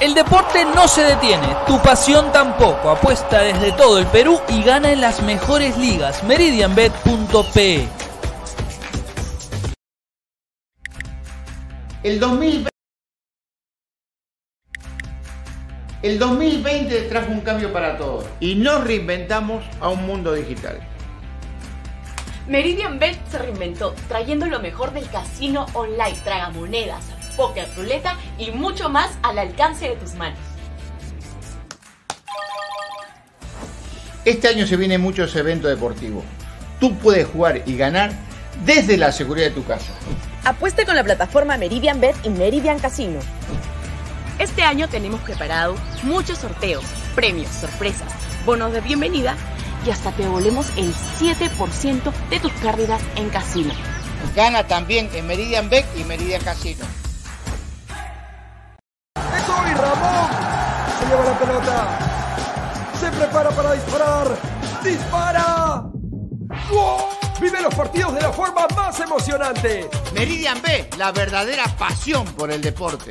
El deporte no se detiene, tu pasión tampoco. Apuesta desde todo el Perú y gana en las mejores ligas. Meridianbet.pe El 2020 El 2020 trajo un cambio para todos y nos reinventamos a un mundo digital. Meridian Bet se reinventó, trayendo lo mejor del casino online, tragamonedas, póker, ruleta y mucho más al alcance de tus manos. Este año se vienen muchos eventos deportivos. Tú puedes jugar y ganar desde la seguridad de tu casa. Apueste con la plataforma Meridian Bet y Meridian Casino. Este año tenemos preparado muchos sorteos, premios, sorpresas, bonos de bienvenida y hasta te devolvemos el 7% de tus pérdidas en casino. Gana también en Meridian Bet y Meridian Casino. ¡Soy Ramón! Se lleva la pelota. Se prepara para disparar. ¡Dispara! ¡Gol! Vive los partidos de la forma más emocionante. Meridian B, la verdadera pasión por el deporte.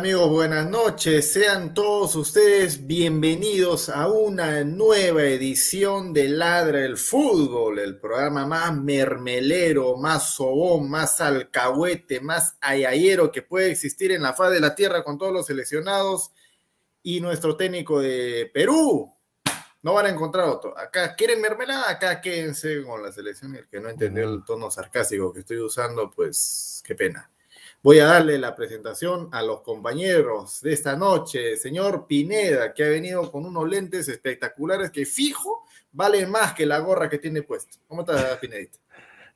Amigos? Buenas noches. Sean todos ustedes bienvenidos a una nueva edición de Ladra el Fútbol, el programa más mermelero, más sobón, más alcahuete, más ayayero que puede existir en la faz de la tierra con todos los seleccionados y nuestro técnico de Perú. No van a encontrar otro. Acá quieren mermelada, acá quédense con la selección. El que no entendió el tono sarcástico que estoy usando, pues qué pena. Voy a darle la presentación a los compañeros de esta noche. Señor Pineda, que ha venido con unos lentes espectaculares que fijo valen más que la gorra que tiene puesto. ¿Cómo estás, Pinedita?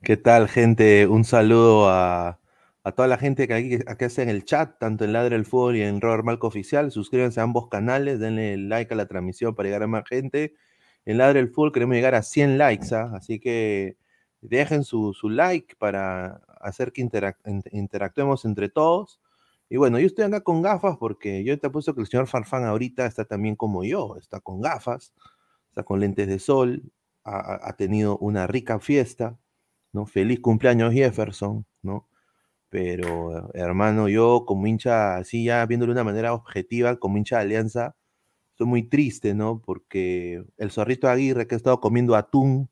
¿Qué tal, gente? Un saludo a, a toda la gente que aquí, aquí está en el chat, tanto en Ladre el Fútbol y en Robert Malco Oficial. Suscríbanse a ambos canales, denle like a la transmisión para llegar a más gente. En Ladre el Fútbol queremos llegar a 100 likes, ¿ah? así que dejen su, su like para hacer que interac interactuemos entre todos. Y bueno, yo estoy acá con gafas porque yo te apuesto que el señor Farfán ahorita está también como yo, está con gafas, está con lentes de sol, ha, ha tenido una rica fiesta, ¿no? Feliz cumpleaños Jefferson, ¿no? Pero hermano, yo como hincha, así ya viéndolo de una manera objetiva, como hincha de Alianza, estoy muy triste, ¿no? Porque el zorrito Aguirre que ha estado comiendo atún,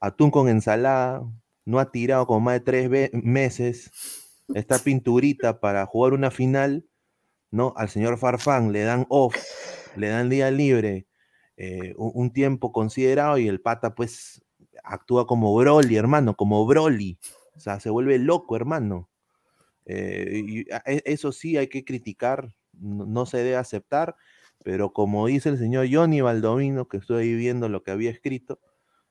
atún con ensalada, no ha tirado como más de tres meses esta pinturita para jugar una final, ¿no? Al señor Farfán le dan off, le dan día libre, eh, un, tiempo considerado y el pata pues actúa como Broly, hermano, como Broly. O sea, se vuelve loco, hermano. Eh, y eso sí hay que criticar, no, no, se debe aceptar, pero como dice el señor Johnny Baldomino, que estoy viendo lo que había escrito,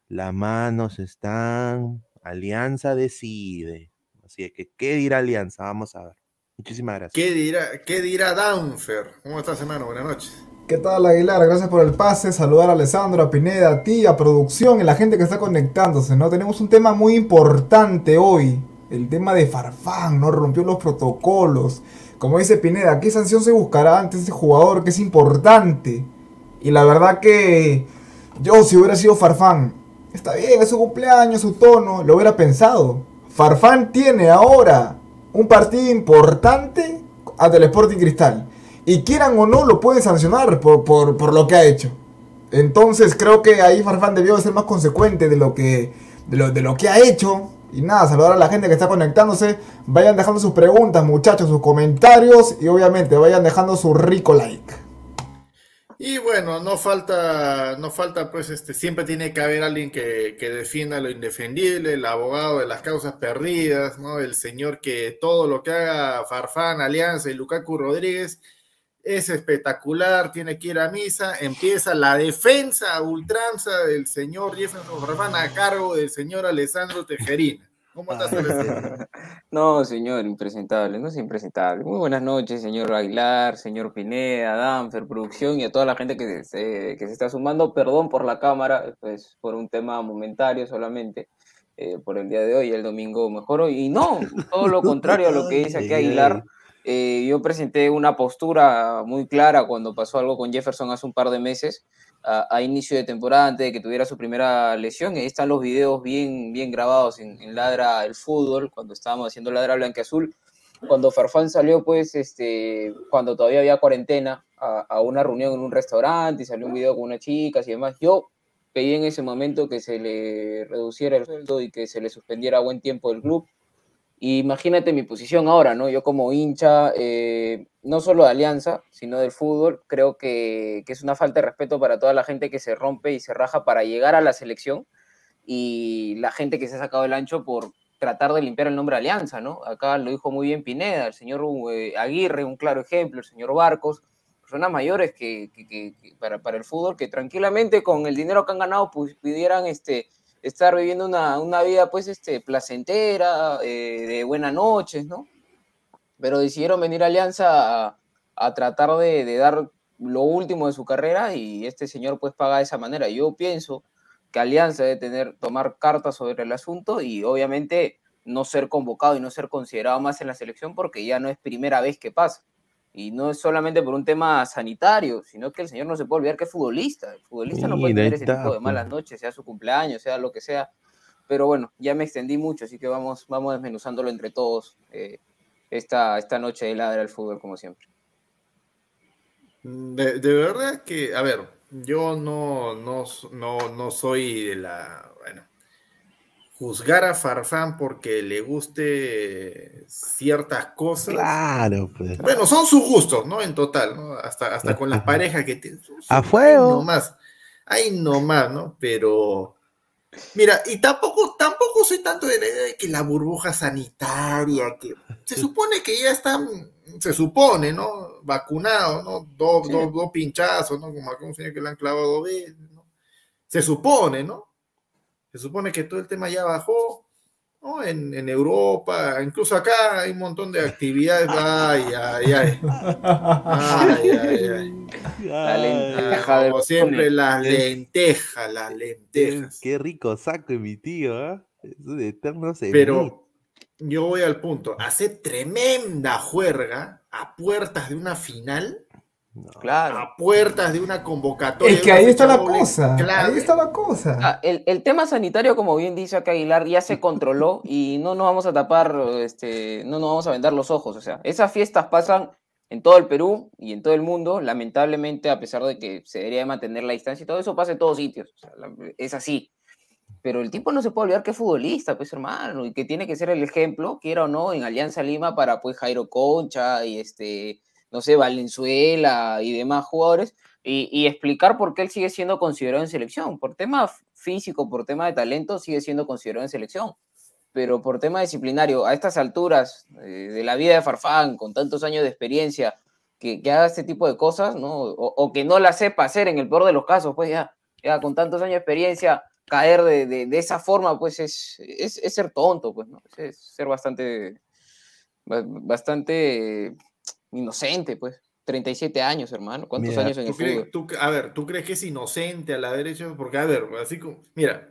las manos están Alianza decide. Así que, ¿qué dirá Alianza? Vamos a ver. Muchísimas gracias. ¿Qué dirá, qué dirá Danfer? ¿Cómo estás, hermano? Buenas noches. ¿Qué tal, Aguilar? Gracias por el pase. Saludar a Alessandro, a Pineda, a ti, a producción y a la gente que está conectándose, ¿no? Tenemos un tema muy importante hoy. El tema de Farfán, ¿no? Rompió los protocolos. Como dice Pineda, ¿qué sanción se buscará ante ese jugador que es importante? Y la verdad que yo, si hubiera sido Farfán, Está bien, es su cumpleaños, su tono, lo hubiera pensado. Farfán tiene ahora un partido importante ante el Sporting Cristal. Y quieran o no, lo pueden sancionar por, por, por lo que ha hecho. Entonces creo que ahí Farfán debió ser más consecuente de lo que, de lo, de lo que ha hecho. Y nada, saludar a la gente que está conectándose. Vayan dejando sus preguntas, muchachos, sus comentarios. Y obviamente vayan dejando su rico like. Y bueno, no falta, no falta, pues, este, siempre tiene que haber alguien que, que defienda lo indefendible, el abogado de las causas perdidas, ¿no? El señor que todo lo que haga Farfán, Alianza y Lukaku Rodríguez es espectacular, tiene que ir a misa, empieza la defensa ultranza del señor Jefferson Farfán a cargo del señor Alessandro Tejerina. ¿Cómo Alessandro? No, señor, impresentable, no es impresentable. Muy buenas noches, señor Aguilar, señor Pineda, Danfer, producción y a toda la gente que se, que se está sumando. Perdón por la cámara, pues por un tema momentario solamente, eh, por el día de hoy, el domingo mejoró. Y no, todo lo contrario a lo que dice aquí Aguilar. Eh, yo presenté una postura muy clara cuando pasó algo con Jefferson hace un par de meses, a, inicio de temporada, antes de que tuviera su primera lesión. Están los videos bien, bien grabados en, en Ladra el Fútbol, cuando estábamos haciendo Ladra Blanca Azul. Cuando Farfán salió, pues, este, cuando todavía había cuarentena, a, a una reunión en un restaurante y salió un video con unas chicas y demás, yo pedí en ese momento que se le reduciera el sueldo y que se le suspendiera a buen tiempo del club. Imagínate mi posición ahora, ¿no? Yo como hincha, eh, no solo de Alianza, sino del fútbol, creo que, que, es una falta de respeto para toda la gente que se rompe y se raja para llegar a la selección y la gente que se ha sacado el ancho por tratar de limpiar el nombre de Alianza, ¿no? Acá lo dijo muy bien Pineda, el señor eh, Aguirre, un claro ejemplo, el señor Barcos, personas mayores que, que, que para, para, el fútbol que tranquilamente con el dinero que han ganado pues, pudieran este, estar viviendo una, una vida pues este, placentera, eh, de buenas noches, ¿no? Pero decidieron venir a Alianza a, tratar de, de, dar lo último de su carrera y este señor pues paga de esa manera. Yo pienso que Alianza debe tener, tomar cartas sobre el asunto y obviamente no ser convocado y no ser considerado más en la selección porque ya no es primera vez que pasa. Y no es solamente por un tema sanitario, sino que el señor no se puede olvidar que es futbolista. El futbolista no puede tener ese tipo de malas noches, sea su cumpleaños, sea lo que sea. Pero bueno, ya me extendí mucho, así que vamos, vamos desmenuzándolo entre todos eh, esta, esta noche de ladra del fútbol, como siempre. De, de, verdad que, a ver, yo no, no, no, no soy de la, juzgar a Farfán porque le guste ciertas cosas. Claro, pues. Bueno, son sus gustos, ¿no? En total, ¿no? Hasta, hasta con las parejas que tiene. A fuego. Ahí nomás, ahí nomás, ¿no? Pero, mira, y tampoco, tampoco soy tanto de la idea de que la burbuja sanitaria, que se supone que ya están, se supone, ¿no? Vacunados, ¿no? Dos, sí. dos, dos pinchazos, ¿no? Como aquel señor que le han clavado dos veces, ¿no? Se supone, ¿no? Se supone que todo el tema ya bajó, ¿no? En, en, Europa, incluso acá hay un montón de actividades. Ay, ay, ay. Ay, ay, ay. La lenteja Como siempre, las lentejas, las lentejas. Qué rico saco mi tío, ¿eh? Es un eterno Pero yo voy al punto. Hace tremenda juerga a puertas de una final. No. Claro. A puertas de una convocatoria. Es que ahí está la cosa. Claro. Ahí está la cosa. Ah, el, el, tema sanitario, como bien dice acá Aguilar, ya se controló y no nos vamos a tapar, este, no nos vamos a vendar los ojos. O sea, esas fiestas pasan en todo el Perú y en todo el mundo. Lamentablemente, a pesar de que se debería mantener la distancia y todo eso pasa en todos sitios. O sea, es así. Pero el tipo no se puede olvidar que es futbolista, pues hermano, y que tiene que ser el ejemplo, quiera o no, en Alianza Lima para pues Jairo Concha y este no sé, Valenzuela y demás jugadores, y, explicar por qué él sigue siendo considerado en selección. Por tema físico, por tema de talento, sigue siendo considerado en selección. Pero por tema disciplinario, a estas alturas eh, de la vida de Farfán, con tantos años de experiencia, que, que haga este tipo de cosas, ¿no? O, que no la sepa hacer en el peor de los casos, pues ya, ya con tantos años de experiencia, caer de, de, esa forma, pues es, es, es, ser tonto, pues, ¿no? Es ser bastante, bastante inocente, pues. 37 años, hermano. ¿Cuántos mira, años en el fútbol? Tú, a ver, ¿tú crees que es inocente a la derecha? Porque, a ver, así como, mira,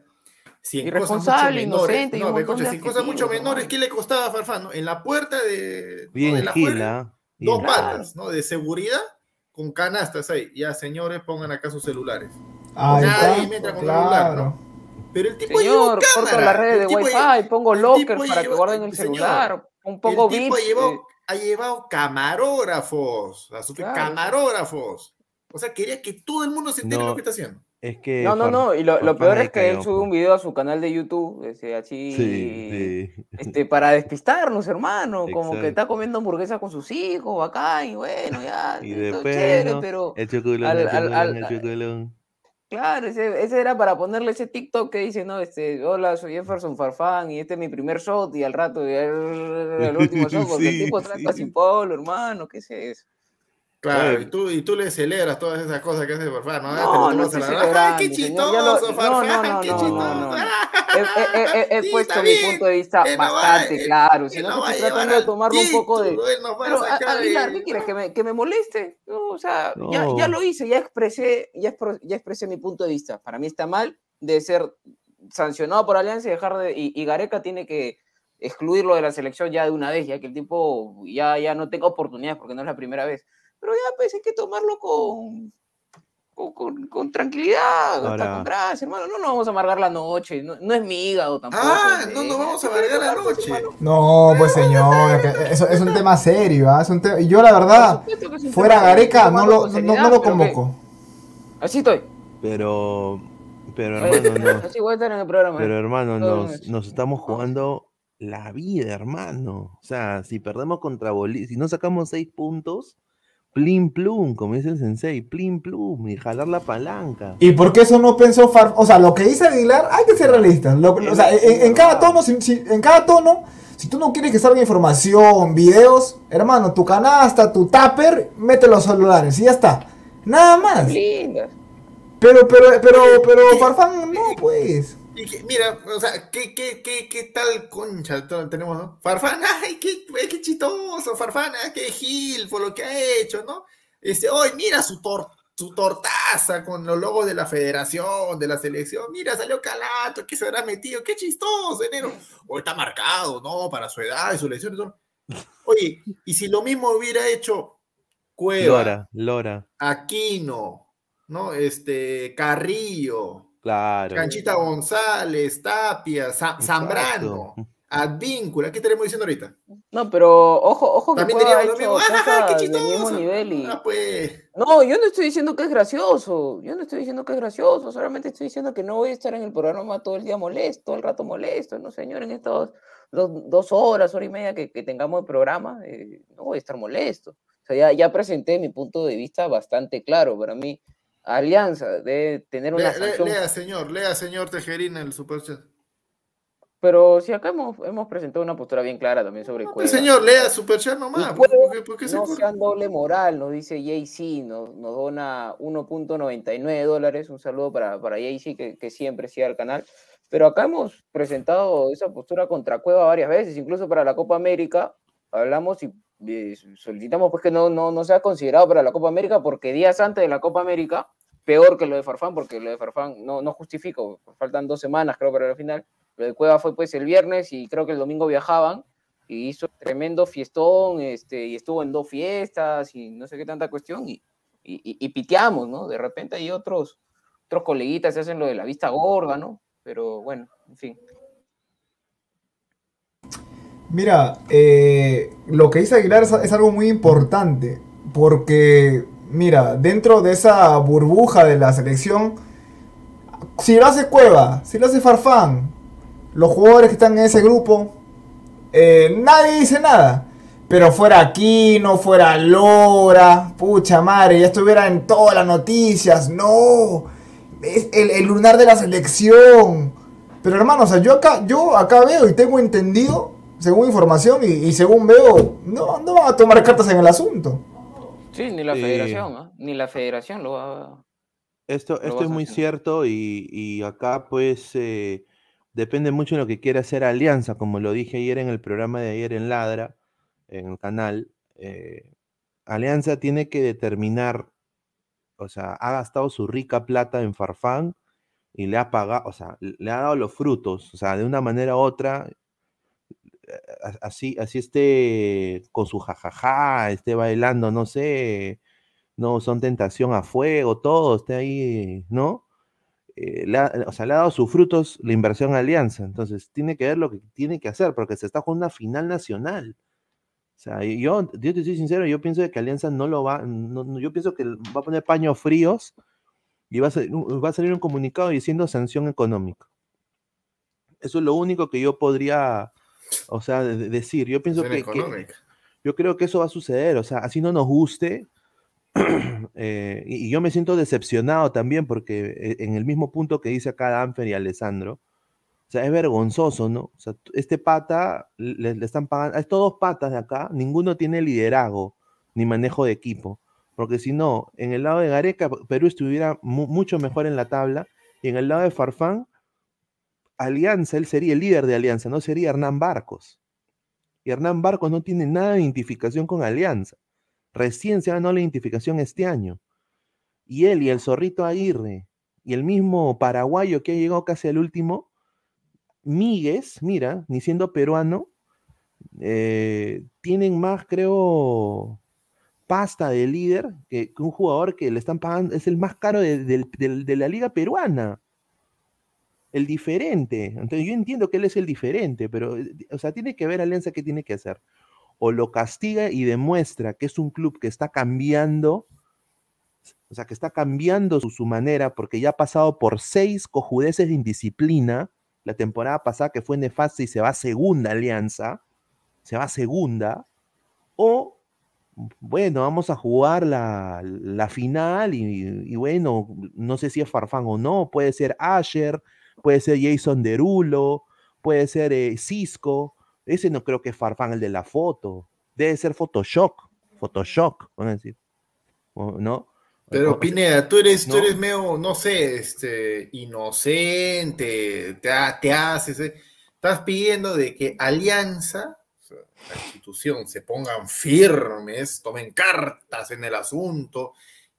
si en cosas mucho menores, no, me escucha, si cosas mucho menores, ¿qué le costaba a Farfán? ¿no? En la puerta de, Bien, de la gila, fuera, dos patas, ¿no? De seguridad con canastas ahí. Ya, señores, pongan acá sus celulares. Ahí Nadie está, entra con claro. celular, ¿no? Pero el tipo Señor, llevó corto cámara. la red de el tipo Wi-Fi, lle- pongo el locker tipo para que guarden el señor, celular, un poco el tipo bits. llevó- eh, ha llevado camarógrafos, a su- Claro. camarógrafos. O sea, quería que todo el mundo se entere No. lo que está haciendo. Es que. No, no, no, y lo, peor es que él sube un video a su canal de YouTube, este, así, Sí, sí. este, para despistarnos, hermano, como que está comiendo hamburguesa con sus hijos, bacán, y bueno, ya, Y después, chévere, ¿no? pero El chocolón, al- el al- chocolón, al- el chocolón. Claro, ese, ese era para ponerle ese TikTok que dice, no, este, hola, soy Jefferson Farfán, y este es mi primer shot, y al rato, y el, el último shot, porque el tipo trata sí. sin polo, hermano, ¿qué es eso? Claro, y tú, y tú le celebras todas esas cosas que hace Farfán, ¿no? No, no estoy a la- ¡Ay, qué celebrando, chistoso, Farfán! ¡Qué no, chistoso! no, no. He, he- he- he Sí, puesto mi bien, punto de vista él nos va- bastante claro, si él no nos que estoy tratando de tomarlo un poco de... Pero, a- sacar Aguilar, ¿qué quieres? ¿Que me, que me moleste? No, o sea, ya, lo hice, ya expresé, ya, ya expresé mi punto de vista. Para mí está mal de ser sancionado por Alianza y dejar de... Y, y Gareca tiene que excluirlo de la selección ya de una vez, ya que el tipo ya, ya no tenga oportunidades porque no es la primera vez. Pero ya pues hay que tomarlo con, con, con- con tranquilidad, hasta Ahora- con gracia, hermano. No nos vamos a amargar la noche, no, no es mi hígado tampoco. Ah, eh, no nos vamos a amargar la noche. hermano. No, pues señor, eso es un tema serio, ¿ah? Es un te- Y yo la verdad, fuera Gareca, no lo, no, lo que- convoco. Así estoy. Pero. Pero hermano, no. Así voy a estar en el programa. Pero hermano, nos, bien. nos estamos jugando la vida, hermano. O sea, si perdemos contra Bolivia, si no sacamos seis puntos, plin plum, como dice el sensei, plin plum, y jalar la palanca. ¿Y por qué eso no pensó Far? O sea, lo que dice Aguilar, hay que ser realistas. Lo- o sea, en, en cada tono, si, si- en cada tono, si tú no quieres que salga información, videos, hermano, tu canasta, tu tupper, mete los celulares y ya está. Nada más. Linda. Pero, pero, pero, pero, Farfán, no, pues. Y que, mira, o sea, ¿qué, qué, qué, qué tal concha tenemos, no? Farfán, ay, qué, qué chistoso, Farfán, ay, qué gil por lo que ha hecho, ¿no? Este, hoy mira su, tor- su tortaza con los logos de la federación, de la selección, mira, salió calato, que se habrá metido, qué chistoso, enero. Hoy está marcado, ¿no? Para su edad y su lesión y todo. Oye, y si lo mismo hubiera hecho Cueva, Lora, Lora, Aquino, ¿no? Este, Carrillo, claro. Canchita González, Tapia, Zambrano, Advíncula, ¿qué estaremos diciendo ahorita? No, pero ojo, ojo que También ha teníamos lo mismo. ¡Ah, qué mismo nivel y... Ah, pues. No, yo no estoy diciendo que es gracioso, yo no estoy diciendo que es gracioso, solamente estoy diciendo que no voy a estar en el programa todo el día molesto, todo el rato molesto, no señor, en estas dos, dos horas, hora y media que, que tengamos el programa, eh, no voy a estar molesto. O sea, ya, ya presenté mi punto de vista bastante claro, para mí Alianza debe tener una Lea, lea- sanción, lea, señor, lea, señor Tejerín, el superchat. pero si acá hemos, hemos presentado una postura bien clara también sobre No, Cueva. pues, señor, lea superchat nomás. ¿Por, Cueva, por qué, por qué se no corre? sean doble moral, nos dice JC, nos, nos dona 1.99 dólares. Un saludo para, para JC que, que siempre sigue al canal. Pero acá hemos presentado esa postura contra Cueva varias veces, incluso para la Copa América. Hablamos y solicitamos pues que no, no, no sea considerado para la Copa América porque días antes de la Copa América, peor que lo de Farfán, porque lo de Farfán no, no justifico, faltan dos semanas creo para la final. Lo de Cueva fue pues el viernes y creo que el domingo viajaban y hizo tremendo fiestón, este, y estuvo en dos fiestas y no sé qué tanta cuestión, y, y, y- piteamos, ¿no? De repente hay otros, otros coleguitas que hacen lo de la vista gorda, ¿no? Pero bueno, en fin. Mira, eh, lo que dice Aguilar es, algo muy importante, porque, mira, dentro de esa burbuja de la selección, si lo hace Cueva, si lo hace Farfán, los jugadores que están en ese grupo, eh, nadie dice nada. Pero fuera Aquino, fuera Lora, pucha madre, ya estuviera en todas las noticias, no, es el, el lunar de la selección. Pero hermano, o sea, yo acá, yo acá veo y tengo entendido, según información y, y según veo, no, no van a tomar cartas en el asunto. Sí, ni la Sí. federación, ¿ah? Ni la federación lo va Esto, Lo esto es muy cierto y, y acá pues eh, depende mucho de lo que quiera hacer Alianza, como lo dije ayer en el programa de ayer en Ladra, en el canal. eh, Alianza tiene que determinar, o sea, ha gastado su rica plata en Farfán y le ha pagado, o sea, le ha dado los frutos, o sea, de una manera u otra, así, así esté con su jajaja, esté bailando, no sé, no son tentación a fuego, todo, esté ahí, ¿no? eh, le, ha, o sea, le ha dado sus frutos la inversión a Alianza. Entonces, tiene que ver lo que tiene que hacer, porque se está jugando una final nacional. O sea, yo, yo te soy sincero, yo pienso que Alianza no lo va, no- yo pienso que va a poner paños fríos y va a, va a salir un comunicado diciendo sanción económica. Eso es lo único que yo podría, o sea, de- de- decir. Yo pienso que, yo creo que eso va a suceder, o sea, así no nos guste. eh, y, y yo me siento decepcionado también porque eh, en el mismo punto que dice acá Danfer y Alessandro, o sea, es vergonzoso, ¿no? O sea, este pata le, le están pagando, a estos dos patas de acá, ninguno tiene liderazgo ni manejo de equipo, porque si no, en el lado de Gareca, Perú estuviera mu- mucho mejor en la tabla, y en el lado de Farfán, Alianza, él sería el líder de Alianza, no sería Hernán Barcos. Y Hernán Barcos no tiene nada de identificación con Alianza. Recién se ganó la identificación este año. Y él y el Zorrito Aguirre y el mismo paraguayo que ha llegado casi al último, Míguez, mira, ni siendo peruano, eh, tienen más, creo, pasta de líder que, un jugador que le están pagando, es el más caro de la liga peruana. El diferente. Entonces yo entiendo que él es el diferente, pero, eh, o sea, tiene que ver Alianza qué tiene que hacer. O lo castiga y demuestra que es un club que está cambiando, o sea, que está cambiando su, manera, porque ya ha pasado por seis cojudeces de indisciplina. La temporada pasada que fue nefasta y se va a segunda alianza, se va a segunda. O, bueno, vamos a jugar la, la final y, y bueno, no sé si es Farfán o no, puede ser Asher, puede ser Jason Derulo, puede ser eh, Cisco. Ese no creo que es Farfán el de la foto. Debe ser Photoshop. Photoshop, van a decir. ¿No? Pero Pineda, tú eres, tú ¿no? eres medio, no sé, este, inocente, te, te haces, eh, estás pidiendo de que Alianza, la institución, se pongan firmes, tomen cartas en el asunto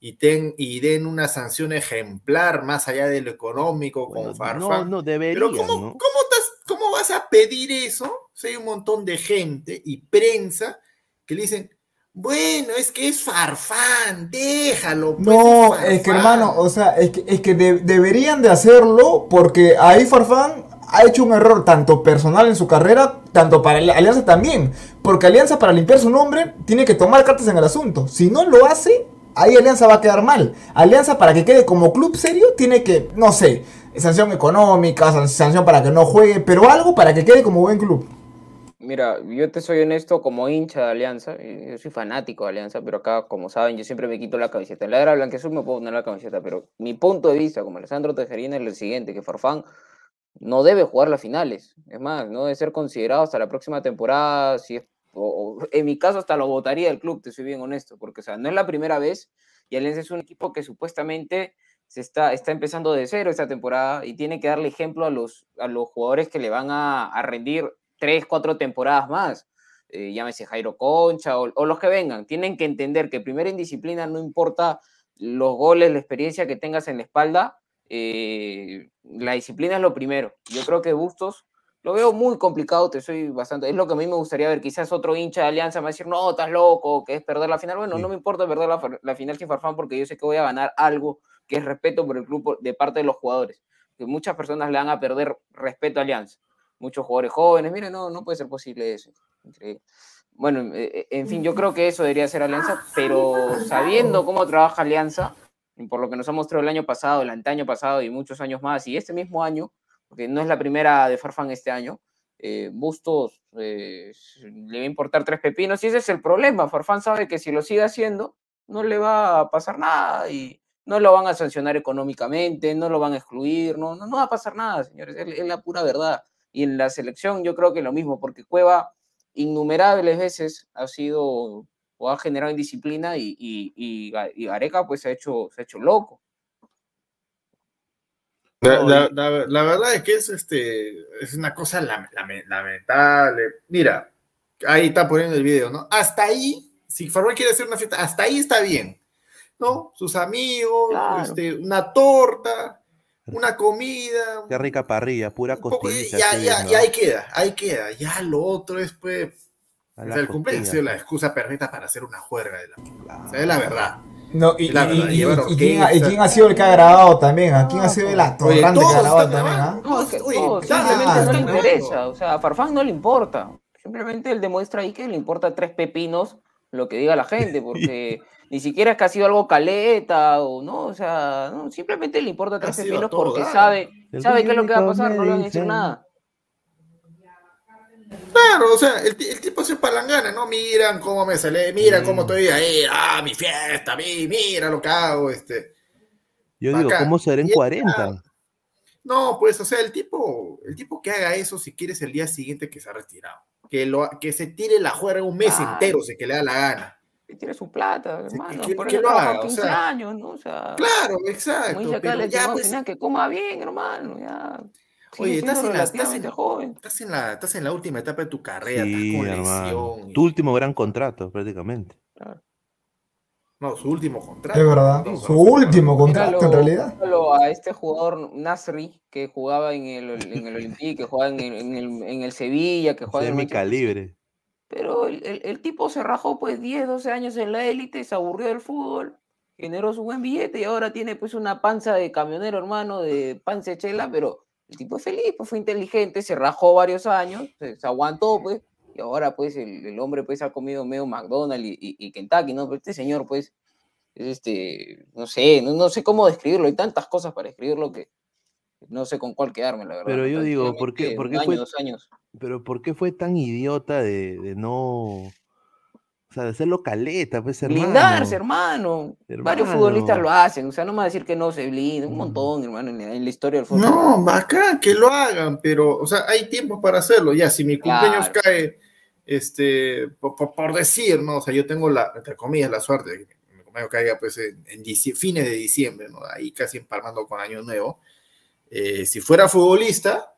y, ten, y den una sanción ejemplar más allá de lo económico Bueno, con Farfán. no, no deberían, Pero ¿cómo, ¿no? cómo estás- cómo vas a pedir eso si hay un montón de gente y prensa que le dicen, bueno, es que es Farfán, déjalo. pues, No, es es que Farfán". hermano, o sea, es que, es que de- deberían de hacerlo porque ahí Farfán ha hecho un error tanto personal en su carrera, tanto para Alianza también. Porque Alianza para limpiar su nombre tiene que tomar cartas en el asunto. Si no lo hace, ahí Alianza va a quedar mal. Alianza para que quede como club serio tiene que, no sé, sanción económica, san- sanción para que no juegue, pero algo para que quede como buen club. Mira, yo te soy honesto como hincha de Alianza, y yo soy fanático de Alianza, pero acá, como saben, yo siempre me quito la camiseta. En la era blanqueazul me puedo poner la camiseta, pero mi punto de vista como Alessandro Tejerina es el siguiente, que Farfán no debe jugar las finales. Es más, no debe ser considerado hasta la próxima temporada, si es, en mi caso hasta lo votaría el club, te soy bien honesto, porque o sea, no es la primera vez y Alianza es un equipo que supuestamente se está, está empezando de cero esta temporada y tiene que darle ejemplo a los, a los jugadores que le van a, a rendir tres, cuatro temporadas más. Eh, llámese Jairo Concha o, o los que vengan. Tienen que entender que primero en disciplina no importa los goles, la experiencia que tengas en la espalda, eh, la disciplina es lo primero. Yo creo que Bustos lo veo muy complicado, te soy bastante. Es lo que a mí me gustaría ver. Quizás otro hincha de Alianza me va a decir, no, estás loco, que es perder la final. Bueno, no me importa perder la, la final sin Farfán porque yo sé que voy a ganar algo que es respeto por el club de parte de los jugadores. Que muchas personas le van a perder respeto a Alianza. Muchos jugadores jóvenes, miren, no, no puede ser posible eso. Increíble. Bueno, eh, eh, en fin, yo creo que eso debería ser Alianza, pero sabiendo cómo trabaja Alianza, por lo que nos ha mostrado el año pasado, el antaño pasado y muchos años más, y este mismo año, porque no es la primera de Farfán este año, eh, Bustos eh, le va a importar tres pepinos y ese es el problema. Farfán sabe que si lo sigue haciendo, no le va a pasar nada y no lo van a sancionar económicamente, no lo van a excluir, no, no, va a pasar nada, señores, es, la pura verdad. Y en la selección yo creo que lo mismo, porque Cueva innumerables veces ha sido o ha generado indisciplina y, y, y, y Gareca pues se ha hecho, se ha hecho loco. La, No, la- y- la- la verdad es que es, este, es una cosa lam- lame- lamentable. Mira, ahí está poniendo el video, ¿no? Hasta ahí, si Farfán quiere hacer una fiesta, hasta ahí está bien, ¿no? Sus amigos, Claro. este, una torta, una comida, Qué rica parrilla, pura costillita. ya, ya, ¿no? ya ahí queda, ahí queda. Ya lo otro es, pues, o sea, el cumpleaños ha costilla. sido la excusa perfecta para hacer una juerga de la... Claro. O sea, es la verdad. No, y, La- y- quién, ha- quién ha sido el que ha grabado también? ¿A quién ha sido el atorrante que ha grabado también? ah? No, es que Oye, simplemente no le interesa. O sea, a Farfán no le importa. Simplemente él demuestra ahí que le importa tres pepinos lo que diga la gente, porque ni siquiera es que ha sido algo caleta o no, o sea, no, simplemente le importa tres pepinos porque sabe, sabe qué es lo que va a pasar, no le van a decir nada. Claro, o sea, el, el tipo se palangana, ¿no? Miran cómo me sale, miran cómo estoy ahí, ah, mi fiesta, mi, mira lo que hago, este. Yo digo. ¿cómo será en Y es 40? No, pues, o sea, el tipo, el tipo que haga eso, si quieres el día siguiente que se ha retirado. Que, lo, que se tire la juega un mes entero, si que le da la gana. Que tiene su plata, hermano, que- por que eso haga, o 15 sea. años, ¿no? O sea, Claro, como exacto. dice acá, Pero le ya, pues, final, que coma bien, hermano, ya. Oye, estás en, la, estás, en, joven. estás, en la, estás en la última etapa de tu carrera, Sí, estás con lesión. y- Tu último gran contrato, prácticamente. No, su último contrato. Es verdad. No, Su no, último contrato, en realidad. a este jugador Nasri que jugaba en el, en el Olympique, que jugaba en el, en el, en el Sevilla, que jugaba es en el mi calibre. Pero el, el- el tipo se rajó pues 10, 12 años en la élite, se aburrió del fútbol, generó su buen billete y ahora tiene pues una panza de camionero, hermano, de panza de chela, pero el tipo es feliz, pues fue inteligente, se rajó varios años, se, se aguantó pues, y ahora pues el, el hombre pues ha comido medio McDonald's y, y- y Kentucky, ¿no? Pero este señor pues es este, no sé, no, no sé cómo describirlo, hay tantas cosas para describirlo que no sé con cuál quedarme, la verdad. Pero yo digo, ¿por qué, Tranquilamente, por un qué año, fue, dos años. pero ¿por qué fue tan idiota de, de no, sea, de hacerlo caleta, pues, hermano? Blindarse, hermano. Varios futbolistas lo Hermano. hacen. O sea, no me va a decir que no se blinda. Un montón, hermano, en la, en la historia del fútbol. No, bacán, que lo hagan, pero, o sea, hay tiempo para hacerlo. Ya, si mi cumpleaños Claro. cae, este, por, por- por decir, ¿no? O sea, yo tengo la, entre comillas, la suerte de que mi cumpleaños caiga, pues, en, en fines de diciembre, ¿no? Ahí casi empalmando con Año Nuevo. Eh, si fuera futbolista,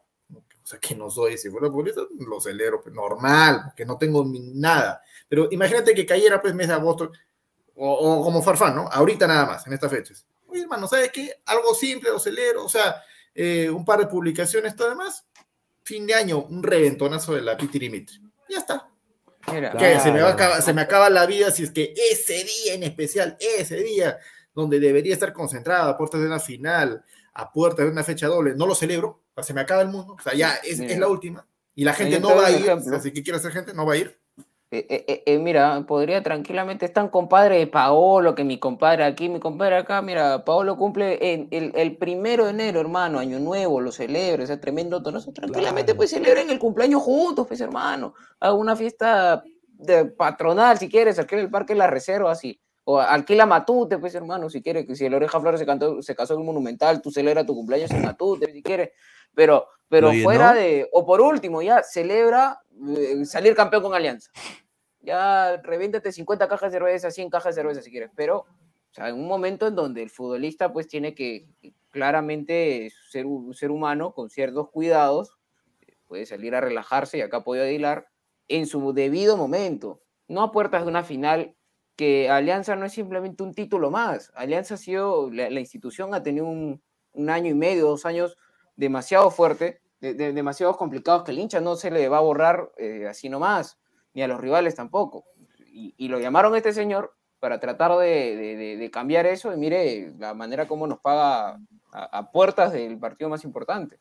o sea, que no soy, si fuera futbolista, lo celebro, pues, normal, que no tengo nada. Pero imagínate que cayera, pues, mes de agosto, o, o como Farfán, ¿no? Ahorita nada más, en estas fechas. Oye, hermano, ¿sabes qué? Algo simple, lo celebro, o sea, eh, un par de publicaciones, todo demás. Fin de año, un reventonazo de la Pitirimitri. Ya está. Mira, Que se, me va a Claro. acabar- se me acaba la vida si es que ese día en especial, ese día donde debería estar concentrado a puertas de una final, a puertas de una fecha doble, no lo celebro, o sea, se me acaba el mundo, o sea, ya es, la última. Y la gente no va a ir, si que quiere hacer gente, no va a ir. eh, eh, eh, mira, podría tranquilamente estar compadre de Paolo, que mi compadre aquí, mi compadre acá. Mira, Paolo cumple en- el, el primero de enero, hermano, año nuevo, lo celebra, ese tremendo tonazo. Tranquilamente, Claro. pues celebren el cumpleaños juntos, pues hermano. Haga una fiesta de patronal, si quieres, alquila el parque La Reserva, así. O alquila Matute, pues hermano, si quieres, que si el Oreja Flores se, cantó, se casó en el Monumental, tú celebra tu cumpleaños en Matute, si quieres. Pero, pero llenó. fuera de, o por último, ya celebra eh, salir campeón con Alianza. Ya revéntate 50 cajas de cerveza, 100 cajas de cerveza si quieres, pero o sea, en un momento en donde el futbolista pues tiene que claramente ser un ser humano con ciertos cuidados, puede salir a relajarse y acá puede Aguilar en su debido momento, no a puertas de una final que Alianza no es simplemente un título más. Alianza ha sido, la, institución ha tenido un, año y medio, dos años demasiado fuerte, de, de- demasiado complicados que el hincha no se le va a borrar eh, así nomás, ni a los rivales tampoco. Y, lo llamaron este señor para tratar de cambiar eso y mire la manera como nos paga a, a puertas del partido más importante.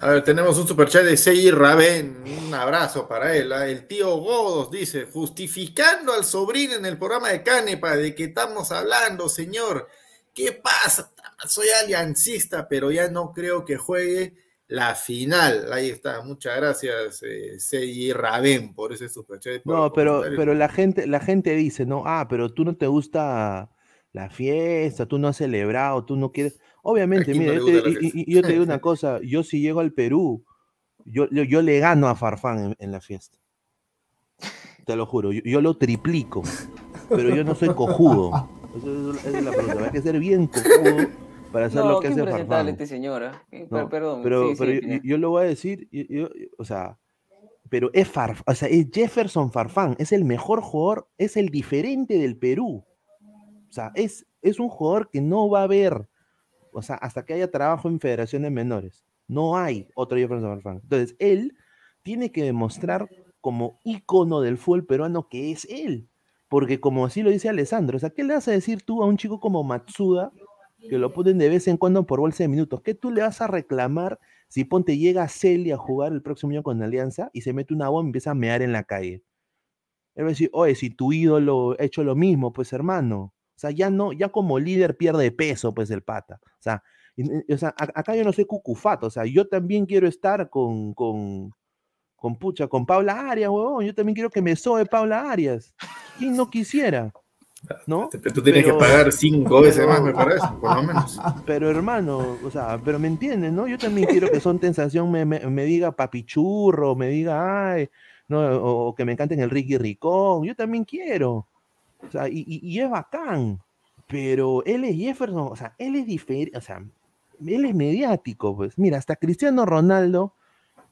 A ver, tenemos un superchat de Seyi Raben. Un abrazo para él. ¿ah? El tío Godos dice: justificando al sobrino en el programa de Canepa, ¿de qué estamos hablando, señor? ¿Qué pasa? Soy aliancista, pero ya no creo que juegue la final. Ahí está. Muchas gracias, eh, Seyi Raben, por ese superchat. por No, pero, pero la gente, la gente dice, no, ah, pero tú no te gusta la fiesta, tú no has celebrado, tú no quieres. Obviamente, no mira, le yo te- gusta la y, y- fiesta? y yo te digo una cosa, yo si llego al Perú, yo, yo, yo le gano a Farfán en, en la fiesta. Te lo juro, yo, yo lo triplico, pero yo no soy cojudo. Esa es la pregunta, hay que ser bien cojudo para hacer No, lo que hace Farfán. este. ¿ah? Eh, No, per- perdón. pero, sí, sí, pero yo, lo voy a decir, yo- yo- o sea, pero es Farf, o sea, es Jefferson Farfán, es el mejor jugador, es el diferente del Perú. O sea, es, es un jugador que no va a haber, o sea, hasta que haya trabajo en federaciones menores. No hay otro Jefferson Farfán. Entonces, él tiene que demostrar como ícono del fútbol peruano que es él. Porque como así lo dice Alessandro, o sea, ¿qué le vas a decir tú a un chico como Matsuda, que lo ponen de vez en cuando por bolsa de minutos? ¿Qué tú le vas a reclamar si ponte llega Celi a jugar el próximo año con Alianza y se mete una bomba y empieza a mear en la calle? Él va a decir, oye, si tu ídolo ha hecho lo mismo, pues hermano. O sea, ya no, ya como líder pierde peso, pues el pata. O sea, y- o sea, acá yo no soy cucufato, o sea, yo también quiero estar con, con, con pucha, con Paula Arias, huevón. Yo también quiero que me sobe Paula Arias. ¿Quién no quisiera? ¿No? Pero tú tienes Pero- que pagar cinco veces pero- más, me parece, por lo menos. Pero hermano, o sea, pero me entienden, ¿no? Yo también quiero que Son Sensación me, me, me diga papichurro, me diga, ay, no, o, o que me canten el Ricky Ricón. Yo también quiero. O sea, y, y- y es bacán. Pero él es Jefferson, o sea, él es diferente, o sea, él es mediático, pues. Mira, hasta Cristiano Ronaldo,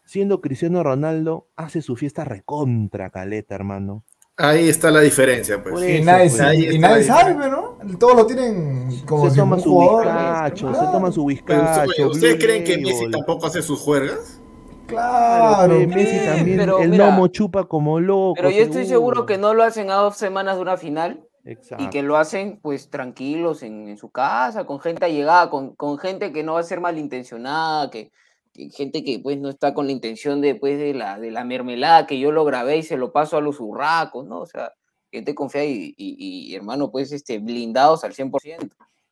siendo Cristiano Ronaldo, hace su fiesta recontra caleta, hermano. Ahí está la diferencia, pues. Y nadie, pues. y nadie sabe. ¿no? Todos lo tienen como se si toma un su jugador. bizcacho, se toma su bizcacho. ¿Ustedes creen que Messi tampoco hace sus juergas? Claro, Messi pe. también, pero el mira, gnomo chupa como loco. Pero yo estoy seguro que no lo hacen a dos semanas de una final Exacto. y que lo hacen pues tranquilos en, en su casa, con gente allegada, con, con gente que no va a ser malintencionada, que, que gente que pues no está con la intención de, pues, de, la, de la mermelada que yo lo grabé y se lo paso a los urracos, ¿no? O sea, gente confiada y, y, y, hermano, pues este, blindados al 100%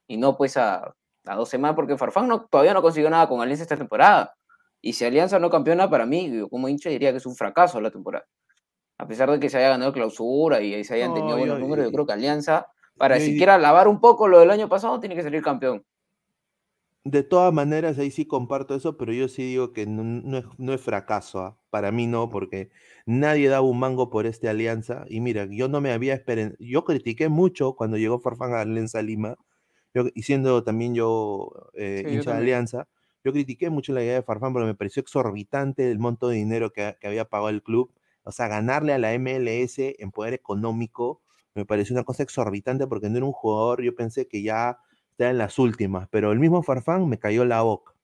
y no pues a, a dos semanas, porque Farfán no, todavía no consiguió nada con Alianza esta temporada. Y si Alianza no campeona, para mí, yo como hincha diría que es un fracaso la temporada. A pesar de que se haya ganado clausura y se hayan No, tenido buenos yo- números, yo creo que Alianza, para yo- siquiera lavar un poco lo del año pasado, tiene que salir campeón. De todas maneras, ahí sí comparto eso, pero yo sí digo que no, no es, no es fracaso. ¿ah? Para mí no, porque nadie daba un mango por esta alianza. Y mira, yo no me había esperado. Yo critiqué mucho cuando llegó Farfán a Alianza Lima, yo, y siendo también yo eh, Sí, hincha de. Alianza, yo critiqué mucho la idea de Farfán porque me pareció exorbitante el monto de dinero que, que había pagado el club. O sea, ganarle a la MLS en poder económico me pareció una cosa exorbitante porque no era un jugador, yo pensé que ya estaba en las últimas, pero el mismo Farfán me cayó la boca,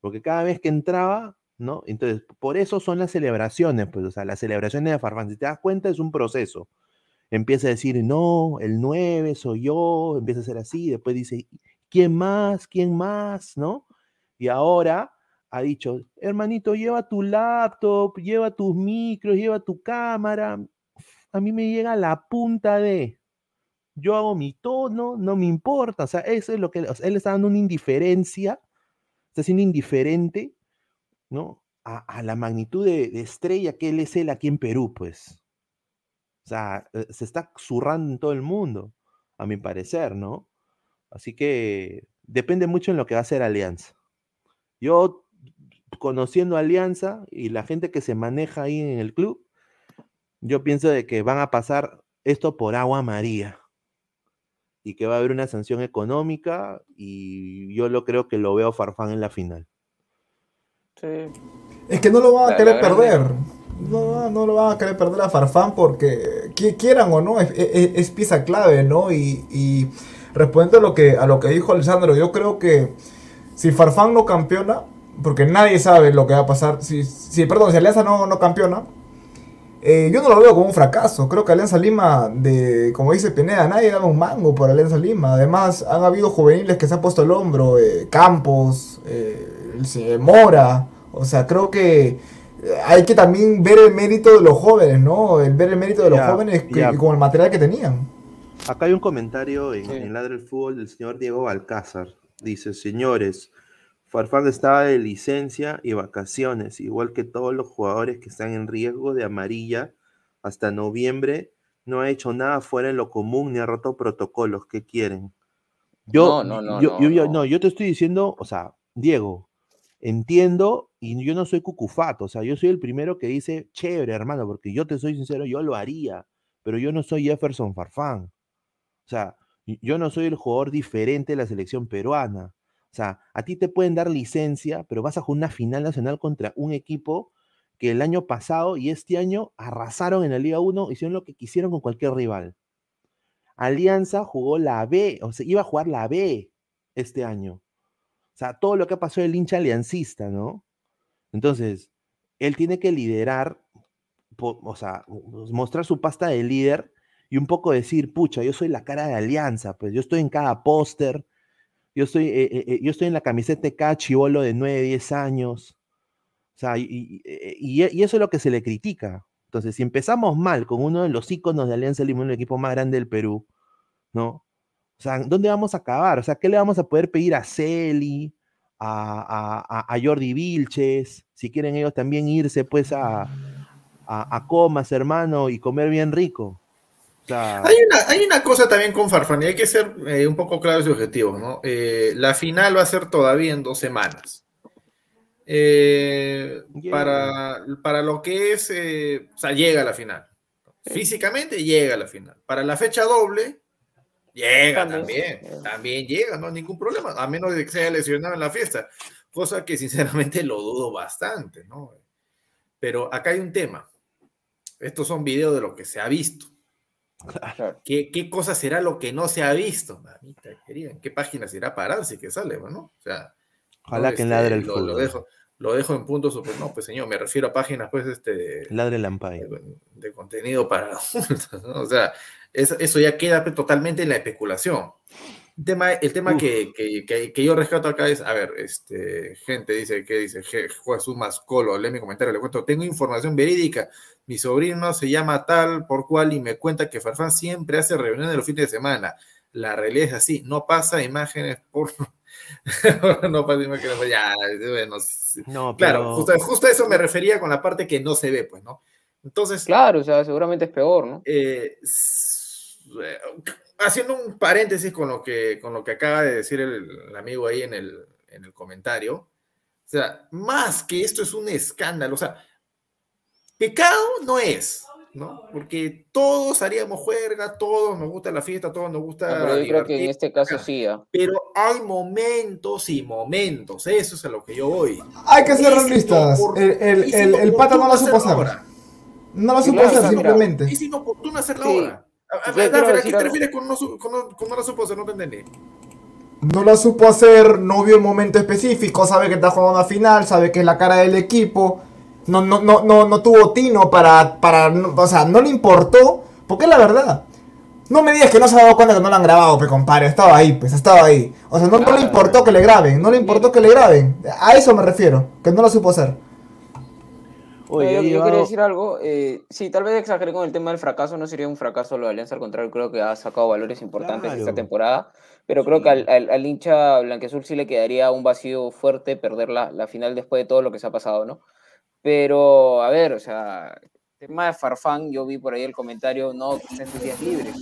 porque cada vez que entraba, ¿no? Entonces, por eso son las celebraciones, pues, o sea, las celebraciones de Farfán, si te das cuenta, es un proceso. Empieza a decir, no, el 9 soy yo, empieza a ser así, después dice, ¿quién más? ¿Quién más? ¿No? Y ahora ha dicho, hermanito, lleva tu laptop, lleva tus micros, lleva tu cámara. A mí me llega la punta de, yo hago mi tono, no me importa. O sea, eso es lo que él está dando una indiferencia, está siendo indiferente, ¿no? A, a la magnitud de, de estrella que él es él aquí en Perú, pues. O sea, eh, se está zurrando en todo el mundo, a mi parecer, ¿no? Así que depende mucho en lo que va a hacer Alianza. Yo, conociendo Alianza y la gente que se maneja ahí en el club, yo pienso de que van a pasar esto por agua María y que va a haber una sanción económica y yo lo creo que lo veo Farfán en la final. Sí. Es que no lo van a La- querer la perder. No, no lo van a querer perder a Farfán porque qui- quieran o no, es, es- es pieza clave, ¿no? Y, y respondiendo a lo que a lo que dijo Alessandro, yo creo que si Farfán no campeona, porque nadie sabe lo que va a pasar, si, si perdón, si Alianza no, no campeona, eh, yo no lo veo como un fracaso. Creo que Alianza Lima, de, como dice Pineda, nadie daba un mango por Alianza Lima. Además, han habido juveniles que se han puesto el hombro, eh, Campos, eh, Mora. O sea, creo que hay que también ver el mérito de los jóvenes, ¿no? El ver el mérito de los Ya, jóvenes que- con el material que tenían. Acá hay un comentario en, Sí. en Ladre el Fútbol del señor Diego Balcázar. Dice, señores, Farfán estaba de licencia y vacaciones, igual que todos los jugadores que están en riesgo de amarilla hasta noviembre. No ha hecho nada fuera de lo común ni ha roto protocolos. ¿Qué quieren? Yo, No, no, no, yo, no, yo- no. yo te estoy diciendo, o sea, Diego, entiendo y yo no soy cucufato, o sea, yo soy el primero que dice, chévere, hermano, porque yo te soy sincero, yo lo haría, pero yo no soy Jefferson Farfán. O sea, yo no soy el jugador diferente de la selección peruana. O sea, a ti te pueden dar licencia, pero vas a jugar una final nacional contra un equipo que el año pasado y este año arrasaron en la Liga 1, hicieron lo que quisieron con cualquier rival. Alianza jugó la B, o sea, iba a jugar la B este año. O sea, todo lo que pasó el hincha aliancista, ¿no? Entonces, él tiene que liderar, o sea, mostrar su pasta de líder y un poco decir, pucha, yo soy la cara de Alianza, pues yo estoy en cada póster, yo estoy, eh, eh, eh, yo estoy en la camiseta de cada de 9, 10 años. O sea, y, y, eso es lo que se le critica. Entonces, si empezamos mal con uno de los íconos de Alianza Lima, el equipo más grande del Perú, ¿no? O sea, ¿dónde vamos a acabar? O sea, ¿qué le vamos a poder pedir a Celi, a, a, a Jordi Vilches? Si quieren ellos también irse, pues, a, a, comas, hermano, y comer bien rico. Hay, una, hay una cosa también con Farfán y hay que ser eh, un poco claro de su objetivo, ¿no? Eh, la final va a ser todavía en dos semanas. Eh, para, para lo que es, o sea, llega a la final. Físicamente llega a la final. Para la fecha doble, llega también. También, llega, no hay ningún problema, a menos de que se haya lesionado en la fiesta. Cosa que sinceramente lo dudo bastante, ¿no? Pero acá hay un tema. Estos son videos de lo que se ha visto. ¿Qué, ¿Qué, cosa será lo que no se ha visto? Mamita querida, ¿en qué página se irá a parar si que sale, no? O sea, Ojalá que este, ladre el lo, lo, dejo, lo dejo en puntos, pues no, pues señor, me refiero a páginas, pues, este. Ladre el De, de, contenido para ¿no? O sea, eso, eso ya queda pues, totalmente en la especulación. El tema, el tema que, que, que, yo rescato acá es, a ver, este, gente dice, ¿qué dice? Jesús Mascolo, lee mi comentario, le cuento, tengo información verídica, mi sobrino se llama tal por cual y me cuenta que Farfán siempre hace reuniones los fines de semana. La realidad es así, no pasa imágenes por... no pasa imágenes, ya, bueno, no, claro, justo, justo a eso me refería con la parte que no se ve, pues, ¿no? Entonces... Claro, o sea, seguramente es peor, ¿no? Eh, haciendo un paréntesis con lo que, con lo que acaba de decir el, amigo ahí en el, en el comentario, o sea, más que esto es un escándalo, o sea, pecado no es, ¿no? Porque todos haríamos juerga, todos nos gusta la fiesta, todos nos gusta. pero yo creo que en este caso sí. ¿eh? Pero hay momentos y momentos, eso es a lo que yo voy. Hay que ser realistas. El, el, el, el, pata no la supo hacer. No la supo hacer, simplemente. Es inoportuno hacerla ahora. ¿A, qué te refieres con no, con, no, la supo hacer? No te entendí. No la supo hacer, no vio un momento específico, sabe que está jugando una final, sabe que es la cara del equipo. No, no, no, no, no tuvo tino para, para. O sea, no le importó. Porque es la verdad. No me digas que no se ha dado cuenta que no lo han grabado, pues compadre. Estaba ahí, pues estaba ahí. O sea, no, no le importó que le graben. No le importó que le graben. A eso me refiero. Que no lo supo hacer. Oye, yo, quería decir algo. Eh, sí, tal vez exageré con el tema del fracaso. No sería un fracaso lo de Alianza, al contrario, creo que ha sacado valores importantes esta temporada. Pero creo que al, al, hincha blanqueazul sí le quedaría un vacío fuerte perder la, la, final después de todo lo que se ha pasado, ¿no? Pero, a ver, o sea, tema de Farfán, yo vi por ahí el comentario, no, que está en tus días libres.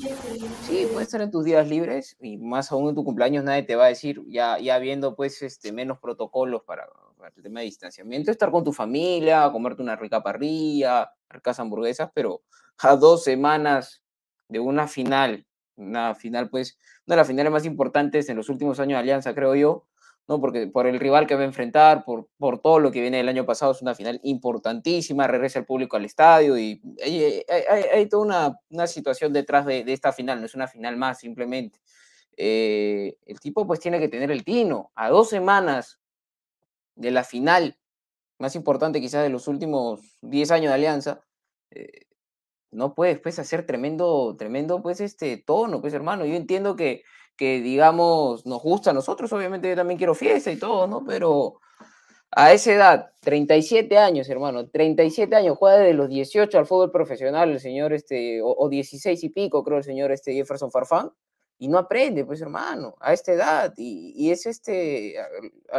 Sí, puede estar en tus días libres y más aún en tu cumpleaños nadie te va a decir, ya, ya viendo pues este, menos protocolos para, el tema de distanciamiento, estar con tu familia, comerte una rica parrilla, ricas hamburguesas, pero a dos semanas de una final, una final pues, una de las finales más importantes en los últimos años de Alianza, creo yo, ¿no? Porque por el rival que va a enfrentar, por, por todo lo que viene del año pasado, es una final importantísima, regresa el público al estadio y hay, toda una, una, situación detrás de, de, esta final, no es una final más simplemente. Eh, el tipo pues tiene que tener el tino, a dos semanas de la final más importante quizás de los últimos 10 años de Alianza, eh, no puedes pues hacer tremendo, tremendo pues este tono, pues hermano. Yo entiendo que, que digamos nos gusta a nosotros, obviamente yo también quiero fiesta y todo, ¿no? Pero a esa edad, 37 años, hermano, 37 años, juega desde los 18 al fútbol profesional el señor este, o, o 16 y pico, creo el señor este Jefferson Farfán y no aprende, pues hermano, a esta edad. Y, es este,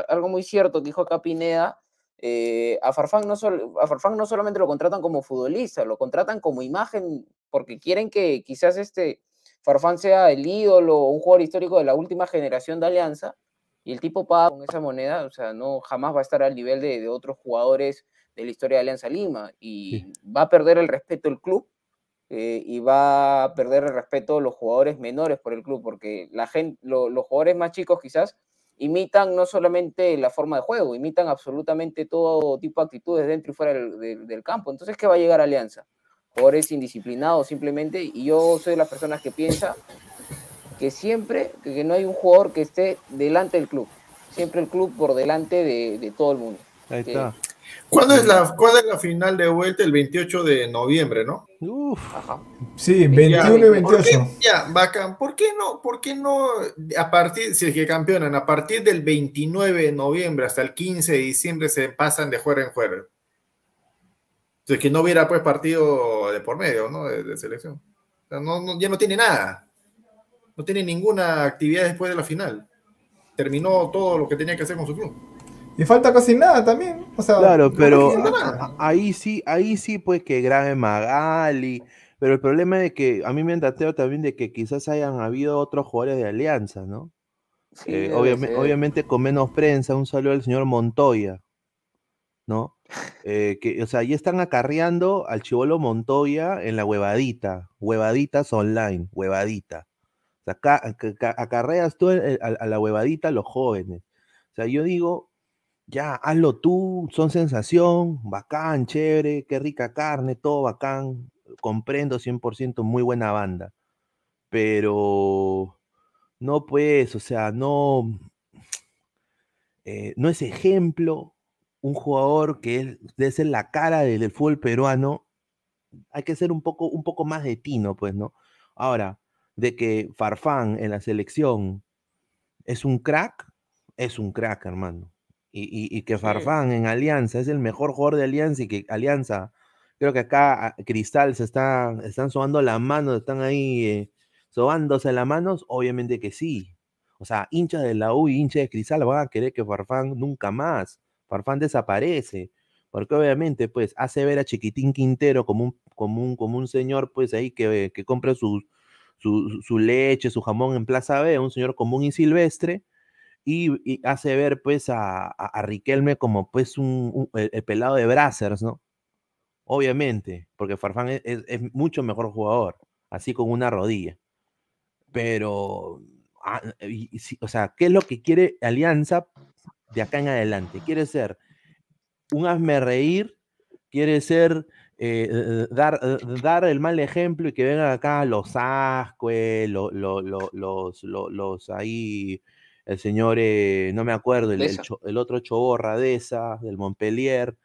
algo muy cierto que dijo acá Pineda, eh, a, Farfán no a Farfán no solamente lo contratan como futbolista, lo contratan como imagen porque quieren que quizás este Farfán sea el ídolo o un jugador histórico de la última generación de Alianza y el tipo paga con esa moneda, o sea, no jamás va a estar al nivel de, de otros jugadores de la historia de Alianza Lima y va a perder el respeto del club eh, y va a perder el respeto los jugadores menores por el club, porque la gente, los jugadores más chicos quizás imitan no solamente la forma de juego, imitan absolutamente todo tipo de actitudes dentro y fuera del, del, campo. Entonces, ¿qué va a llegar a Alianza? Jugadores indisciplinados simplemente, y yo soy de las personas que piensa que siempre, que no hay un jugador que esté delante del club, siempre el club por delante de, de todo el mundo. Ahí está. ¿Cuándo es, la, ¿Cuándo es la final de vuelta? El 28 de noviembre, ¿no? Uf. Sí, 21 y ¿Por 28. qué, ya, bacán. ¿Por qué no? ¿Por qué no? A partir, si es que campeonan, a partir del 29 de noviembre hasta el 15 de diciembre se pasan de juego en juego. Si es que no hubiera pues partido de por medio, ¿no? De, de selección. O sea, no, no- ya no tiene nada. No tiene ninguna actividad después de la final. Terminó todo lo que tenía que hacer con su club. Y falta casi nada también. O sea, Claro, pero a- ahí sí, ahí sí, pues que grabe Magali. Pero el problema es que a mí me han dateado también de que quizás hayan habido otros jugadores de Alianza, ¿no? Sí, Eh, obviamente con menos prensa, un saludo al señor Montoya, ¿no? Eh, que, o sea, ya están acarreando al chivolo Montoya en la huevadita, huevaditas online, huevadita. O sea, acá, acá- acá- acarreas tú el- a, a la huevadita a los jóvenes. O sea, yo digo, ya, hazlo tú, son sensación, bacán, chévere, qué rica carne, todo bacán, comprendo 100%, muy buena banda. Pero no pues, o sea, no, eh, no es ejemplo un jugador que es, debe ser la cara del, del fútbol peruano. Hay que ser un poco, un poco más de tino, pues, ¿no? Ahora, de que Farfán en la selección es un crack, es un crack, hermano. Y, y- y que Farfán en Alianza es el mejor jugador de Alianza y que Alianza, creo que acá a- Cristal se está, están sobando las manos, están ahí eh, sobándose las manos, obviamente que sí. O sea, hinchas de la U y hinchas de Cristal van a querer que Farfán nunca más. Farfán desaparece. Porque obviamente, pues, hace ver a Chiquitín Quintero como un, como un, como un señor, pues, ahí que, que compra su, su, su leche, su jamón en Plaza B, un señor común y silvestre, y, hace ver, pues, a, a- Riquelme como, pues, un, el, el pelado de Brazzers, ¿no? Obviamente, porque Farfán es, es- mucho mejor jugador, así con una rodilla. Pero, ah, o sea, ¿qué es lo que quiere Alianza de acá en adelante? Quiere ser un hazme reír, quiere ser eh, eh, dar, eh, dar el mal ejemplo y que vengan acá los Ascue, lo- lo- lo- los, lo- los ahí, el señor, eh, no me acuerdo, el, otro Choborra de esa, del Montpellier.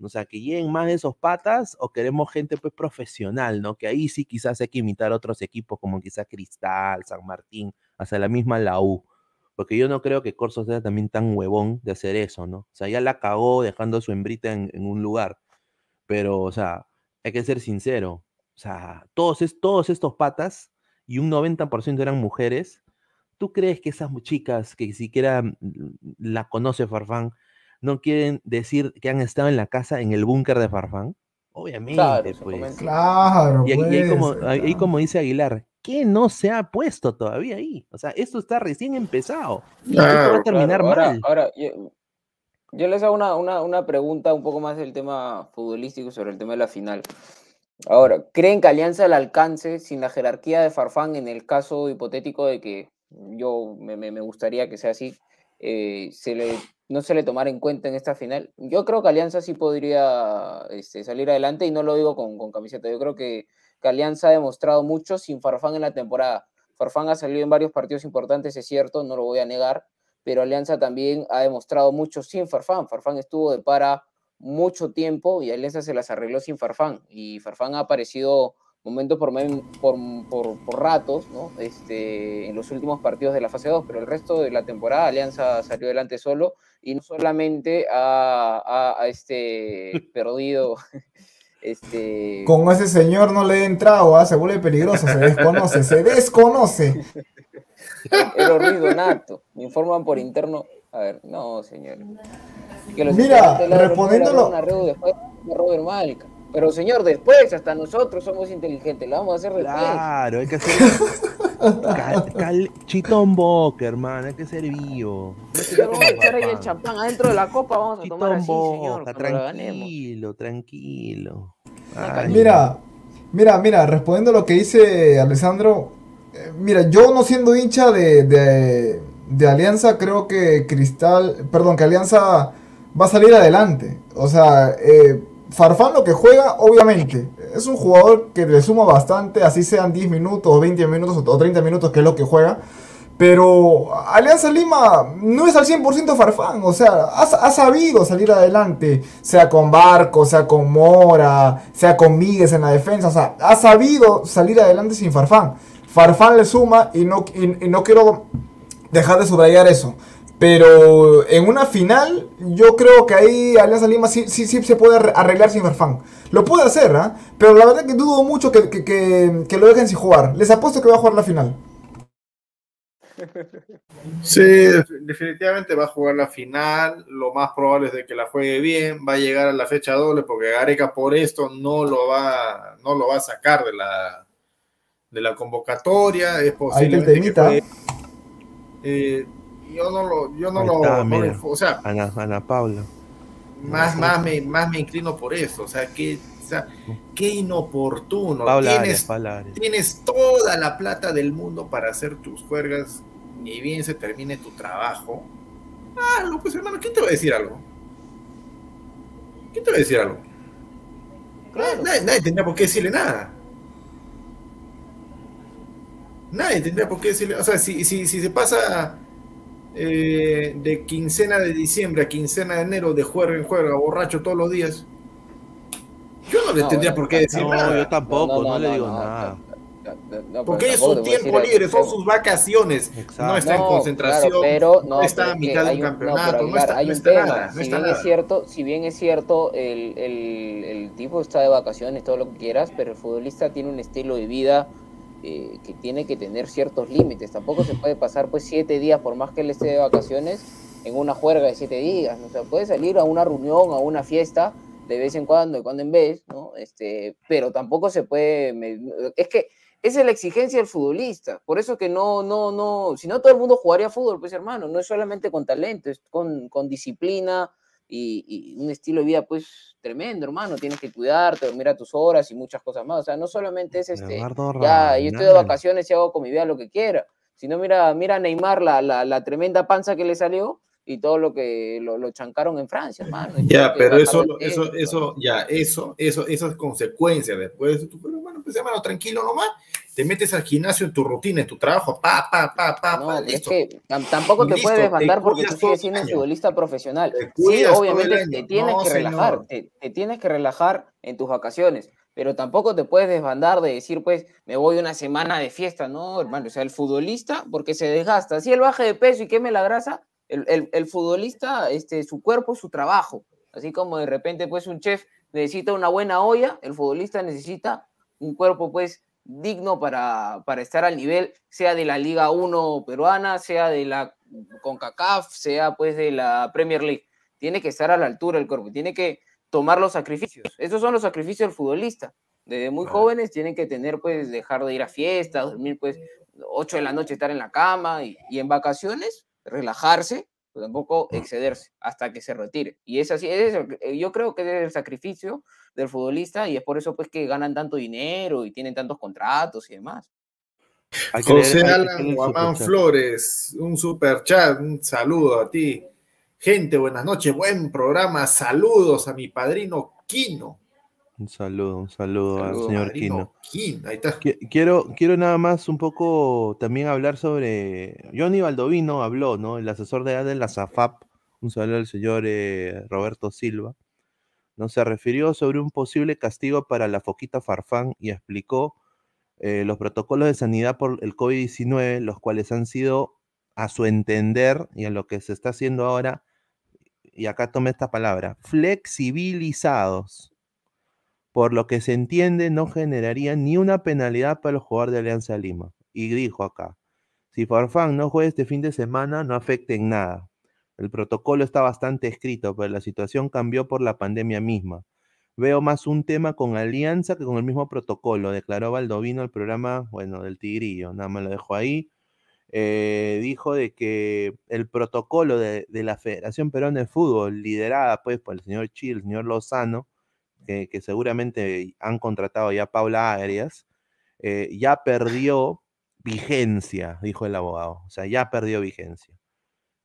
O sea, que lleguen más de esos patas o queremos gente pues profesional, ¿no? Que ahí sí quizás hay que imitar otros equipos como quizás Cristal, San Martín, hasta la misma la U. Porque yo no creo que Corso sea también tan huevón de hacer eso, ¿no? O sea, ya la cagó dejando a su hembrita en, en un lugar. Pero, o sea, hay que ser sincero. O sea, todos, es- todos estos patas, y un 90% eran mujeres, ¿tú crees que esas chicas que siquiera mm, la conoce Farfán, no quieren decir que han estado en la casa en el búnker de Farfán? Obviamente, Claro, pues. Claro, Y, ahí- y ahí pues, como, ahí dice Aguilar, ¿qué no se ha puesto todavía ahí? O sea, esto está recién empezado. Esto va Claro, a terminar Claro, ahora, mal. ahora yo, yo les hago una, una, una pregunta un poco más del tema futbolístico sobre el tema de la final. Ahora, ¿creen que Alianza le alcance sin la jerarquía de Farfán en el caso hipotético de que yo me, me- gustaría que sea así, eh, se le, no se le tomara en cuenta en esta final? Yo creo que Alianza sí podría este, salir adelante y no lo digo con, con camiseta. Yo creo que, que Alianza ha demostrado mucho sin Farfán en la temporada. Farfán ha salido en varios partidos importantes, es cierto, no lo voy a negar, pero Alianza también ha demostrado mucho sin Farfán. Farfán estuvo de para mucho tiempo y Alianza se las arregló sin Farfán. Y Farfán ha aparecido momento por, por, por, por ratos, ¿no? Este, en los últimos partidos de la fase 2, pero el resto de la temporada Alianza salió adelante solo y no solamente ha, ha- ha, este, perdido este, Con ese señor no le den trago, ¿ah? se vuelve peligroso, se desconoce, se desconoce. Era Ruiz Donato. Me informan por interno. A ver, no, señor. Que los Mira, respondiéndolo- después de Robert Malca. Pero señor, después, hasta nosotros somos inteligentes. La vamos a hacer después. Claro, hay que hacer. Cal- cal- chitón boca, hermano, hay que ser vivo. Pero vamos a echar ahí el champán adentro de la copa. Vamos a tomar así, señor. boca, ganemos. tranquilo, tranquilo. Ay, Mira, mira, mira, respondiendo a lo que dice Alessandro, eh, mira, yo no siendo hincha de, de, de Alianza, creo que Cristal, perdón, que Alianza va a salir adelante. O sea, eh, Farfán lo que juega, obviamente, es un jugador que le suma bastante, así sean 10 minutos, 20 minutos o 30 minutos, que es lo que juega. Pero Alianza Lima no es al 100% Farfán, o sea, ha, sabido salir adelante, sea con Barco, sea con Mora, sea con Míguez en la defensa, o sea, ha sabido salir adelante sin Farfán. Farfán le suma y, y no quiero dejar de subrayar eso. Pero en una final, yo creo que ahí Alianza Lima sí, sí, sí se puede arreglar sin Farfán. Lo puede hacer, ¿ah? Pero la verdad que dudo mucho que, que, que, que, lo dejen sin jugar. Les apuesto que va a jugar la final. Sí, definitivamente va a jugar la final. Lo más probable es de que la juegue bien. Va a llegar a la fecha doble porque Gareca por esto no lo va, no lo va a sacar de la, de la convocatoria. Es posible eh, yo no lo, yo no Ahí lo, está, no mira. lo- o sea, Ana, Ana Paula. más, más, me, más me inclino por eso, o sea, que, o sea, qué inoportuno. Paula tienes, Paula tienes toda la plata del mundo para hacer tus juergas, ni bien se termine tu trabajo. Ah, no, pues hermano, ¿quién te va a decir algo? ¿Quién te va a decir algo? Nadie, nadie tendría por qué decirle nada. Nadie tendría por qué decirle, o sea, si, si, si se pasa eh, de quincena de diciembre a quincena de enero de juerga en juerga, borracho todos los días, yo no le No, tendría por qué decir No, nada. yo tampoco, no, No, no, le digo no, nada. No, Porque es su tiempo decir libre, son sus vacaciones. No está en concentración, claro, pero, no, no está a mitad de un campeonato, no, está, hay no un está tema. si bien es cierto, si bien es cierto, el, el, el tipo está de vacaciones, todo lo que quieras, pero el futbolista tiene un estilo de vida eh, que tiene que tener ciertos límites. Tampoco se puede pasar pues siete días, por más que él esté de vacaciones, en una juerga de siete días. O sea, puede salir a una reunión, a una fiesta, de vez en cuando, de cuando en vez, ¿no? Este, pero tampoco se puede... me- es que esa es la exigencia del futbolista. Por eso que no, no, no, si no todo el mundo jugaría fútbol, pues hermano, no es solamente con talento, es con, con disciplina y, y un estilo de vida pues tremendo, hermano. Tienes que cuidarte, dormir a tus horas y muchas cosas más. O sea, no solamente es este, ya, yo estoy de vacaciones y hago con mi vida lo que quiera. Sino mira, mira a Neymar la, la, la tremenda panza que le salió y todo lo que lo, lo chancaron en Francia, hermano. y Ya, pero eso, eso, eso, ya, eso, eso, eso es consecuencia después. Tú, pero bueno, pues hermano, tranquilo nomás. Te metes al gimnasio en tu rutina, en tu trabajo, pa, pa, pa, pa, No, pa, es que tam- tampoco te Listo, puedes desbandar porque tú sigues siendo un futbolista profesional. Sí, obviamente te tienes No, que relajar, te tienes que relajar en tus vacaciones, pero tampoco te puedes desbandar de decir, pues, me voy una semana de fiesta, no, hermano, o sea, el futbolista, porque se desgasta, si él baje de peso y queme la grasa, el, el, el futbolista, este, su cuerpo, su trabajo, así como de repente, pues, un chef necesita una buena olla, el futbolista necesita un cuerpo, pues, digno para, para estar al nivel, sea de la Liga 1 peruana, sea de la CONCACAF, sea pues de la Premier League. Tiene que estar a la altura el cuerpo, tiene que tomar los sacrificios. Esos son los sacrificios del futbolista. Desde muy jóvenes tienen que tener, pues, dejar de ir a fiestas, dormir, pues, 8 de la noche, estar en la cama y, y en vacaciones, relajarse, pero tampoco excederse hasta que se retire. Y es así, es el- yo creo que es el sacrificio del futbolista y es por eso, pues, que ganan tanto dinero y tienen tantos contratos y demás. Hay que leer- José Alan Guamán. Flores, un super chat, un saludo a ti. Gente, buenas noches, buen programa. Saludos a mi padrino Quino. Un saludo, un saludo, Saludo, al señor Quino. Ahí está. Quiero, quiero nada más un poco también hablar sobre. Johnny Baldovino habló, ¿no? El asesor de, de la SAFAP, un saludo al señor eh, Roberto Silva, ¿no? Se refirió sobre un posible castigo para la foquita Farfán y explicó eh, los protocolos de sanidad por el COVID-19, los cuales han sido, a su entender, y a lo que se está haciendo ahora, y acá tome esta palabra, flexibilizados por lo que se entiende no generaría ni una penalidad para el jugador de Alianza Lima. Y dijo acá, si Farfán no juega este fin de semana, no afecte en nada. El protocolo está bastante escrito, pero la situación cambió por la pandemia misma. Veo más un tema con Alianza que con el mismo protocolo, declaró Baldovino el programa, bueno, del Tigrillo, nada más lo dejo ahí. Eh, dijo de que el protocolo de, de la Federación Peruana de Fútbol, liderada pues por el señor Chil, el señor Lozano, que, que seguramente han contratado ya Paula Arias, eh, ya perdió vigencia, dijo el abogado. O sea, ya perdió vigencia.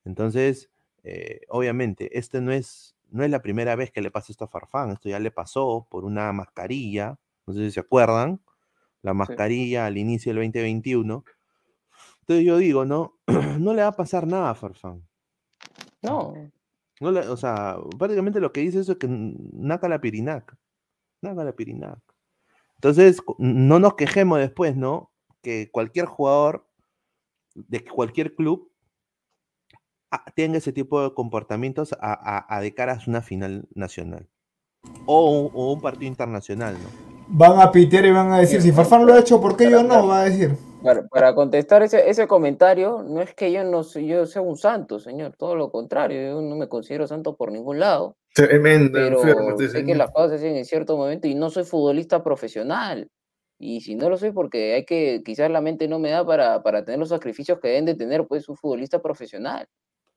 Entonces, eh, obviamente, este no es, no es la primera vez que le pasa esto a Farfán. Esto ya le pasó por una mascarilla. No sé si se acuerdan. La mascarilla al inicio del 2021. Entonces yo digo, ¿no? no le va a pasar nada a Farfán. No. No le- o sea, prácticamente lo que dice eso es que naca la pirinaca. Naca la pirinaca. Entonces, no nos quejemos después, ¿no? Que cualquier jugador de cualquier club ah, tenga ese tipo de comportamientos a, a- a de cara a una final nacional. O un, o un partido internacional, ¿no? Van a pitear y van a decir, si Farfán lo ha hecho, ¿por qué yo no? Va a decir. Para, para contestar ese, ese comentario, no es que yo no yo sea un santo, señor, todo lo contrario, yo no me considero santo por ningún lado, Tremendo pero enfermo este sé que señor. las cosas se hacen en cierto momento y no soy futbolista profesional. Y si no lo soy porque hay que, quizás la mente no me da para, para tener los sacrificios que deben de tener pues un futbolista profesional.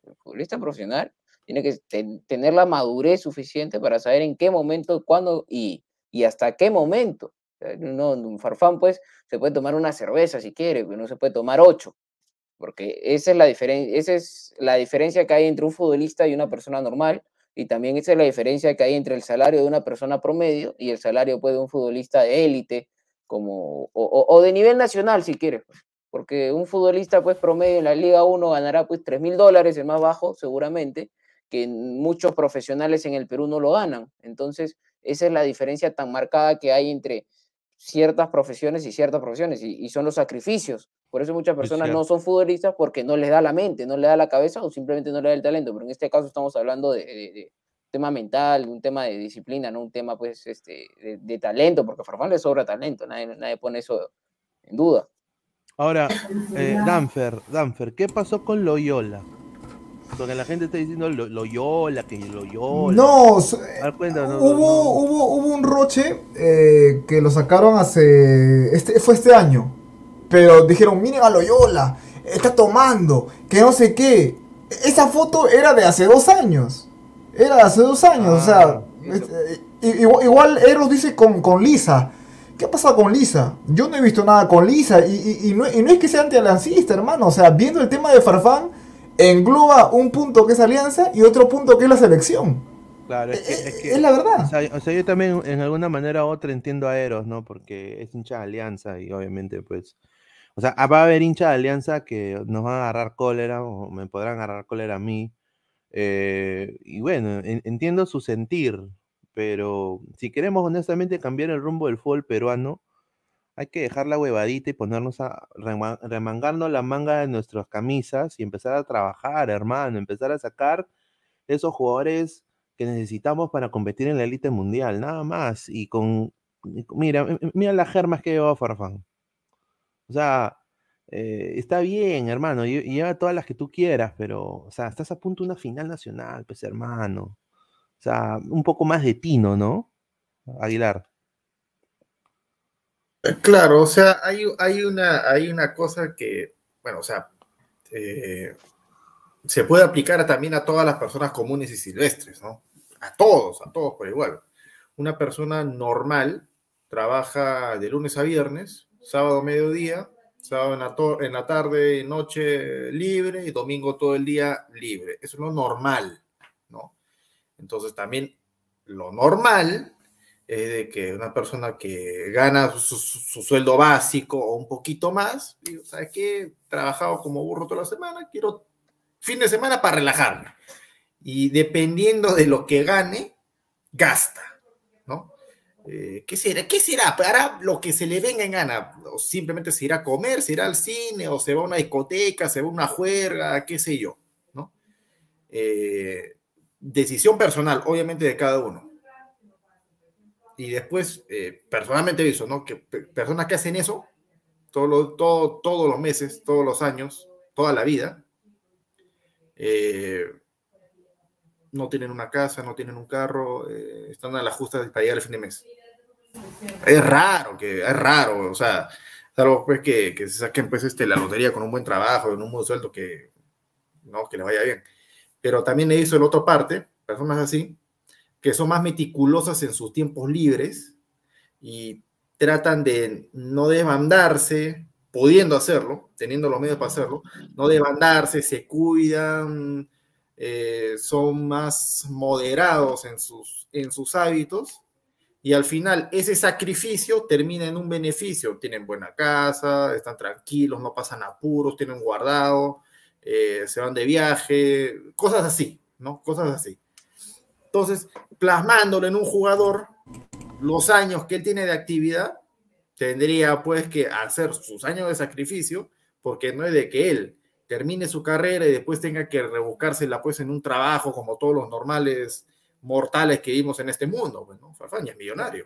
El futbolista profesional tiene que ten- tener la madurez suficiente para saber en qué momento, cuándo y, y hasta qué momento. Sea, No, un farfán, pues, se puede tomar una cerveza si quiere, pero no se puede tomar ocho. Porque esa es la diferencia, esa es la diferencia que hay entre un futbolista y una persona normal. Y también esa es la diferencia que hay entre el salario de una persona promedio y el salario pues, de un futbolista de élite, como, o de nivel nacional, si quieres. pues. Porque un futbolista pues, promedio en la Liga 1 ganará pues 3 mil dólares, el más bajo, seguramente, que muchos profesionales en el Perú no lo ganan. Entonces, esa es la diferencia tan marcada que hay entre ciertas profesiones y ciertas profesiones, y, y son los sacrificios. Por eso muchas personas no son futbolistas porque no les da la mente, no les da la cabeza o simplemente no les da el talento. Pero en este caso estamos hablando de, de- de tema mental, un tema de disciplina, no un tema pues este, de, de talento, porque a Farfán le sobra talento, nadie, nadie pone eso en duda. Ahora, eh, Danfer, Danfer, ¿qué pasó con Loyola? Porque la gente está diciendo Lo- Loyola, que Loyola. No, s- A ver, cuéntanos, no, hubo, no. hubo, hubo un roche eh, que lo sacaron hace. Este, fue este año. Pero dijeron, miren a Loyola, está tomando, que no sé qué. Esa foto era de hace dos años. Era de hace dos años, o sea. Ah, es- eh, igual, igual Eros dice con, con Lisa. ¿Qué ha pasado con Lisa? Yo no he visto nada con Lisa. Y, y- y no, y no es que sea antialiancista, hermano. O sea, viendo el tema de Farfán, engloba un punto que es Alianza y otro punto que es la selección. Claro, es que, es que- es la verdad. O sea, o sea, yo también en alguna manera u otra entiendo a Eros, ¿no? Porque es hincha de Alianza y obviamente, pues. O sea, va a haber hincha de Alianza que nos van a agarrar cólera o me podrán agarrar cólera a mí. eh, y bueno, en- entiendo su sentir, pero si queremos honestamente cambiar el rumbo del fútbol peruano, hay que dejar la huevadita y ponernos a rema- remangarnos la manga de nuestras camisas y empezar a trabajar, hermano, empezar a sacar esos jugadores que necesitamos para competir en la élite mundial, nada más. Y con, mira, mira las germas que lleva Farfán. O sea, eh, está bien, hermano, lle- lleva todas las que tú quieras, pero, o sea, estás a punto de una final nacional, pues, hermano. O sea, un poco más de tino, ¿no? Aguilar. Claro, o sea, hay, hay, una, hay una cosa que, bueno, o sea, eh, se puede aplicar también a todas las personas comunes y silvestres, ¿no? A todos, a todos por igual. Una persona normal trabaja de lunes a viernes, sábado mediodía, sábado en la, en la tarde, noche libre y domingo todo el día libre. Eso es lo normal, ¿no? Entonces también lo normal es de que una persona que gana su, su- su sueldo básico o un poquito más, digo, ¿sabes qué? Trabajado como burro toda la semana, quiero fin de semana para relajarme. Y dependiendo de lo que gane, gasta, ¿no? Eh, ¿Qué será? ¿Qué será? Para lo que se le venga en gana. O simplemente se irá a comer, se irá al cine, o se va a una discoteca, se va a una juerga, qué sé yo, ¿no? Eh, decisión personal, obviamente, de cada uno. Y después, eh, personalmente visto, ¿no? Que pe- personas que hacen eso todo lo- todo- todos los meses, todos los años, toda la vida, eh, no tienen una casa, no tienen un carro, eh, están a la justa para llegar al fin de mes. Es raro, que es raro, o sea, salvo pues que, que se saquen pues este, la lotería con un buen trabajo, en un buen sueldo que, no, que le vaya bien. Pero también he visto el otra parte, personas así, que son más meticulosas en sus tiempos libres y tratan de no desbandarse, pudiendo hacerlo, teniendo los medios para hacerlo, no desbandarse, se cuidan, eh, son más moderados en sus, en sus hábitos y al final ese sacrificio termina en un beneficio. Tienen buena casa, están tranquilos, no pasan apuros, tienen guardado, eh, se van de viaje, cosas así, ¿no? Cosas así. Entonces, plasmándolo en un jugador, los años que él tiene de actividad, tendría pues que hacer sus años de sacrificio, porque no es de que él termine su carrera y después tenga que rebuscársela pues en un trabajo como todos los normales mortales que vimos en este mundo. Bueno, Farfán es millonario.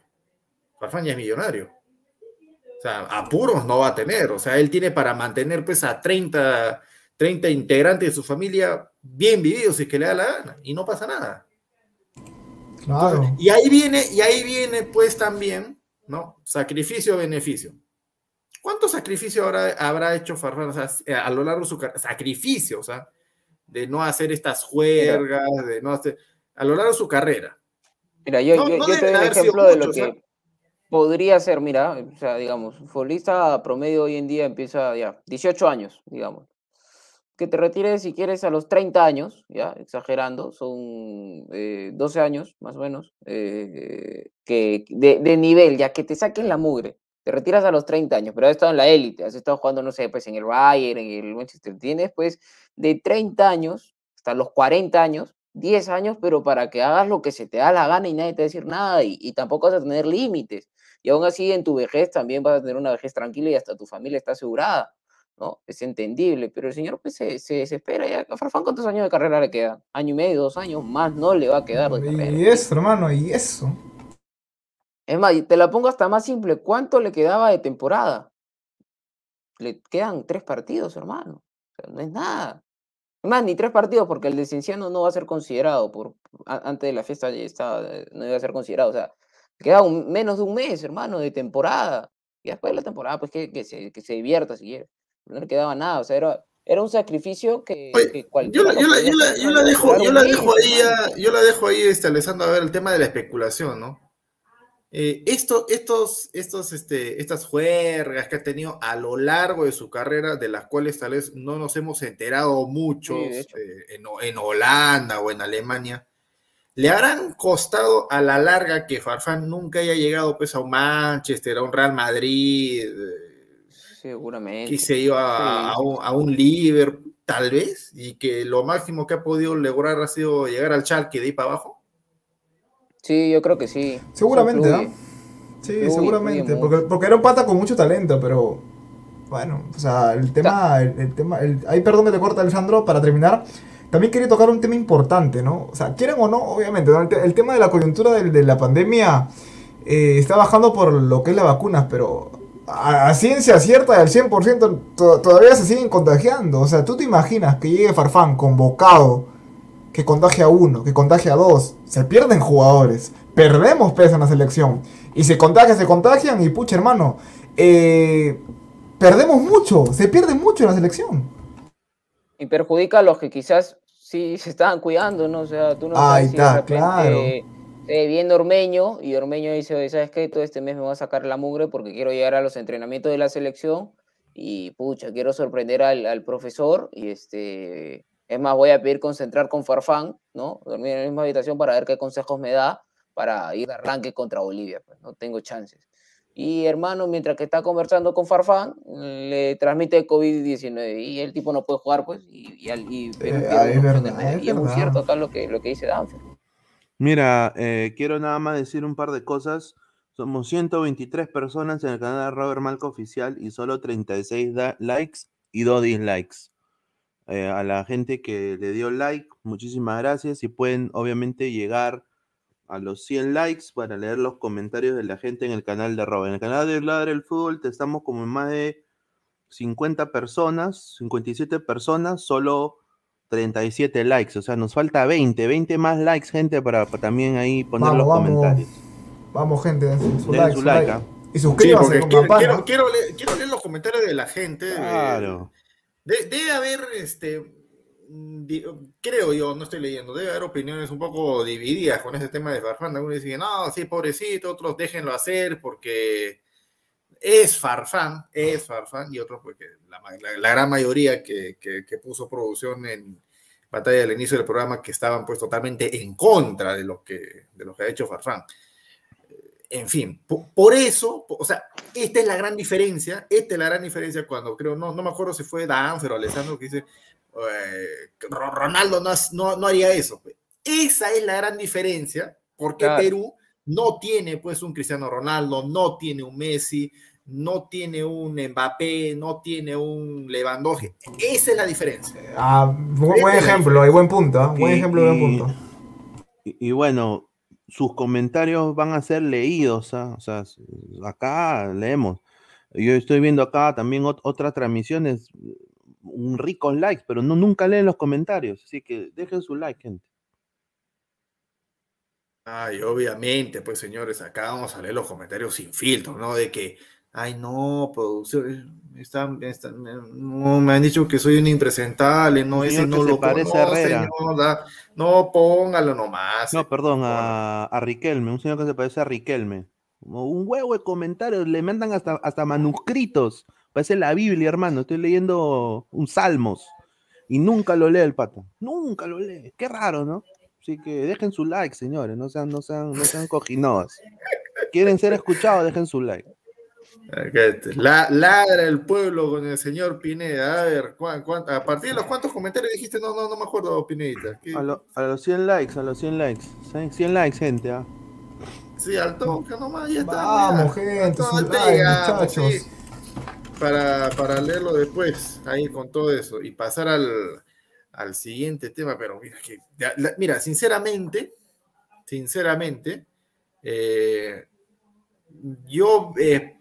Farfán es millonario. O sea, apuros no va a tener. O sea, él tiene para mantener pues a 30, 30 integrantes de su familia bien vividos si es que le da la gana y no pasa nada. Claro. y ahí viene, y ahí viene pues también, ¿no? Sacrificio-beneficio. ¿Cuántos sacrificios habrá, habrá hecho Farfán o sea, eh, a lo largo de su carrera? Sacrificio, o sea, de no hacer estas juergas, de no hacer, a lo largo de su carrera. Mira, yo, No- yo, no yo te doy un ejemplo de lo que podría ser, mira, o sea, digamos, un futbolista promedio hoy en día empieza ya, 18 años, digamos. Que te retires si quieres a los 30 años, ya, exagerando, son eh, 12 años más o menos, eh, que de, nivel, ya que te saques la mugre. Te retiras a los 30 años, pero has estado en la élite, has estado jugando, no sé, pues en el Bayern, en el Manchester. Tienes pues de 30 años hasta los 40 años, 10 años, pero para que hagas lo que se te da la gana y nadie te va a decir nada y, y tampoco vas a tener límites. Y aún así en tu vejez también vas a tener una vejez tranquila y hasta tu familia está asegurada, ¿no? Es entendible, pero el señor pues se, se desespera ya. A Farfán, ¿cuántos años de carrera le quedan? Año y medio, dos años, más no le va a quedar de carrera. Y eso, hermano, y eso. Es más, te la pongo hasta más simple. ¿Cuánto le quedaba de temporada? Le quedan tres partidos, hermano. O sea, no es nada. Es más, ni tres partidos, porque el de Cienciano no va a ser considerado. Por, a- antes de la fiesta ya estaba, no iba a ser considerado. O sea, queda un- menos de un mes, hermano, de temporada. Y después de la temporada, pues que, que se, que se divierta si quiere. No le quedaba nada. O sea, era, era un sacrificio que, que Yo cualquiera la, lo yo la- yo la- yo la dejo, yo la dejo ahí, a- yo la dejo ahí, este, Alessandro, a ver el tema de la especulación, ¿no? Eh, esto, estos, estos, este, estas juergas que ha tenido a lo largo de su carrera, de las cuales tal vez no nos hemos enterado muchos hecho. eh, en, en Holanda o en Alemania, ¿le habrán costado a la larga que Farfán nunca haya llegado pues, a un Manchester, a un Real Madrid, eh, Seguramente. que se iba a, Sí. a un, a un Liverpool, tal vez, y que lo máximo que ha podido lograr ha sido llegar al Schalke de ahí para abajo? Sí, yo creo que sí. Seguramente, influye. Sí, Influye, seguramente. Porque, porque era un pata con mucho talento, pero. Bueno, o sea, el tema. El, el tema el- ahí, perdón que te corta, Alejandro, para terminar. También quería tocar un tema importante, ¿no? O sea, quieren o no, obviamente, ¿no? el, te- el tema de la coyuntura del- de, la pandemia eh, está bajando por lo que es las vacunas, pero a, a ciencia cierta del 100% to- todavía se siguen contagiando. O sea, tú te imaginas que llegue Farfán convocado, que contagia a uno, que contagia a dos, se pierden jugadores, perdemos peso en la selección, y se contagian, se contagian, y pucha hermano, eh, perdemos mucho, se pierde mucho en la selección. y perjudica a los que quizás sí se estaban cuidando, ¿no? O sea, tú no Ahí si de está, repente claro. Eh, viene Ormeño y Ormeño dice, "Oye, ¿sabes qué? Todo este mes me voy a sacar la mugre porque quiero llegar a los entrenamientos de la selección y pucha, quiero sorprender al, al profesor y este, es más, voy a pedir concentrar con Farfán, ¿no? Dormir en la misma habitación para ver qué consejos me da para ir de arranque contra Bolivia, pues no tengo chances. Y hermano, mientras que está conversando con Farfán, le transmite COVID-19 y el tipo no puede jugar, pues, y, y, y Eh, una es verdad, es Y es muy cierto acá lo que, lo que dice Danfer. Mira, eh, quiero nada más decir un par de cosas. Somos 123 personas en el canal de Robert Malco Oficial y solo 36 da- likes y 2 dislikes. Eh, a la gente que le dio like, muchísimas gracias. Y pueden obviamente llegar a los 100 likes para leer los comentarios de la gente en el canal de Robert. En el canal de Ladre el Fútbol te estamos como en más de 50 personas, 57 personas, solo 37 likes. O sea, nos falta 20, 20 más likes, gente, para, para también ahí poner Vamos, los vamos. comentarios. Vamos gente, den su, Den like, su su like, like. ¿ah? Y Sí, suscríbanse con quiero, quiero, quiero leer, quiero leer los comentarios de la gente. Claro. de- debe haber, este, di- creo yo, no estoy leyendo, debe haber opiniones un poco divididas con ese tema de Farfán. Algunos dicen, no, sí, pobrecito, otros déjenlo hacer porque es Farfán, es Farfán, y otros porque la, ma- la- la gran mayoría que, que- que puso producción en batalla del inicio del programa que estaban pues totalmente en contra de lo que, de lo que ha hecho Farfán. en fin, po- por, eso, o sea, esta es la gran diferencia, esta es la gran diferencia cuando creo, no, no me acuerdo si fue Danfer o Alessandro que dice, eh, Ro- Ronaldo no, no, no haría eso. Esa es la gran diferencia, porque Claro. Perú no tiene pues un Cristiano Ronaldo, no tiene un Messi, no tiene un Mbappé, no tiene un Lewandowski. Esa es la diferencia. Ah, buen, buen ejemplo, hay buen punto, ¿ah? buen Y- ejemplo, buen y- punto. Y, y bueno, sus comentarios van a ser leídos, ¿ah? o sea, acá leemos. Yo estoy viendo acá también ot- otras transmisiones, un ricos likes, pero no, nunca leen los comentarios, así que dejen su like, gente. Ay, obviamente, pues señores, acá vamos a leer los comentarios sin filtro, ¿no? De que, ay, no, producción, están, están- no, me han dicho que soy un impresentable, no, ese no lo conoce, Herrera. señor, da- no, póngalo nomás. No, perdón, a, a Riquelme, un señor que se parece a Riquelme. Un huevo de comentarios, le mandan hasta, hasta manuscritos. Parece la Biblia, hermano. Estoy leyendo un Salmos. Y nunca lo lee el pato. Nunca lo lee. Qué raro, ¿no? Así que dejen su like, señores. No sean, no sean, no sean cojinoas. Quieren ser escuchados, dejen su like. La, ladra el pueblo con el señor Pineda. A ver, ¿cuán- cuán- a partir de los cuantos comentarios dijiste, no, no, no me acuerdo, Pinedita. A, lo- a los 100 likes, a los 100 likes. 100 100 likes, gente. ¿ah? Sí, al toque nomás, ya está. Vamos, ya. gente, like, muchachos. sí. Para, para leerlo después, ahí con todo eso, y pasar al, al siguiente tema, pero mira, que, ya, la- mira, sinceramente, sinceramente, eh, yo, eh,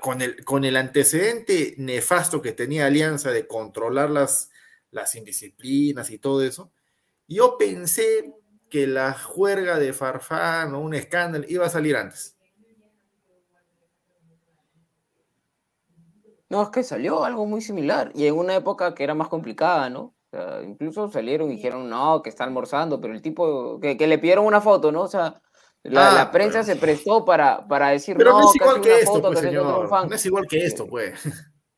con, el, con el antecedente nefasto que tenía Alianza de controlar las, las indisciplinas y todo eso, yo pensé que la juerga de Farfán o un escándalo iba a salir antes. No, es que salió algo muy similar y en una época que era más complicada, ¿no? O sea, incluso salieron y dijeron, no, que está almorzando, pero el tipo, que, que le pidieron una foto, ¿no? O sea, la, Ah, la prensa pero- se prestó para, para decir, Pero no, no, es que igual hace que una esto, foto, pues, que señor. fan. No es igual que esto, pues.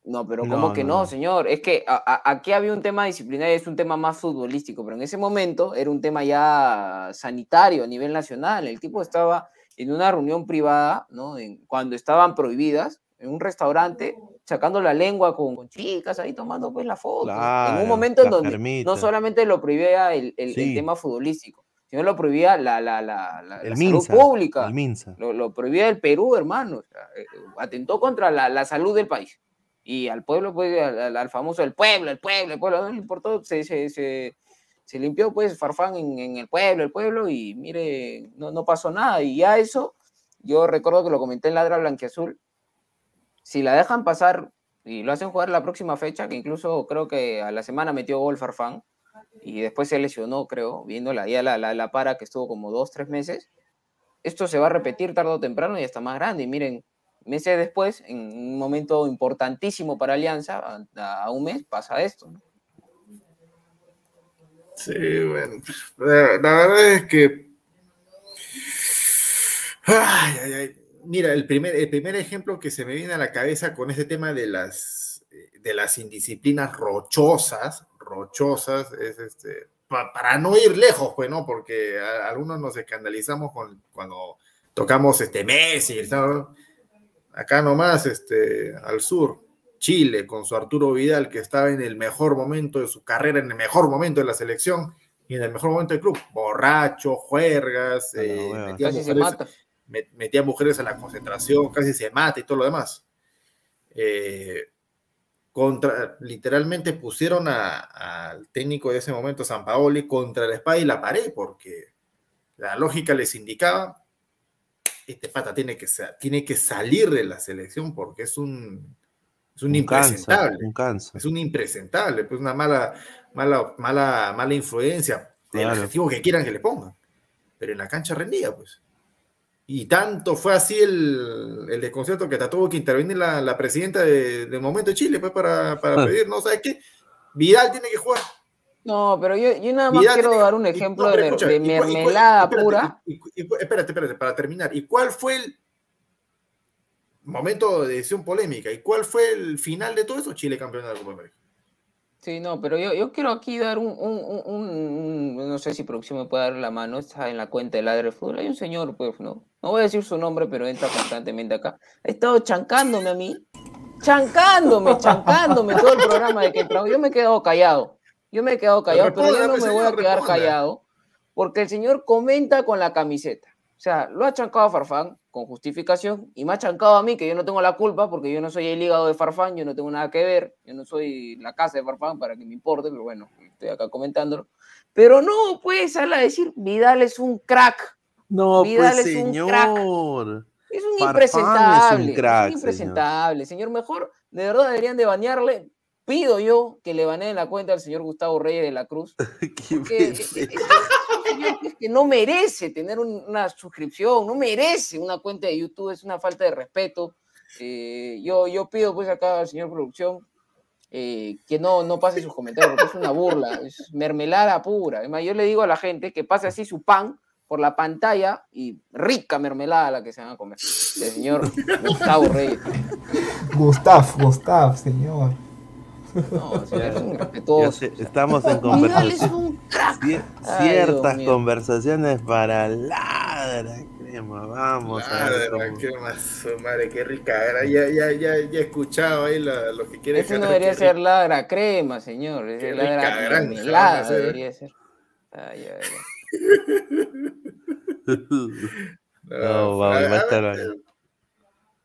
No, pero No, ¿cómo que no, no. señor? Es que a- a- aquí había un tema disciplinario, es un tema más futbolístico, pero en ese momento era un tema ya sanitario a nivel nacional. El tipo estaba en una reunión privada, ¿no? En- cuando estaban prohibidas, en un restaurante, sacando la lengua con, con chicas ahí tomando pues la foto. en Claro, un momento en donde permite. no solamente lo prohibía el, el- tema futbolístico, sino lo prohibía la, la, la, la- El Minsa. salud pública. El Minsa. Lo, lo prohibía el Perú, hermano. o sea, eh, atentó contra la, la salud del país. Y al pueblo, pues, al, al- al famoso, el pueblo, el pueblo, el pueblo, no le importó, se, se, se, se limpió, pues, Farfán en, en el pueblo, el pueblo, y mire, no, no pasó nada. Y ya eso, yo recuerdo que lo comenté en Ladra Blanquiazul, si la dejan pasar y lo hacen jugar la próxima fecha, que incluso creo que a la semana metió gol Farfán, y después se lesionó, creo, viendo la, ya la, la, la para que estuvo como dos, tres meses, esto se va a repetir tarde o temprano y hasta más grande. Y miren, meses después, en un momento importantísimo para Alianza, a, a un mes pasa esto. ¿no? Sí, bueno. La, la verdad es que. Ay, ay, ay. Mira, el primer, el primer ejemplo que se me viene a la cabeza con este tema de las, de las indisciplinas rochosas, rochosas, es este, pa- para no ir lejos, pues, ¿no? Porque a- algunos nos escandalizamos con, cuando tocamos este Messi, ¿sabes? acá nomás, este, al sur, Chile, con su Arturo Vidal, que estaba en el mejor momento de su carrera, en el mejor momento de la selección y en el mejor momento del club. Borracho, juergas, A la eh, metía, Casi se mujeres, mata. metía mujeres a la concentración, casi se mata y todo lo demás. Eh, contra, literalmente pusieron al técnico de ese momento, San Paoli, contra la espada y la pared, porque la lógica les indicaba, este pata tiene que, tiene que salir de la selección porque es un, es un, impresentable. un. Es un impresentable, pues una mala, mala, mala, mala influencia, el Claro. adjetivo que quieran que le pongan. Pero en la cancha rendía, pues. Y tanto fue así el, el desconcierto que hasta tuvo que intervenir la, la presidenta de- del momento de Chile, pues, para, para Ah. pedir, ¿no? ¿Sabes qué? Vidal tiene que jugar. No, pero yo, yo nada más Vidal quiero dar un ejemplo no, de, de y y mermelada espérate, pura. y- espérate, espérate, para terminar. ¿Y cuál fue el momento de decisión polémica? ¿Y cuál fue el final de todo eso? Chile campeón de la Copa América. Sí, no, pero yo, yo quiero aquí dar un, un, un, un- no sé si producción me puede dar la mano, está en la cuenta de Ladre Fútbol, hay un señor, pues, ¿no? No voy a decir su nombre, pero entra constantemente acá. Ha estado chancándome a mí, chancándome, chancándome todo el programa de que entraba. Yo me he quedado callado, yo me he quedado callado, pero yo no me voy a quedar callado, porque el señor comenta con la camiseta. O sea, lo ha chancado a Farfán con justificación y me ha chancado a mí, que yo no tengo la culpa porque yo no soy el hígado de Farfán, yo no tengo nada que ver, yo no soy la casa de Farfán para que me importe, pero bueno, estoy acá comentándolo. Pero no, pues, sale a decir, Vidal es un crack, No, Vidal pues es un crack. señor. es un Farfán impresentable, es un crack, es un impresentable, señor. Mejor, de verdad deberían de banearle. Pido yo que le baneen la cuenta al señor Gustavo Reyes de la Cruz, Qué que señor que- no merece tener un- una suscripción, no merece una cuenta de YouTube, es una falta de respeto. Eh, yo, yo pido pues acá al señor producción eh, que no, no pase sus comentarios, porque es una burla, es mermelada pura. Además, yo le digo a la gente que pase así su pan por la pantalla y rica mermelada la que se van a comer. El señor Gustavo Reyes. Gustav, Gustav, señor. No, o sea, es un Ya sé, estamos en Vidal es conversación. un crack. Cier- Ay, ciertas conversaciones para ladra, crema. Vamos a ver qué más, madre, qué rica era. Ya, ya, ya, ya he escuchado ahí la- lo que quiere Ese no dejar, debería ser ladra crema, señor. Qué rica ladra debería ser. Ay. No, vamos, a- va a estar.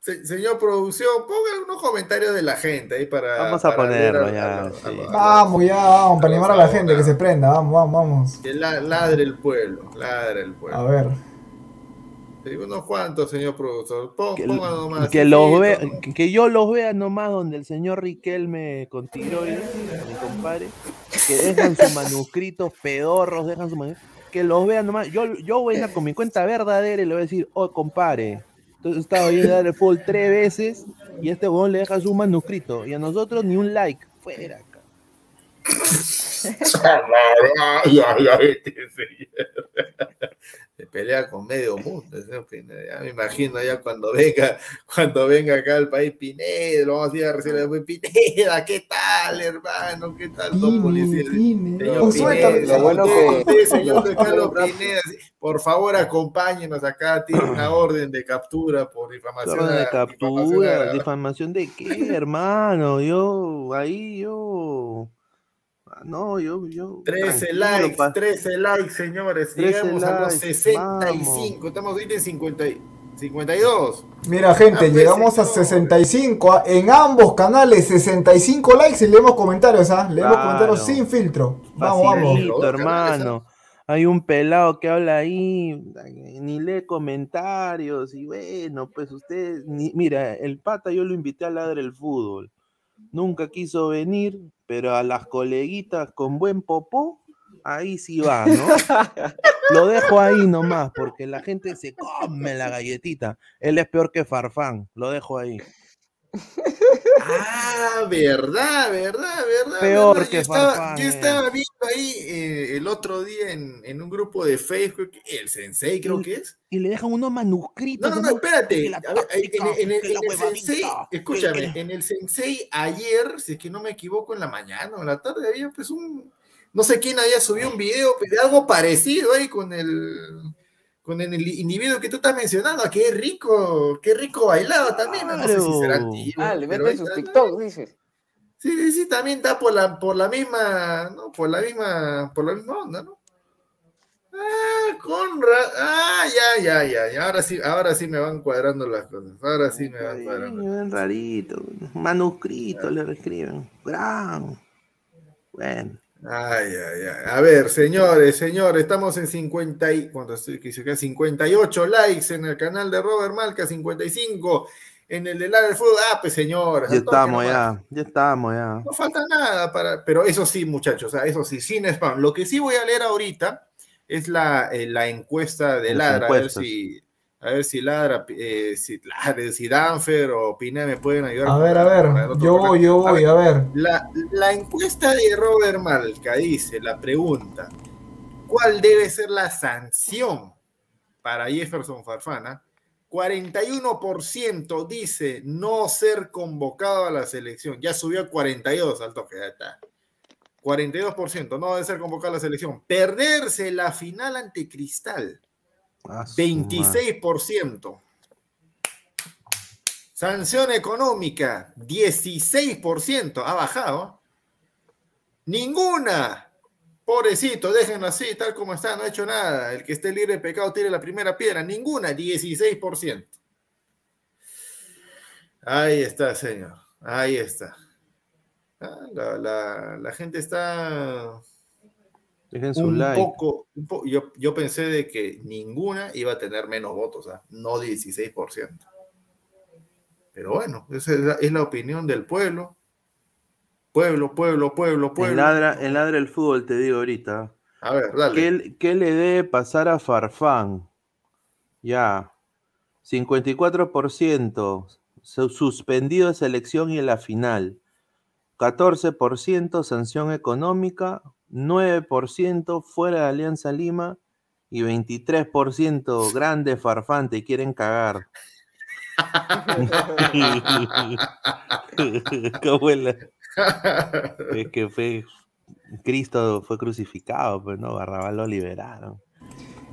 Se- señor producción, ponga unos comentarios de la gente ahí para. Vamos a para ponerlo a- ya, a lo- sí. a lo- a lo- Vamos, ya, vamos, para animar a la gente que se prenda. Vamos, vamos, vamos. Que la- ladre el pueblo, ladre el pueblo. A ver. Unos cuantos, señor productor. Pon, Que, ponga nomás. que los todo. que, que yo los vea nomás donde el señor Riquelme con tiroides, mi compadre, que dejan sus manuscritos pedorros, dejan sus manuscritos, que los vea nomás. Yo, yo voy a ir con mi cuenta verdadera y le voy a decir, oh, compadre, entonces estaba dar el fútbol tres veces y este huevón le deja su manuscrito y a nosotros ni un like. Fuera. Pelea con medio mundo. Ya me imagino ya cuando venga, cuando venga acá al país Pineda, lo vamos a ir a recibir después, Pineda, ¿qué tal, hermano? ¿Qué tal, don policía? Señor. Pineda, Lo bueno que- usted, señor de Carlos Pineda, sí, por favor acompáñenos acá, tiene una orden de captura por difamación. Orden de captura, a- difamación de qué, hermano. Yo, ahí, yo. Ah, No, yo, yo. 13 tranquilo, likes, pa- 13 likes, señores. 13 Llegamos a los likes, 65. Estamos ahorita en 50, y- 52. Mira, gente, Ah, pues, llegamos a señor. 65. ah, En ambos canales, 65 likes y leemos comentarios, ¿ah? Leemos Claro. comentarios sin filtro. Vamos, vamos. Facilito, hermano. Hay un pelado que habla ahí, ni lee comentarios, y bueno, pues usted, ni- mira, el pata yo lo invité a ladrar el fútbol. Nunca quiso venir, pero a las coleguitas con buen popó, ahí sí va, ¿no? Lo dejo ahí nomás, porque la gente se come la galletita. Él es peor que Farfán, lo dejo ahí. Ah, verdad, verdad, verdad. Peor verdad. que yo estaba, Farfán, yo eh. estaba viendo ahí eh, el otro día en, en un grupo de Facebook, el Sensei creo que es. Y le dejan unos manuscritos. No, no, no, espérate. ver, en, en- en- el Sensei, escúchame, en el Sensei ayer, si es que no me equivoco, en la mañana o en la tarde había pues un, no sé quién había subido un video de algo parecido ahí con el, con el individuo que tú estás mencionando, qué rico, qué rico bailaba también, no, No sé si será antiguo, Ah, le ahí sus TikTok, dices. Sí, sí, sí, también está por la, por la misma, ¿no? Por la misma, por la misma onda, ¿no? Ah, Conrad, ah, ya, ya, ya, ya, ahora sí, ahora sí me van cuadrando las cosas, ahora sí me van cuadrando. Bien rarito. Manuscrito le reescriben. Gran. Bueno. Ay, ay, ay. A ver, señores, señores, estamos en 50 y, ¿cuánto estoy? Que se queda 58 likes en el canal de Robert Malca, 55 en el de la del fútbol. Ah, pues señores. Ya estamos, ya. Ya estamos, ya. No falta nada para. Pero eso sí, muchachos, eso sí, sin spam. Lo que sí voy a leer ahorita es la, eh, la encuesta de Las Ladra, a ver si. A ver si Ladra, eh, si, Ladra, si Danfer o Pineda me pueden ayudar. A ver, a ver. Yo voy, yo voy, a ver. La, la encuesta de Robert Malca dice, la pregunta, ¿cuál debe ser la sanción para Jefferson Farfana? 41% dice no ser convocado a la selección. Ya subió a 42 al toque, ya está. 42%, no debe ser convocado a la selección. Perderse la final ante Cristal, 26%. Sanción económica, 16%. Ha bajado. Ninguna. Pobrecito, déjenlo así, tal como está, no ha hecho nada. El que esté libre de pecado tire la primera piedra. Ninguna, 16%. Ahí está, señor. Ahí está. Ah, La, la- la gente está Dejen su un like. poco, un po- yo, yo pensé de que ninguna iba a tener menos votos, ¿ah? no 16%. Pero bueno, esa es la, es la opinión del pueblo. Pueblo, pueblo, pueblo, pueblo. ladra, en ladra el fútbol te digo ahorita. A ver, dale. ¿Qué, qué le debe pasar a Farfán? Ya. 54% su- suspendido de selección y en la final. 14% sanción económica. 9% fuera de Alianza Lima. Y 23% grande Farfán, te quieren cagar. ¿Cómo es la- Es que fue. Cristo fue crucificado, pero no, Barrabás lo liberaron.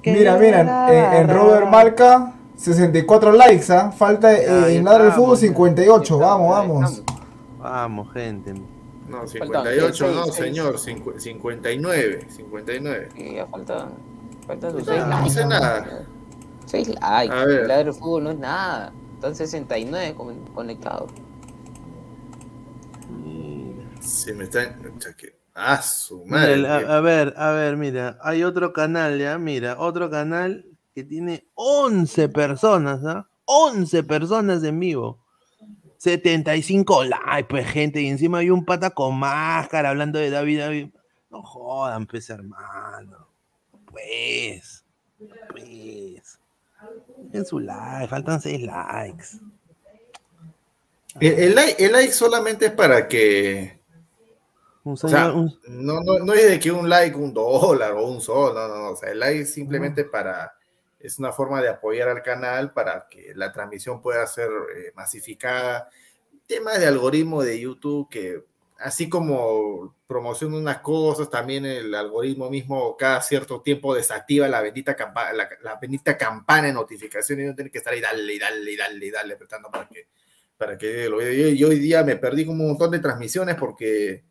Mira, mira, en, en Robert Marca, 64 likes, ¿ah? Falta eh, en Ladra del Fútbol, estamos, ya. 58. Vamos, vamos. Vamos, gente. No, Faltan 58 no, seis, señor, cincu- 59, 59. Y ya faltan, faltan sus No, 6 no likes. sé nada. 6 likes. A ver. El ladro del fútbol no es nada. Están 69 con- conectados. Se me está. Ah, su madre. el- a, a ver, a ver, mira, hay otro canal, ya, mira, otro canal que tiene 11 personas, ¿ah? 11 personas en vivo. 75 likes, pues, gente, y encima hay un pata con máscara hablando de David, David. No jodan, pues, hermano. Pues, pues. En su like, faltan 6 likes. El, el like, el like solamente es para que. O sea, un- no, no, no es de que un like, un dólar o un sol, no, no, no. O sea, el like es simplemente para. Es una forma de apoyar al canal para que la transmisión pueda ser eh, masificada. Temas de algoritmo de YouTube que, así como promociona unas cosas, también el algoritmo mismo cada cierto tiempo desactiva la bendita, campa- la, la bendita campana de notificaciones y no tiene que estar ahí, dale, y dale, y dale, y dale, apretando para que, para que lo vea. Yo, yo hoy día me perdí como un montón de transmisiones porque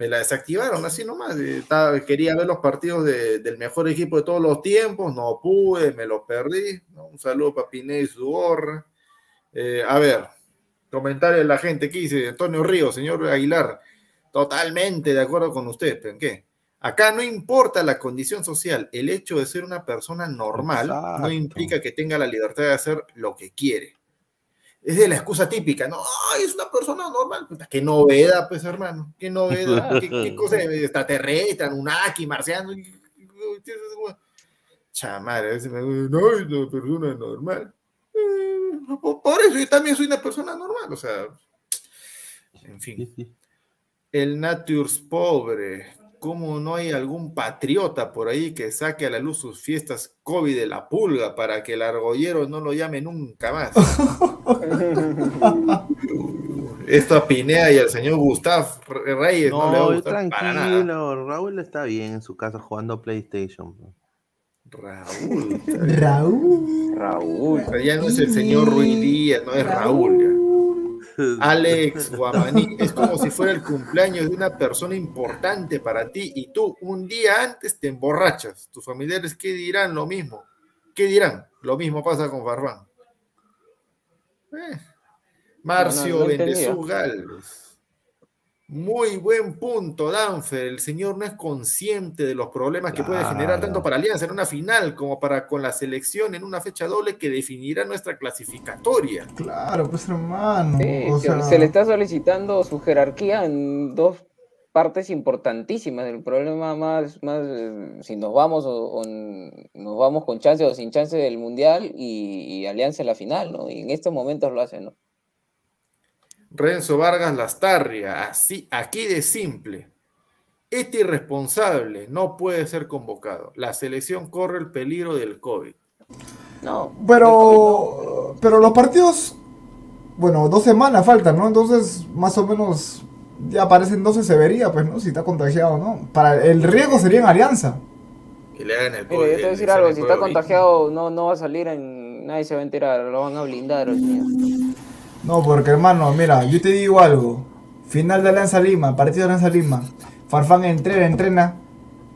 me la desactivaron así nomás. eh, estaba- quería ver los partidos de- del mejor equipo de todos los tiempos, no pude, me los perdí. ¿no? Un saludo para Pineda y su gorra. Eh, a ver, comentario de la gente, ¿qué dice Antonio Ríos, señor Aguilar? Totalmente de acuerdo con usted, ¿pero en qué? Acá no importa la condición social, el hecho de ser una persona normal no implica que tenga la libertad de hacer lo que quiere. Es de la excusa típica, ¿no? Ay, es una persona normal. Qué novedad, pues, hermano. Qué novedad. ¿Qué, qué cosa de extraterrestre, Anunnaki, marciano? Me no, es una persona normal. Eh, por por eso yo también soy una persona normal, o sea. En fin. El Natures pobre. ¿Cómo no hay algún patriota por ahí que saque a la luz sus fiestas COVID de la pulga para que el argollero no lo llame nunca más? Esto a Pineda y al señor Gustav Reyes no, le va a No, gustar para nada. tranquilo, Raúl está bien en su casa jugando PlayStation. Raúl. Raúl. Raúl. Ya no es el señor Ruiz Díaz, no es Raúl. ya. Alex Guamaní, es como si fuera el cumpleaños de una persona importante para ti y tú un día antes te emborrachas. Tus familiares, ¿qué dirán? Lo mismo. ¿Qué dirán? Lo mismo pasa con Farfán. Eh. Marcio No, no, no entendía. Muy buen punto, Danfer. El señor no es consciente de los problemas que puede generar tanto para Alianza en una final como para con la selección en una fecha doble que definirá nuestra clasificatoria. Claro, pues hermano. Sí, o se- sea, se le está solicitando su jerarquía en dos partes importantísimas. El problema más, más eh, si nos vamos o, nos vamos con chance o sin chance del mundial y, y Alianza en la final, ¿no? Y en estos momentos lo hacen, ¿no? Renzo Vargas Lastarria, así, aquí de simple. Este irresponsable no puede ser convocado. La selección corre el peligro del COVID. No. Pero, pero los partidos, bueno, dos semanas faltan, ¿no? Entonces, más o menos ya parece entonces se vería, pues, ¿no? Si está contagiado, ¿no? Para el riesgo sería en Alianza. Que le hagan el Mira, yo te voy a el decir algo, si está COVID. contagiado no, no va a salir en... Nadie se va a enterar, lo van a blindar al señor. No, porque hermano, mira, yo te digo algo. Final de Alianza Lima, partido de Alianza Lima. Farfán entrena, entrena.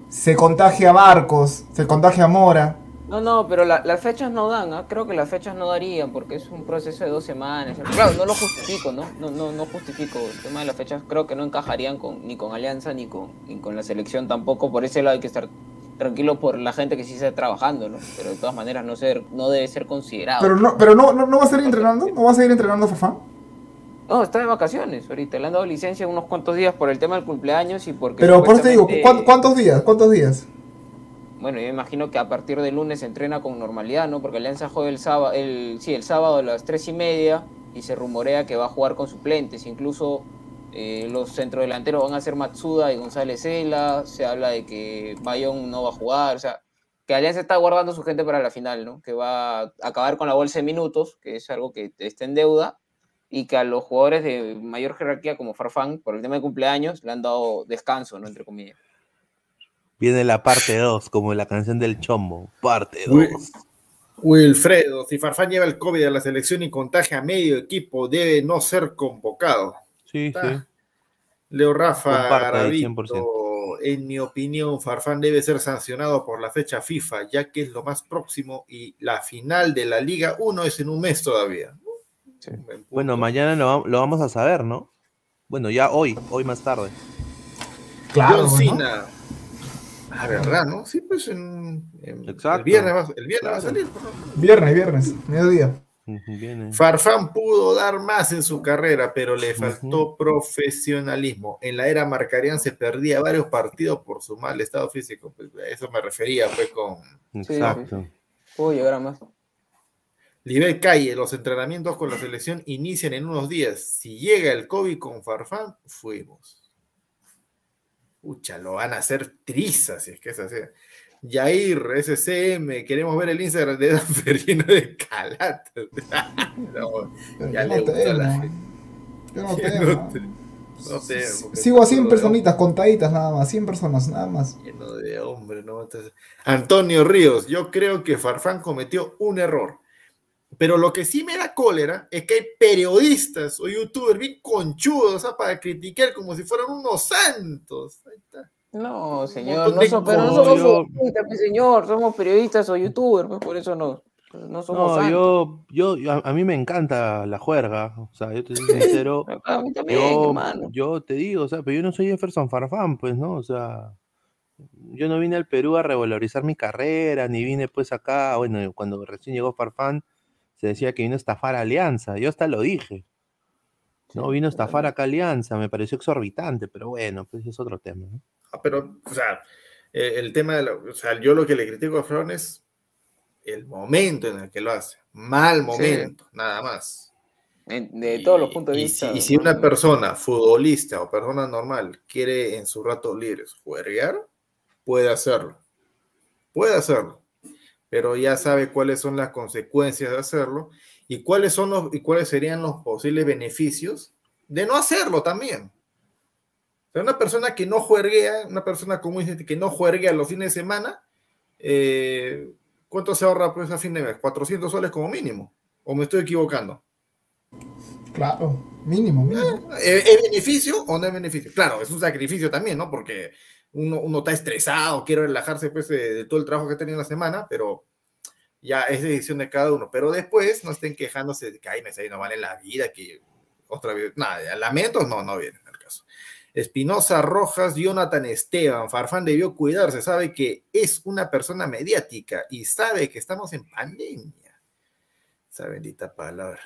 Se contagia a Barcos, se contagia a Mora. No, no, pero la- las fechas no dan, ¿ah? creo que las fechas no darían porque es un proceso de dos semanas. Claro, no lo justifico, ¿no? No, no, no justifico. El tema de las fechas creo que no encajarían con, ni con Alianza ni con, ni con la selección tampoco. Por ese lado hay que estar tranquilo por la gente que sí está trabajando, ¿no? Pero de todas maneras no, ser, no debe ser considerado. Pero no, pero no, no, no va a seguir entrenando, no va a seguir entrenando Farfán. No, está de vacaciones ahorita. Le han dado licencia unos cuantos días por el tema del cumpleaños y porque... Pero por eso te digo, supuestamente- ¿cuán- ¿cuántos días? ¿Cuántos días? Bueno, yo imagino que a partir del lunes se entrena con normalidad, ¿no? Porque Alianza juega el sábado, el, sí, el sábado a las tres y media y se rumorea que va a jugar con suplentes. Incluso eh, los centrodelanteros van a ser Matsuda y González Cela. Se habla de que Bayón no va a jugar. O sea, que Alianza está guardando su gente para la final, ¿no? Que va a acabar con la bolsa de minutos, que es algo que está en deuda. Y que a los jugadores de mayor jerarquía como Farfán, por el tema de cumpleaños, le han dado descanso, ¿no? Entre comillas. Viene la parte 2, como la canción del Chombo. Parte 2. Wil- Wilfredo, si Farfán lleva el COVID a la selección y contagia a medio equipo, debe no ser convocado. Sí, Está. sí. Leo Rafa Comparto ahí, Garavito, 100%. en mi opinión, Farfán debe ser sancionado por la fecha FIFA, ya que es lo más próximo y la final de la Liga 1 es en un mes todavía. Bueno, mañana lo, va- lo vamos a saber, ¿no? Bueno, ya hoy, hoy más tarde. Claro, John ¿no? Cena. Ah, ¿verdad, no? Sí, pues en, en- Exacto. el viernes, va, el viernes va a salir. ¿no? Viernes, viernes, mediodía. Viene. Farfán pudo dar más en su carrera, pero le faltó profesionalismo. En la era Marcarián se perdía varios partidos por su mal estado físico. Pues, a eso me refería, pues, con sí. Exacto. Puedo llegar a más. Liber Calle. Los entrenamientos con la selección inician en unos días. Si llega el COVID con Farfán, fuimos. Pucha, lo van a hacer trizas, si es que es así. Yair, SCM, queremos ver el Instagram de Danfer lleno de calatas. No, ya le no gusta a la temo. gente. Yo no te- no porque Sigo a 100 todo personitas, contaditas nada más, 100 personas, nada más. Lleno de hombre, ¿no? Entonces, Antonio Ríos, yo creo que Farfán cometió un error. Pero lo que sí me da cólera es que hay periodistas o youtubers bien conchudos, sea, para criticar como si fueran unos santos. Ahí está. No, señor, no so- pero no somos Yo- futbolistas, señor, somos periodistas o youtubers, pues por eso no, no somos No, yo, yo, yo- a, a mí me encanta la juerga. O sea, yo te soy sincero. A mí también, Yo, hermano. yo te digo, o sea, pero yo no soy Jefferson Farfán, pues, ¿no? O sea, yo no vine al Perú a revalorizar mi carrera, ni vine pues acá, bueno, cuando recién llegó Farfán, se decía que vino a estafar a Alianza, yo hasta lo dije. No, vino a estafar acá a Alianza, me pareció exorbitante, pero bueno, pues es otro tema, ¿no? Ah, Pero, o sea, eh, el tema de la, o sea, yo lo que le critico a Fron es el momento en el que lo hace. Mal momento, nada más. De todos los Y- puntos de y vista. Si, y si una persona, futbolista o persona normal, quiere en sus ratos libres jugar, puede hacerlo. Puede hacerlo. Pero ya sabe cuáles son las consecuencias de hacerlo y cuáles son los y cuáles serían los posibles beneficios de no hacerlo también. Sea, una persona que no jueguea, una persona como dice que no jueguea los fines de semana, eh, ¿cuánto se ahorra pues a fin de mes? 400 soles como mínimo. ¿O me estoy equivocando? Claro, mínimo, mínimo. ¿Es, beneficio o no es beneficio? Claro, es un sacrificio también, ¿no? Porque uno, uno está estresado, quiere relajarse pues, de, de todo el trabajo que ha tenido en la semana, pero ya es decisión de cada uno. Pero después no estén quejándose de que, ay, me no vale la vida, que otra vez, nada, lamentos no, no caso. Espinosa Rojas, Jonathan Esteban, Farfán debió cuidarse, sabe que es una persona mediática y sabe que estamos en pandemia. Esa bendita palabra.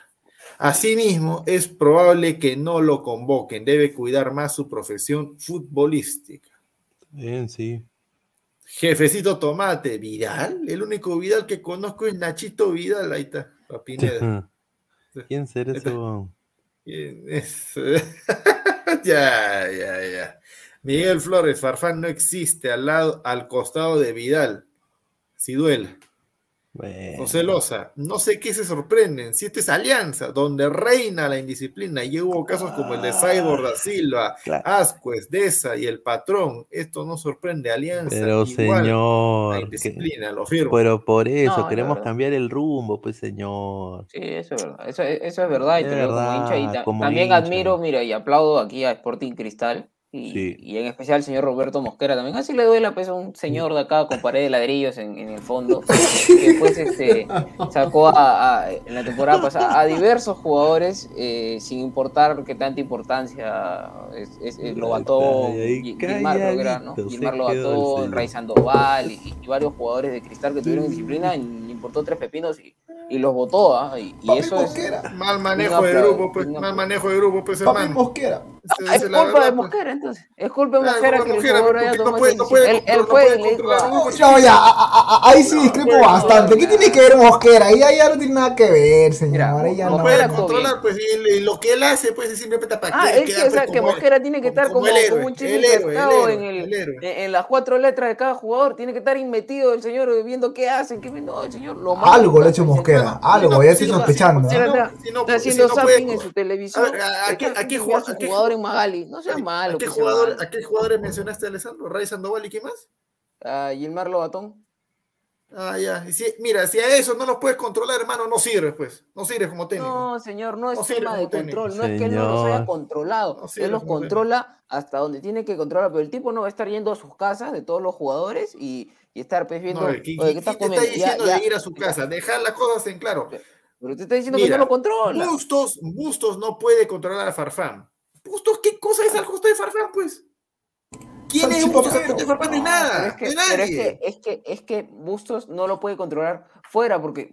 Asimismo, es probable que no lo convoquen, debe cuidar más su profesión futbolística. Bien, sí. Jefecito Tomate, Vidal, el único Vidal que conozco es Nachito Vidal, ahí está, la Pineda. ¿Quién será ese? ¿Quién es? ya, ya, ya. Miguel Flores, Farfán no existe al lado, al costado de Vidal. Si duele. Bueno, José Loza, no sé qué se sorprenden. Si esta es Alianza, donde reina la indisciplina, y hubo casos como el de Cyborg da Silva, Claro. Ascuez, Deza y el patrón, esto no sorprende Alianza. pero igual, la señor, que- indisciplina, lo firmo. pero por eso No, queremos verdad. cambiar el rumbo, pues señor. Sí, eso es verdad. Eso, eso es verdad. Es digo como hincha. Y verdad, ta- como también hincha. admiro, mira, y aplaudo aquí a Sporting Cristal. Y, Sí. y en especial al señor Roberto Mosquera también. Así le duele pues, a un señor de acá con pared de ladrillos en, en el fondo. Que después este, sacó a, a- en la temporada pasada a diversos jugadores eh, sin importar qué tanta importancia es, es- es Lobatón, Gilmar creo que era, ¿no? Gilmar el Lobatón. Ray Sandoval y, y varios jugadores de Cristal que tuvieron disciplina y le importó tres pepinos y, y los votó. ¿ah? Y, eso es. Mosquera. Mal manejo Un de grupo, pues, mal manejo de grupo, pues, Papi hermano. Mosquera. Esa- Ah, Es culpa de verdad, pues. Mosquera, entonces. Es culpa de Ah, Mosquera que de el Mosquera, no puede- no puede. Él, fue no y le puede dijo a- controlar No, ya, a- a- a- ahí sí discrepo bastante. ¿Qué tiene que ver Mosquera? Ahí ya, ya no tiene nada que ver, señor. Mira, No no. puede Mosquera controlar, pues, y, lo que él hace, pues, es simplemente para Ah, que él que, o sea, que Mosquera tiene que estar como, un héroe, en, las cuatro letras de cada jugador. Tiene que estar inmetido el señor viendo qué hacen. Qué... No, el señor lo Algo le ha hecho Mosquera. Algo, ya estoy sospechando. Mosquera está, haciendo zapping en su televisión. A ver, ¿a- a qué- jugador- jugador ju- en Magali? No sea malo. ¿A qué, pues, jugador. ¿A qué jugadores mencionaste, Alessandro? ¿Ray Sandoval y qué más? A Gilmar Lobatón. Ah, ya. Y si- mira, si a eso no los puedes controlar, hermano, no sirves, pues. No sirves como técnico. No, señor, no es No tema de como técnico. control, no es que él no los haya controlado, No él los como técnico. controla hasta donde tiene que controlar, pero el tipo no va a estar yendo a sus casas de todos los jugadores y, y estar pues viendo, No, oye, ¿qué, ¿qué qué- estás te está? Ya, diciendo ya, de ir a su ya. casa? Dejar las cosas en claro. Pero te está diciendo que Mira, no lo controla. Bustos, Bustos no puede controlar a Farfán. Bustos, ¿qué cosa es al costo de Farfán, pues? ¿Quién es Bustos al costo de Farfán? No hay nada. pero es que, no hay pero es nadie. que, es que, es que Bustos no lo puede controlar fuera, porque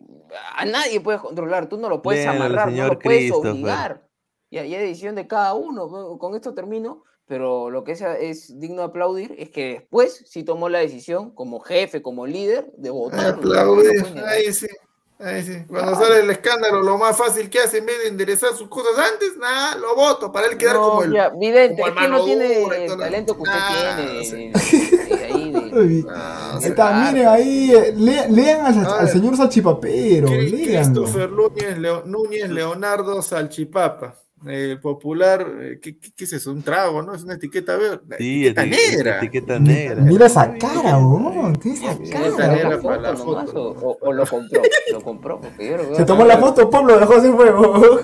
a nadie puedes controlar, tú no lo puedes Léalo amarrar, no lo puedes Christopher. obligar. Y hay decisión de cada uno. Con- esto termino, pero lo que es, es digno de aplaudir es que después sí tomó la decisión, como jefe, como líder, de votar. Sí. Ahí sí. Cuando sale el escándalo, lo más fácil que hace en vez de enderezar sus cosas antes, nada, lo voto para él quedar No, como el. ya, vidente, como es el que no mano tiene dura el talento que usted Ah, tiene. ahí, de- Ah, ahí está, miren ahí, eh, le- lean al, señor Salchipapero. Christopher Núñez, Leo- Núñez Leonardo Salchipapa. Eh, popular, eh, ¿qué, qué- qué es eso? Un trago, ¿no? Es una etiqueta verde. Sí, etiqueta eti- negra. etiqueta negra. Mira esa cara, weón, tiene esa ¿Se Etiqueta cara. negra tomó para la foto nomás foto. o, lo compró? Lo compró porque yo lo Se tomó la foto, Pablo, lo dejó sin fuego.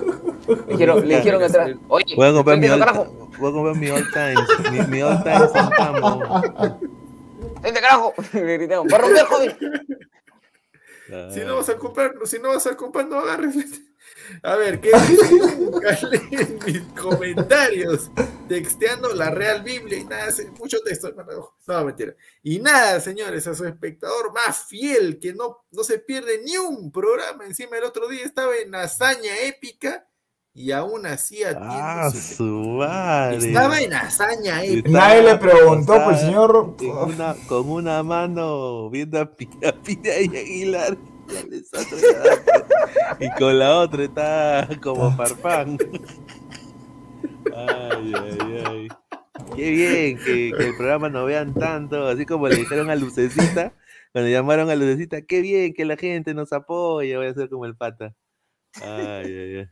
Le dijeron, le dijeron atrás, oye, Voy a comprar mi carajo, voy a comprar mi all times, mi, mi all times en Tambo. vente carajo, le gritaron, va a romper, joven. Si no vas a comprar, si no vas a comprar, no agarres. A ver, ¿qué dicen? Leen mis comentarios? Texteando la Real Biblia y nada, mucho texto, hermano. No, mentira. Y nada, señores, a su espectador más fiel, que no, no se pierde ni un programa. Encima el otro día estaba en hazaña épica y aún así atiende Ah, su- su madre. Estaba en hazaña épica. Nadie le preguntó, pues, señor. una- con una mano viendo a Pina y Aguilar. Y con la otra está como farfán. Ay, ay, ay. Qué bien que, que el programa no vean tanto, así como le dijeron a Lucecita, cuando llamaron a Lucecita, qué bien que la gente nos apoya, voy a ser como el pata. Ay, ay, ay.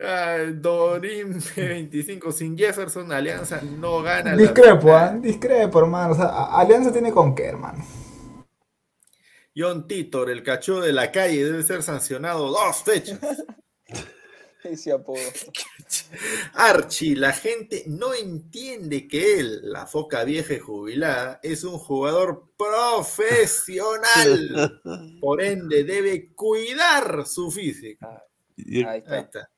Ay, Dorim 25 sin Jefferson, Alianza no gana. Discrepo. ¿ah? Discrepo, hermano. O sea, Alianza tiene con qué, hermano. John Titor, el cachorro de la calle, debe ser sancionado dos fechas. Ese apodo. Archie, la gente no entiende que él, la foca vieja y jubilada, es un jugador profesional. Por ende, debe cuidar su físico. Y- Ahí Ahí está.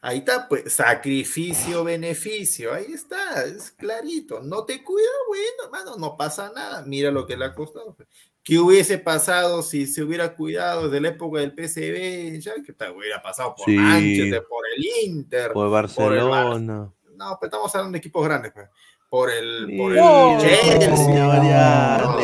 Ahí está, pues, sacrificio, beneficio. Ahí está, es clarito. No te cuida, bueno, hermano, no pasa nada. Mira lo que le ha costado. pues. ¿Qué hubiese pasado si se hubiera cuidado desde la época del PCB? Ya que te hubiera pasado por Sí. Manchester, por el Inter. Por el Barcelona. No, pero estamos hablando de equipos grandes, pues. Por el, por el señor, No,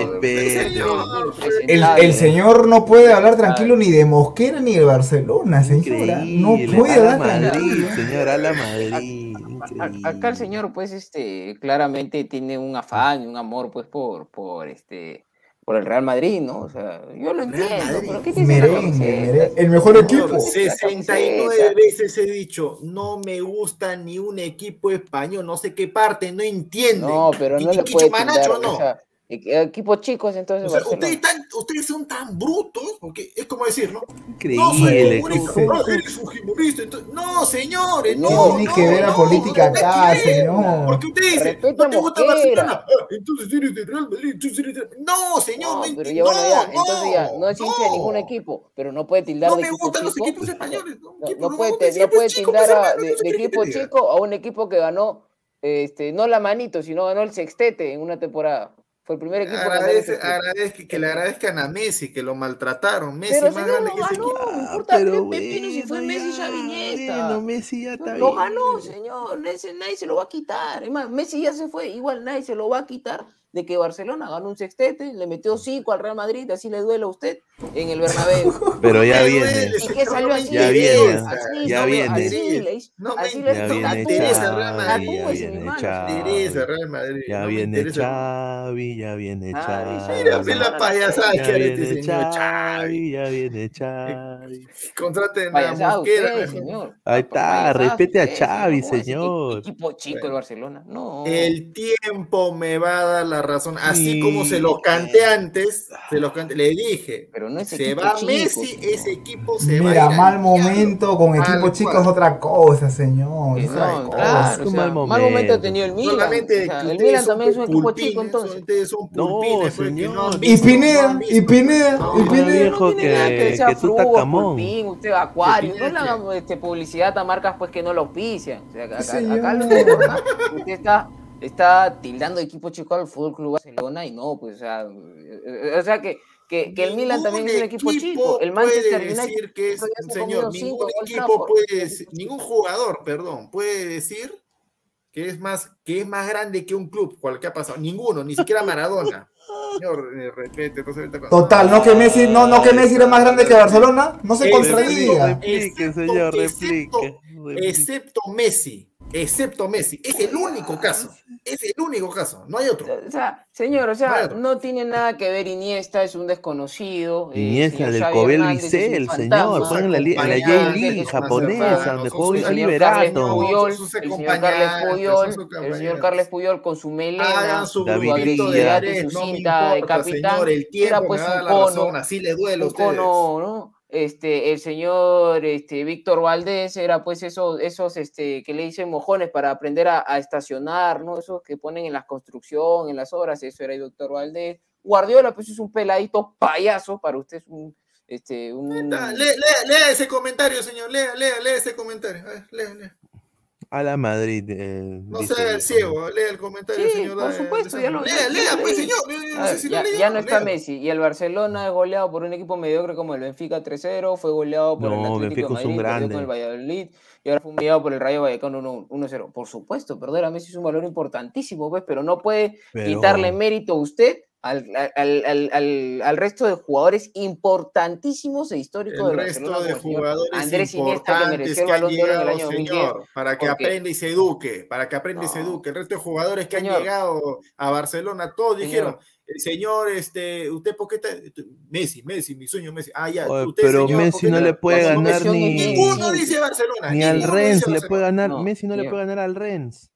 El, el señor no puede hablar tranquilo ni de Mosquera ni de Barcelona, señora. No puede a la hablar Madrid, tranquilo. señor, a la Madrid. Increíble. Acá el señor, pues, este, claramente tiene un afán y un amor, pues, por, por este, por el Real Madrid, ¿no? O sea, yo lo entiendo, Madrid. pero ¿qué tiene la Merengue, el mejor equipo. Señor, 69 veces he dicho, no me gusta ni un equipo español, no sé qué parte, no entiende. No, pero no le puede Manacho, tildar, no. o sea, equipos chicos entonces O sea, ustedes, tan- ustedes son tan brutos, porque es como decir, ¿no? Increíble. No, soy no, eres un humorista. entonces- no, señores, no. No tiene que ver la no, política no, acá, no, señor. Porque usted dice, Respeta no te gusta Mosquera. Barcelona, ah, entonces eres de Real Madrid, entonces eres de... No, señor, No, no, pero ya, bueno, no, ya, no, entonces ya, no es hincha de ningún no. equipo, pero no puede tildar No de me equipo gustan los chico. equipos españoles. No, No, no no puede, me no tildar de, no equipo chico a un equipo que ganó, este, no la manito, sino ganó el sextete en una temporada. Fue el primer equipo que Agradece, agradezca- que le agradezcan a Messi, que lo maltrataron. Messi Pero más grande lo que ese ganó, equipo. no Ah, importa pero pepino si fue bueno, Messi ya, bueno, Messi ya está Lo bien. ganó, señor. Ese nadie se lo va a quitar. Es más, Messi ya se fue. Igual nadie se lo va a quitar de que Barcelona ganó un sextete, le metió cinco al Real Madrid, así le duele a usted en el Bernabéu. Pero ya viene. duele, ¿Y qué salió así? Ya viene, Así, ya no, viene. Así le hizo. No me así le Ya viene interesa Real Xavi, Madrid. ya viene. Interesa Real Madrid. Ya viene. Xavi, ya viene Xavi, Mírame la payasada que Ya era este señor Xavi. Chavi, ya viene Xavi. Contraten a Mosquera. señor. Ahí está, respete a Xavi, ¿Cómo va a decir que señor. Equipo chico el. Barcelona. No. El tiempo me va a dar la razón. Así Sí. como se los canté antes, se los canté, le dije. Pero no es Se equipo va chico, Messi, señor. ese equipo se va a Mira, ir mal al momento con equipo chico cual. es otra cosa, señor. Es otra no, cosa. claro, Un o sea, mal mal momento momento. ha tenido el Milan. Solamente o sea, el Milan también es un equipo chico, entonces. Son No, pulpines, pues, señor. no Y no Pineda, y. Pineda, No, y no, Pineda. no que- que tú pulpín, usted acuario, no le hagan este, publicidad a marcas pues que no lo auspician. O sea, acá, acá lo usted está, está tildando de equipo chico al Fútbol Club Barcelona y no, pues, o sea, eh, o sea que, que, que el Milan también es un equipo chico. El Manchester puede United decir que es, ha señor, ningún cinco equipo puede decir- ningún jugador, perdón, puede decir que es más que es más grande que un club, cual que ha pasado. Ninguno, ni siquiera Maradona. Señor, eh, respete, Total, no que Messi, no, no que Messi era más grande que Barcelona, no se contradiga. Replique, Excepto- señor, excepto-. Excepto Messi, excepto Messi, es el único caso, es el único caso, no hay otro. O sea, señor, o sea, no tiene nada que ver Iniesta, es un desconocido. eh, Iniesta del Cobel fantasma. señor. Juegan en la, li- en la J-League japonesa, donde Luis señor Liberato. Puyol, el señor Carles Puyol, el señor. Carles Puyol con su melena, su. Ares, su cinta de capitán, señor, el tiempo pues un cono, razón, así le duele a ustedes. cono, ¿no? Este, el señor este, Víctor Valdés era pues esos, esos este, que le dicen mojones para aprender a, a estacionar, ¿no? Esos que ponen en la construcción, en las obras, eso era Víctor Valdés. Guardiola, pues es un peladito payaso, para usted es un, este, un... Lea, lea- lea ese comentario, señor, lea, lea, lea ese comentario. A ver, lea, lea. A la Madrid. eh, No dice sea el el- ciego, lea el comentario, Sí, señor. por eh, supuesto, ya lo- Lea, lea, pues, señor. yo- yo ver, si ya, no está lea. Messi y el Barcelona es goleado por un equipo mediocre como el Benfica 3-0, fue goleado por el No, Atlético Benfica de es un Madrid, con grande. el Valladolid y ahora fue humillado por el Rayo Vallecano 1 1-0. Por supuesto, perder a Messi es un valor importantísimo, pues, pero no puede Pero- quitarle mérito a usted al, al, al, al, al resto de jugadores importantísimos e históricos El del resto Barcelona, de jugadores Andrés Iniesta, que importantes mereció que el han Balón de Oro en el llegado, año 2010. señor, para que porque- aprenda y se eduque, para que aprenda y se eduque. El resto de jugadores que Señor. han llegado a Barcelona, todos Señor. dijeron, el señor, este, ¿usted por qué está? Messi, Messi, mi sueño Messi. Ah, ya, Oye, usted, pero señor, ¿por Messi no le puede ganar ni, Ninguno dice Barcelona. ni al Rennes le puede ganar. No, Messi no le puede ganar al Rennes.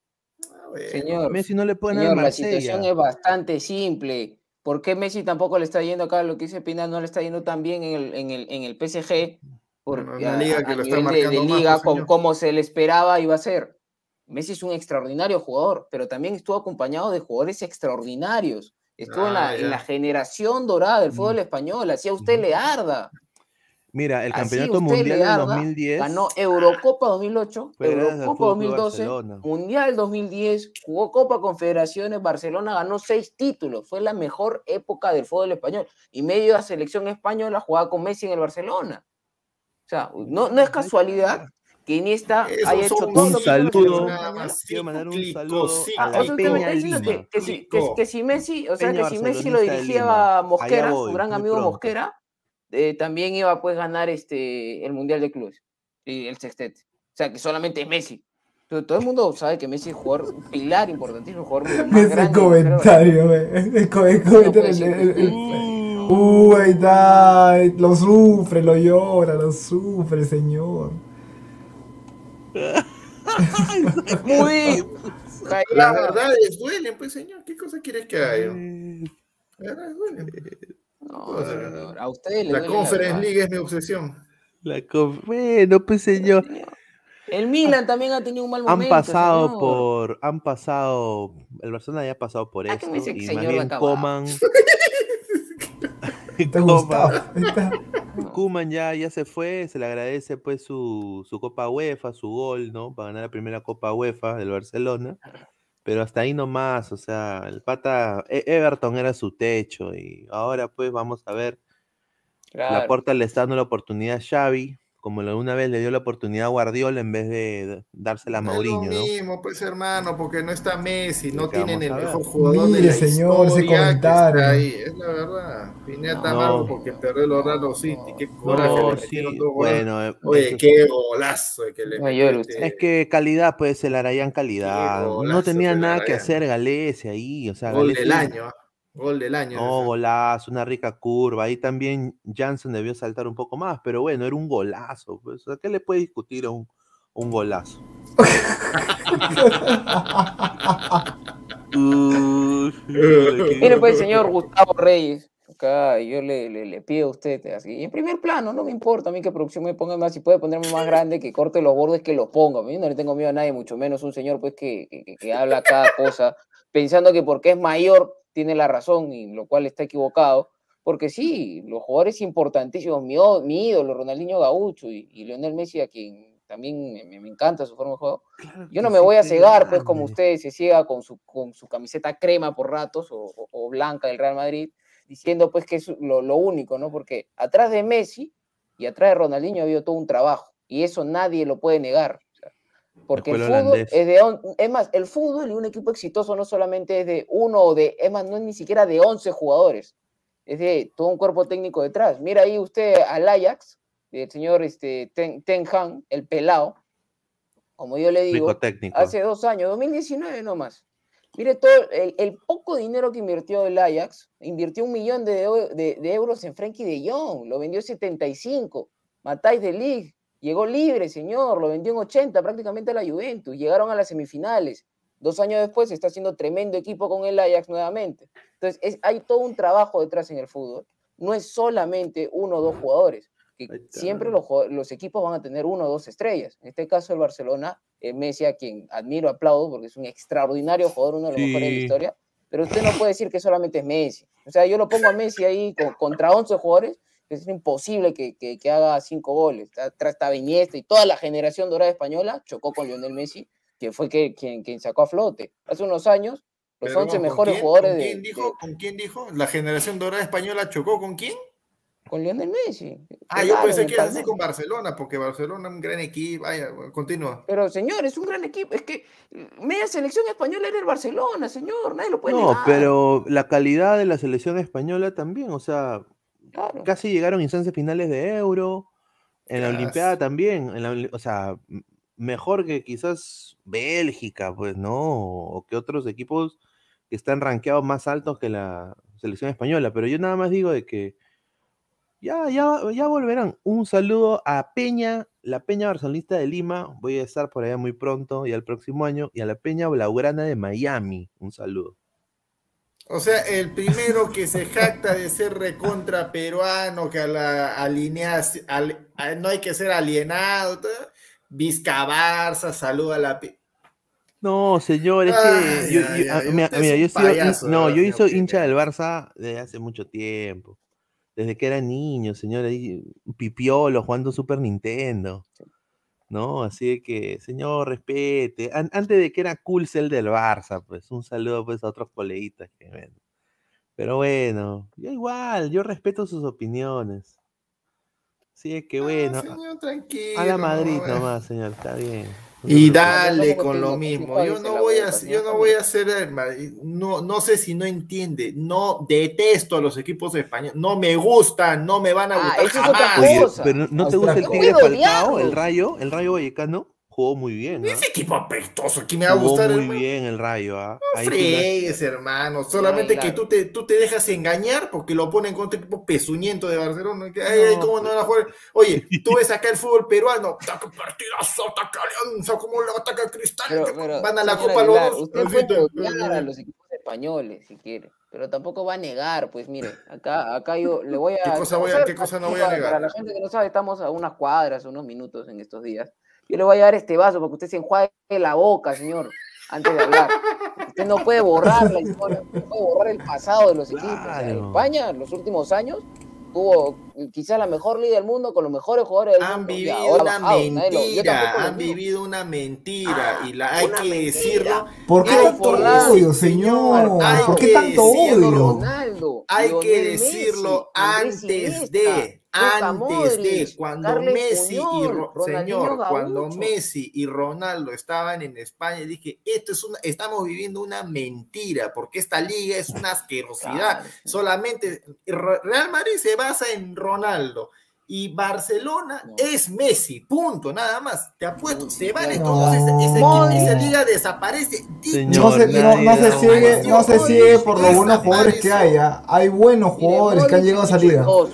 Señor, Messi no le puede ganar Señor, la situación es bastante simple. ¿Por qué Messi tampoco le está yendo acá? Lo que dice Pina no le está yendo tan bien en el, en el, en el PSG. Por, Bueno, una a- liga a- que a lo está nivel de, de más, liga señor. como se le esperaba iba a ser. Messi es un extraordinario jugador, pero también estuvo acompañado de jugadores extraordinarios. Estuvo en, la, Ah, en la generación dorada del fútbol español. Así a usted le arda. Mira, el campeonato mundial del arda, 2010. Ganó Eurocopa 2008, Pero era del Eurocopa Fútbol Club 2012, Barcelona. Mundial 2010, jugó Copa Confederaciones, Barcelona ganó seis títulos, fue la mejor época del fútbol español. Y medio de la selección española jugaba con Messi en el Barcelona. O sea, no, no es casualidad que Iniesta Esos haya hecho todo un lo que saludo. Quiero mandar un saludo a cíclico, Ah, la Peña Lima. que, que si, que, que si Messi, o sea, Peña que si Messi lo dirigía Lima. Mosquera, su gran amigo pronto. Mosquera, eh, también iba pues ganar este, el Mundial de Clubes y el sextete. O sea, que solamente es Messi. Todo, todo el mundo sabe que Messi es un jugador, un pilar importantísimo, jugador más Ese grande. comentario, güey. El, co- el comentario. el- el- el- Uh, ahí está. Lo sufre, lo llora, lo sufre, señor. Muy. La verdad es duelen, pues señor. ¿Qué cosa quieres que haga yo? La verdad duelen. No, señor, a ustedes les La Conference verdad. League es mi obsesión. La bueno, pues señor. El Milan también ha tenido un mal Han momento. pasado señor. por, han pasado, el Barcelona ya ha pasado por Ah, esto que me dice que y señor más bien. Coman. Kuman ya, ya se fue, se le agradece pues su, su Copa UEFA, su gol, ¿no? Para ganar la primera Copa UEFA del Barcelona. Pero hasta ahí nomás, o sea, el pata E- Everton era su techo y ahora pues vamos a ver. La. Porta le está dando la oportunidad a Xavi, como alguna vez le dio la oportunidad a Guardiola en vez de dársela a Mourinho, es lo ¿no? mismo, pues hermano, porque no está Messi, no que tienen el a mejor jugador de Mire, la señor, historia que comentario. está ahí. Es la verdad. Está No. amargo porque perdió el Orlando City. Qué coraje No, sí, bueno, eh, Oye, eso qué golazo que le No este- Es que calidad, pues el Arayán calidad. No golazo tenía del nada que hacer Galese ahí. O sea, Gol Galese- del año, ¿ah? Gol del año. No, golazo, una rica curva. Ahí también Jansen debió saltar un poco más, pero bueno, era un golazo. Pues. Sea, ¿Qué le puede discutir a un, un golazo? Mire, pues, señor Gustavo Reyes, acá yo le, le, le pido a usted, así, en primer plano, no me importa a mí que producción me ponga más, si puede ponerme más grande, que corte los bordes, que los ponga. Yo no le tengo miedo a nadie, mucho menos un señor pues que- que habla cada cosa, pensando que porque es mayor tiene la razón, y lo cual está equivocado. Porque sí, los jugadores importantísimos, mi, mi ídolo, Ronaldinho Gaucho y, y Lionel Messi, a quien también me, me- encanta su forma de juego, yo no me voy a cegar, pues, como usted se ciega con su, con su camiseta crema por ratos o, o- o blanca del Real Madrid, diciendo pues que es lo, lo único, ¿no? Porque atrás de Messi y atrás de Ronaldinho ha habido todo un trabajo y eso nadie lo puede negar. Porque el fútbol holandés. es de... on- Es más, el fútbol y un equipo exitoso no solamente es de uno o de... Es más, no es ni siquiera de 11 jugadores. Es de todo un cuerpo técnico detrás. Mira ahí usted al Ajax, el señor este, Ten, Ten Hag, el pelado, como yo le digo, hace dos años, 2019 nomás. Mire todo el, el poco dinero que invirtió el Ajax, invirtió un millón de, de- de euros en Frenkie de Jong, lo vendió 75. Matáis de League, llegó libre, señor, lo vendió en 80 prácticamente a la Juventus, llegaron a las semifinales. Dos años después está haciendo tremendo equipo con el Ajax nuevamente. Entonces, es- hay todo un trabajo detrás en el fútbol. No es solamente uno o dos jugadores. Que siempre los, equipos van a tener uno o dos estrellas. En este caso, el Barcelona, eh, Messi, a quien admiro, aplaudo, porque es un extraordinario jugador, uno de los mejores de la historia. Pero usted no puede decir que solamente es Messi. O sea, yo lo pongo a Messi ahí con- contra 11 jugadores, es imposible que, que- que haga cinco goles. Está- Atrás estaba Iniesta y toda la generación dorada española chocó con Lionel Messi, que fue que, quien, quien sacó a flote. Hace unos años, los Perdón, 11 ¿con mejores quién? jugadores ¿Con de, quién dijo? ¿Con quién dijo? ¿La generación dorada española chocó con quién? con Lionel Messi. Ah, yo pensé en que era así con Barcelona, porque Barcelona es un gran equipo. Vaya, continúa. Pero señor, es un gran equipo. Es que media selección española era el Barcelona, señor. Nadie lo puede No, negar. pero la calidad de la selección española también, o sea, Claro. casi llegaron instancias finales de Euro, en la. Olimpiada también, en la o sea, mejor que quizás Bélgica, pues, ¿no? O que otros equipos que están rankeados más altos que la selección española, pero yo nada más digo de que ya, ya, ya volverán. Un saludo a Peña, la Peña Barcelonista de Lima, voy a estar por allá muy pronto, y el próximo año, y a la Peña Blaugrana de Miami, un saludo. O sea, el primero que se jacta de ser recontra peruano, que a la alineación, al- a- no hay que ser alienado. Vizca Barça, saluda a la. No, señor, es que yo, yo- mira, yo payaso, de no, yo soy hincha del Barça desde hace mucho tiempo. Desde que era niño, señor, ahí, pipiolo jugando Super Nintendo. ¿No? Así de que, señor, respete. An- antes de que era cool ser el del Barça, pues un saludo pues a otros coleguitas que ven. Pero bueno, yo igual, yo respeto sus opiniones. Así es que bueno, a- Señor, tranquilo. a la Madrid no, nomás, señor, está bien. Y dale con lo mismo. Yo no voy a, yo no voy a hacer, hermano, no, no sé si no entiende. No detesto a los equipos españoles. No me gustan, no me van a Ah, gustar eso es otra jamás. Oye, pero ¿no te gusta el. Tigre Falcao, el. Rayo, el Rayo Vallecano? Jugó muy bien. ¿ah? Ese equipo apestoso, que me va a Jugó gustar. muy hermano. bien el Rayo. ¿ah? No Ahí sí la- fregues, hermano. Solamente Ay, que tú te, tú te dejas engañar porque lo ponen contra equipo pezuñento de Barcelona. que, ay, ay, No, ¿cómo no van a jugar? Oye, tú ves acá el fútbol peruano. Ataca partidazo, ataca Alianza, como le ataca Cristal. Pero, que pero, van a la Copa los Aguilar, dos. Usted puede odiar a los equipos españoles si quiere, pero tampoco va a negar, pues mire, acá, acá yo le voy a. ¿Qué cosa voy a- qué cosa no voy a negar? Para la gente que no sabe, estamos a unas cuadras, unos minutos en estos días. Yo le voy a dar este vaso para que usted se enjuague la boca, señor, antes de hablar. Usted no puede borrar la historia, no puede borrar el pasado de los equipos. O sea, Claro. España, en los últimos años, tuvo quizás la mejor liga del mundo con los mejores jugadores del Han mundo. y vivido ahora una mentira, lo han vivido una mentira y la, hay que mentira. decirlo. ¿Por qué tanto odio, señor? hay ¿Por qué tanto odio? Ronaldo, Hay que decirlo Messi, antes de, Luka antes de, Modric, cuando Carles Messi y Ro- Ronaldinho señor, cuando. Messi y Ronaldo estaban en España, dije, esto es una, estamos viviendo una mentira, porque esta liga es una asquerosidad. Claro. Solamente Re- Real Madrid se basa en Ronaldo. Y Barcelona No. es Messi, punto, nada más. Te apuesto, se van No. entonces, ese, ese equipo- esa liga desaparece. Señor, No se, no, no se sigue, no se sigue por los buenos jugadores que hay. Hay buenos jugadores que han llegado a es esa liga. Wow.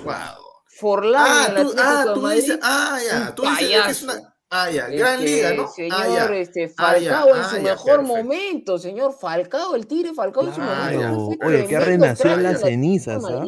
Forlán Ah, tú, ah, de tú Madrid, dices, ah, ya, tú dices que es una, ah, ya, gran Este, liga, ¿no? Señor ah, ya. este, Ah, ya, Falcao en ah, su ya, mejor perfecto. momento, señor Falcao, el Tigre Falcao en su Claro. momento. Oye, que renacido en las cenizas, ¿ah?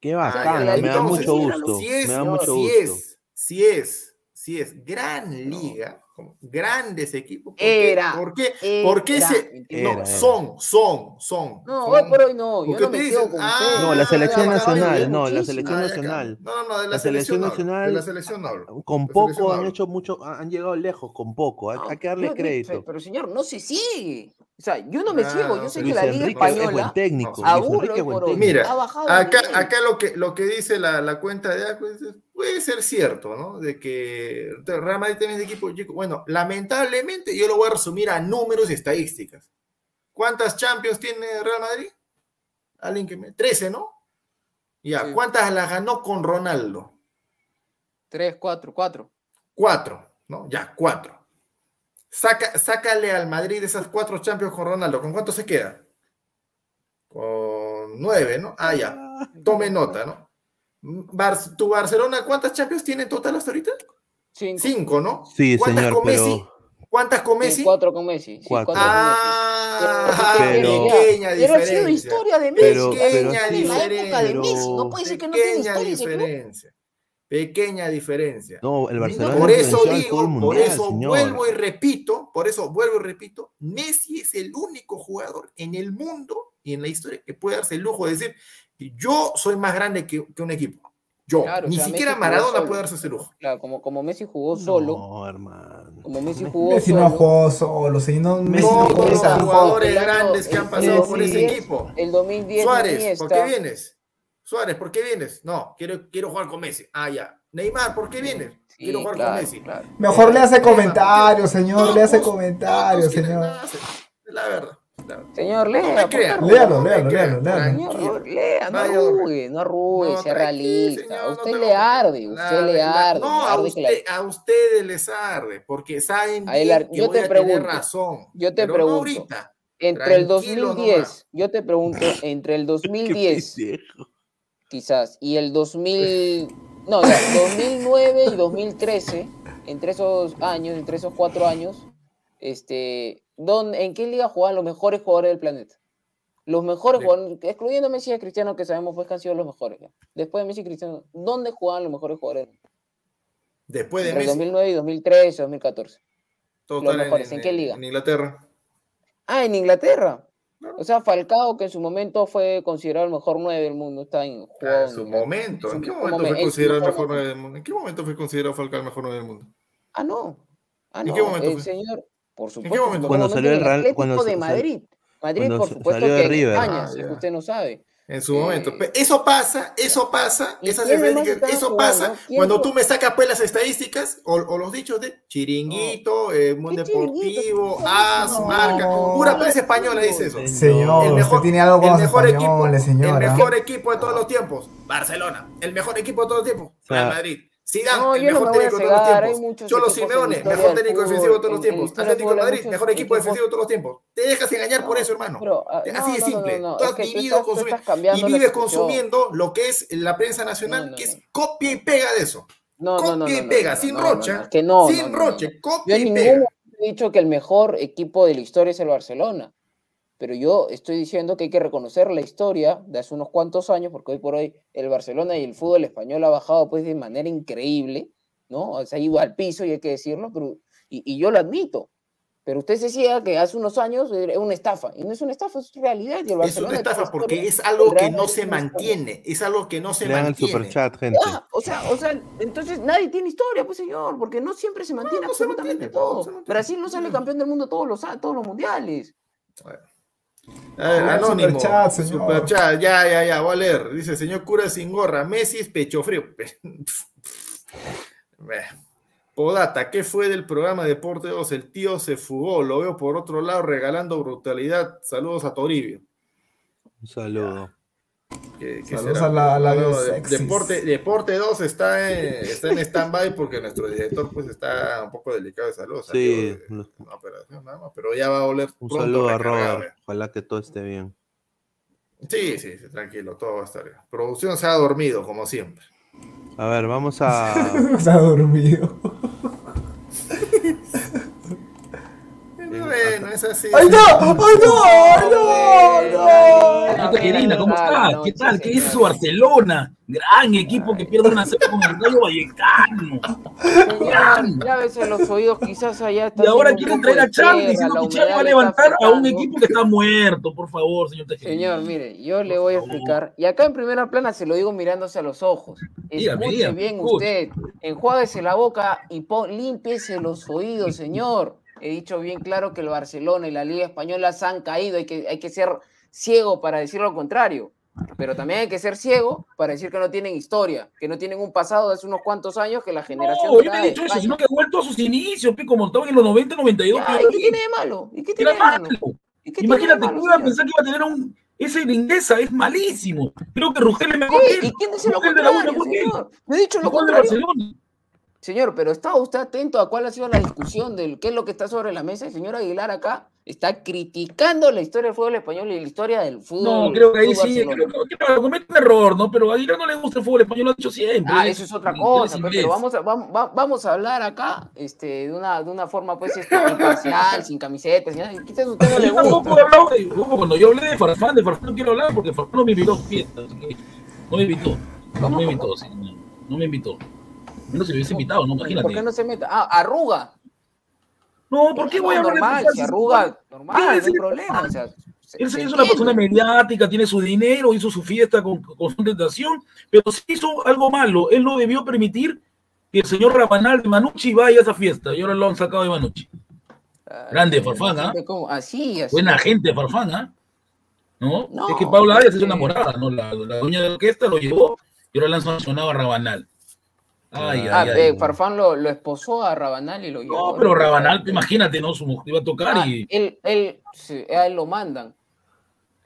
Qué Ah, bacán, ya, me da mucho gusto. Me da mucho gusto. es, si es, si es gran liga, como grandes equipos, ¿por qué? Era, ¿Por qué? ¿Por qué era, se, entiendo. no, Era, era. son, son, son. No, son- hoy por hoy no, yo no me quedo con ah. No, la selección nacional, no, la selección Ah, nacional. No, no, no, de la, La selección nacional- De la selección hablo. Con La poco han hablo. hecho mucho, han llegado lejos con poco, hay, No, hay que darle crédito. Pero señor, no se sigue. O sea, yo no me Ah, ciego, yo sé que la Liga Enrique es buen Española técnico. aún es buen técnico. Mira, ha bajado de Acá, lo que lo que dice la, la cuenta de Acu es- puede ser cierto, ¿no? De que Real Madrid también es de equipo chico. Bueno, lamentablemente yo lo voy a resumir a números y estadísticas. ¿Cuántas Champions tiene Real Madrid? Alguien que me 13, ¿no? Ya, Sí. ¿cuántas las ganó con Ronaldo? Tres, cuatro, cuatro. Cuatro, ¿no? Ya, cuatro. Saca, sácale al Madrid esas cuatro Champions con Ronaldo. ¿Con cuánto se queda? Con nueve, ¿no? Ah, ya. Tome nota, ¿no? Bar- ¿Tu Barcelona cuántas Champions tiene en total hasta ahorita? Cinco. Cinco, ¿no? Sí, ¿Cuántas señor, con Messi? ¿Cuántas con Sí, Messi? Cuatro con Messi. sí, Cuatro. cuatro con Messi. Ah, Pero- pequeña Pero ha sido diferencia. historia de Messi. Pero- Pequeña pero época de pero- Messi. No puede ser que no tiene Pequeña historia ese club. diferencia. Pequeña diferencia. no, el Barcelona por eso digo, por eso señor. vuelvo y repito, por eso vuelvo y repito, Messi es el único jugador en el mundo y en la historia que puede darse el lujo de decir yo soy más grande que, que un equipo. Yo, Claro, o ni sea, siquiera Messi Maradona puede darse ese lujo. Claro, como, como Messi jugó solo. No, hermano. Como Messi jugó Messi no solo. jugó solo. No, Messi no Todos jugó los jugadores grandes que han el pasado por ese 2010, equipo. El 2010 Suárez, Iniesta. ¿por qué vienes? Suárez, ¿por qué vienes? No, quiero, quiero jugar con Messi. Ah, ya. Neymar, ¿por qué vienes? Sí, quiero jugar claro, con Messi. claro. Mejor le hace comentarios, señor. Le hace comentarios, señor. La verdad. Señor, lea. No me crean. Léalo, no léalo, léalo. Señor, lea, no arrugue, no arrugue, No, sea realista. señor, a no usted tengo le arde, usted le arde. No, a, arde que la- usted- a ustedes les arde, porque saben que yo voy te a tener pregunto, razón. yo te pero pregunto, No ahorita. Entre el Tranquilo 2010, nomás. yo te pregunto, entre el Qué 2010 pendejo. quizás y el 2000, no, ya, 2009 y 2013, entre esos años, entre esos cuatro años, este, ¿dónde, ¿en qué liga jugaban los mejores jugadores del planeta? Los mejores jugadores, excluyendo Messi y Cristiano, que sabemos pues que han sido los mejores. Después de Messi y Cristiano, ¿dónde jugaban los mejores jugadores? Después de Entre Messi, 2009 y 2013, 2014. todos los están mejores. ¿En qué liga? En Inglaterra. Ah, en Inglaterra. O sea, Falcao, que en su momento fue considerado el mejor 9 del mundo, está en Ah, en su en- momento. ¿En qué momento momen- fue en considerado el mejor mejor momento. 9 del mundo? ¿En qué momento fue considerado Falcao el mejor 9 del mundo? Ah, no. Ah, ¿En no. qué momento el fue? señor, por supuesto, en Cuando salió el Real- cuando de Madrid. Madrid, cuando por supuesto, salió de que River. España, Ah, si usted no sabe. En su Eh, momento. Pe- Eso pasa, eso pasa, ¿y esas quiénes más estadísticas, estaban eso jugando? pasa ¿Quién cuando tú me sacas pues las estadísticas o, o los dichos de chiringuito, eh, Mundo ¿Qué chiringuito? Deportivo, ¿Qué As, No. Marca, pura prensa española dice eso. Señor, El mejor- usted tiene algo con el mejor equipo, españoles, el señora. mejor equipo de todos los tiempos, Barcelona. El mejor equipo de todos los tiempos, Real sea, Madrid. Zidane, No, el no mejor me técnico de todos los tiempos. Cholo Simeone, mejor técnico defensivo de todos los tiempos. Atlético de Madrid, mejor equipo equipos- defensivo de todos los tiempos. Te dejas engañar por eso, hermano. Pero, ah, Así no, de no, no, simple. no, no, Tú has vivido y vives consumiendo lo que es la prensa nacional, No, no, que es no. copia y pega de eso. No, no, no, Copia y no, pega, no, sin no, no, rocha. no, que no, sin no, no, no, roche, no. Yo copia en y ningún pega. momento he dicho que el mejor equipo de la historia es el Barcelona, pero yo estoy diciendo que hay que reconocer la historia de hace unos cuantos años, porque hoy por hoy el Barcelona y el fútbol español ha bajado pues de manera increíble, ¿no? O sea, ha ido al piso y hay que decirlo, pero, y, y yo lo admito. Pero usted decía que hace unos años era una estafa, y no es una estafa, es realidad. Y el Es Barcelona una estafa porque es algo el que no se mantiene. Es algo que no se Lean el mantiene. superchat, gente. Ah, o sea, o sea, entonces nadie tiene historia, pues señor, porque no siempre se mantiene no se absolutamente mantiene, no todo. se mantiene. Brasil no sale campeón del mundo todos los, a- todos los mundiales. Ver, Ah, anónimo. superchat, señor. Superchat, ya, ya, ya, voy a leer. Dice, señor cura sin gorra, Messi es pecho frío. Podata, ¿qué fue del programa Deporte 2? El tío se fugó, lo veo por otro lado regalando brutalidad. Saludos a Toribio. Un saludo. ¿Qué- qué Saludos será? a la- a de. Deporte, Deporte 2 está en, está en stand-by porque nuestro director pues está un poco delicado de salud. Sí, salió de una operación nada más, pero ya va a volver Un pronto saludo a Robert. Ojalá que todo esté bien. Sí, sí, sí, tranquilo, todo va a estar bien. Producción se ha dormido, como siempre. A ver, vamos a. Se ha dormido. Bueno, es así. ¡Ay, no! ¡Ay, no! ¡Ay, no! ¡No! Señorita Querina, ¿cómo está? ¿Qué tal? ¿Qué dice su Barcelona? Gran equipo que pierde una serie con el Rayo Vallecano. Señor, lávese los oídos, quizás allá está Y ahora quieren traer a Charlie diciendo que Charlie va a levantar a un equipo que está muerto, por favor, señor Tejeda. Señor, mire, yo le voy a explicar. Y acá en primera plana se lo digo mirándose a los ojos. Escuche bien usted. Enjuáguese la boca y pon, límpiese los oídos, señor. He dicho bien claro que el Barcelona y la Liga Española se han caído. Hay que, hay que ser ciego para decir lo contrario. Pero también hay que ser ciego para decir que no tienen historia, que no tienen un pasado de hace unos cuantos años que la generación. No, yo dorada he dicho eso, sino que ha vuelto a sus inicios, pe, como estaba en los 90, 92. Ya, ¿y qué tiene de malo? ¿Y qué tiene de malo? malo. ¿Y qué Imagínate, malo, ¿cómo iba a pensar que iba a tener un. Ese Lindesa es malísimo. Creo que Rugel es mejor que Sí, él. ¿Y quién dice lo contrario, señor? No he dicho lo Mejor de contrario. Barcelona. Señor, pero ¿está usted atento a cuál ha sido la discusión del qué es lo que está sobre la mesa? El señor Aguilar acá está criticando la historia del fútbol español y la historia del fútbol. No, creo que ahí sí, creo que claro, comete un error, ¿no? Pero a Aguilar no le gusta el fútbol español, lo ha dicho siempre. Ah, eso es otra cosa, es pues, pero vamos a, vam- va- vamos a hablar acá este, de, una, de una forma pues este, imparcial, sin camisetas, sin. Quizás usted no le Yo tampoco gusta. he hablado de, ojo, cuando yo hablé de Farfán, de Farfán no quiero hablar porque Farfán no me invitó a su fiesta, así que no me invitó, no me invitó, sí, no me invitó. No se hubiese invitado, no, imagínate. ¿Por qué no se mete? Ah, arruga. No, ¿por qué voy a hablar de normal, Farfán? si arruga, normal, no hay problema. O sea, se- Él se se hizo una persona mediática, tiene su dinero, hizo su fiesta con, con su tentación, pero sí hizo algo malo. Él no debió permitir que el señor Rabanal de Manucci vaya a esa fiesta. Y ahora lo han sacado de Manucci. Grande Farfán, ¿ah? ¿Cómo? Así, así. Buena gente Farfán, ¿ah? ¿No? No, es que Paula Arias es eh. enamorada, ¿no? La, la dueña de la orquesta lo llevó y ahora le han sancionado a Rabanal. Ay, Ah, ay, eh, ay. Farfán lo, lo esposó a Rabanal y lo llevó. No, pero Rabanal, imagínate, ¿no? Su mujer iba a tocar Ah, y. él, él, sí, a él lo mandan.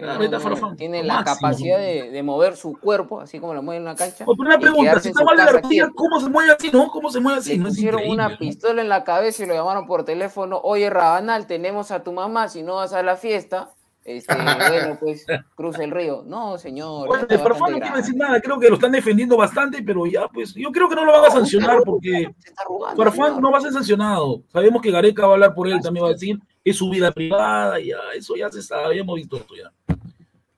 Ah, No, Farfán, tiene la máximo. capacidad de, de mover su cuerpo, así como lo mueve en una cancha. Pero una pregunta, si está mal de la rodilla. ¿cómo se mueve así, no? ¿Cómo se mueve así? Le pusieron una ¿no? pistola en la cabeza y lo llamaron por teléfono. Oye, Rabanal, tenemos a tu mamá, si no vas a la fiesta, este, bueno, pues cruza el río. No, señor. Bueno, de Farfán no quiero decir nada, creo que lo están defendiendo bastante, pero ya, pues, yo creo que no lo van a sancionar porque arrugando, Farfán señor. no va a ser sancionado. Sabemos que Gareca va a hablar por él, también va a decir, es su vida privada, ya, eso ya se sabe, ya hemos visto esto ya.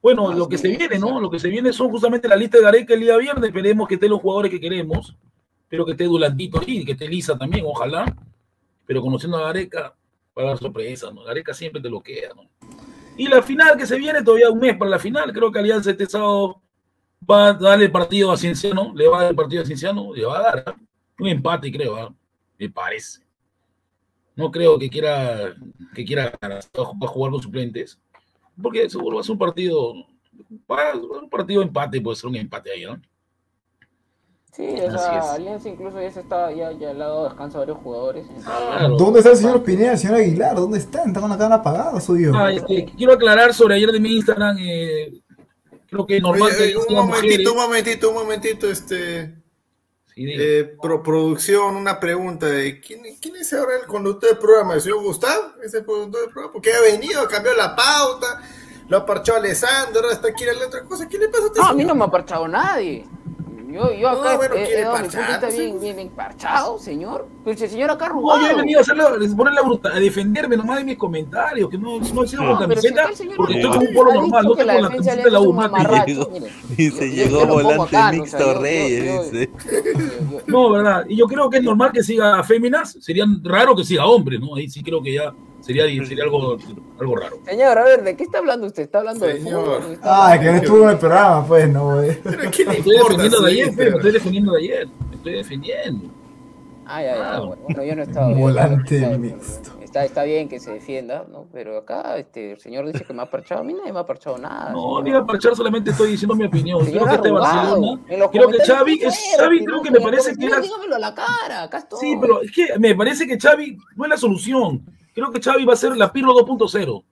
Bueno, No, lo que se viene. ¿no? Lo que se viene son justamente la lista de Gareca el día viernes, esperemos que estén los jugadores que queremos, espero que esté Durantito ahí, que esté Lisa también, ojalá, pero conociendo a Gareca, va a dar sorpresa, ¿no? Gareca siempre te lo queda, ¿no? Y la final que se viene, todavía un mes para la final, creo que Alianza este sábado va a darle el partido a Cienciano, le va a dar el partido a Cienciano, le va a dar ¿ah? un empate, creo, ¿ah? me parece. No creo que quiera que quiera jugar con suplentes, porque seguro va a ser un partido, un partido de empate, puede ser un empate ahí, ¿no? Sí, o sea. Alianza incluso ya se está, ya, ya le ha dado descanso a varios jugadores. entonces- Claro. ¿Dónde está el señor Pineda, el señor Aguilar? ¿Dónde están? ¿Están con la cámara apagada, soy yo? Ah, este, quiero aclarar sobre ayer de mi Instagram, eh, creo que normal Oye, que oye, un momentito, un momentito, un momentito, este. Eh, pro- producción, una pregunta de ¿quién, quién es ahora el conductor del programa? ¿El señor Gustavo? ¿Es el conductor del programa? Porque ha venido, ha cambiado la pauta, lo ha parchado Alessandro, ahora está aquí la otra cosa. ¿Qué le pasa a este No, a mí no me ha parchado nadie. Yo, yo acá No, bueno, he- he quiere dado mi punto de parchar, vista bien, bien, bien parchado, señor. Pero si el señor acá ha No, yo arrugado. he venido a, hacer la, bruta- a defenderme nomás de mis comentarios, que no, no he sido No, con si camiseta, porque estoy con un polo normal, no tengo la camiseta de la mire. dice, llegó volante acá, ¿no? O mixto Reyes, dice. No, verdad. Y yo creo que es normal que siga féminas. Sería raro que siga hombre, ¿no? Ahí sí creo que ya sería, sería algo, algo raro. Señor, a ver, ¿de qué está hablando usted? ¿Está hablando de Señor. fútbol? ¿Está Ah, que no estuvo en el programa, pues, no, güey. ¿Pero qué le Me estoy importa, defendiendo de ayer, me estoy defendiendo de ayer. Me estoy defendiendo. Ay, ay, ay, Ah. bueno, bueno, yo no estaba bien. Volante Está- mixto. Está, está bien que se defienda, ¿no? Pero acá este, el señor dice que me ha parchado. A mí nadie me ha parchado nada. No, señor. diga parchar, solamente estoy diciendo mi opinión. Señor Creo que este Barcelona. Creo que Xavi, es, Xavi creo que me parece que. Dígamelo a la cara, acá estoy. Sí, pero es que me parece que Xavi no es la solución. Creo que Xavi va a ser la Pirlo 2.0.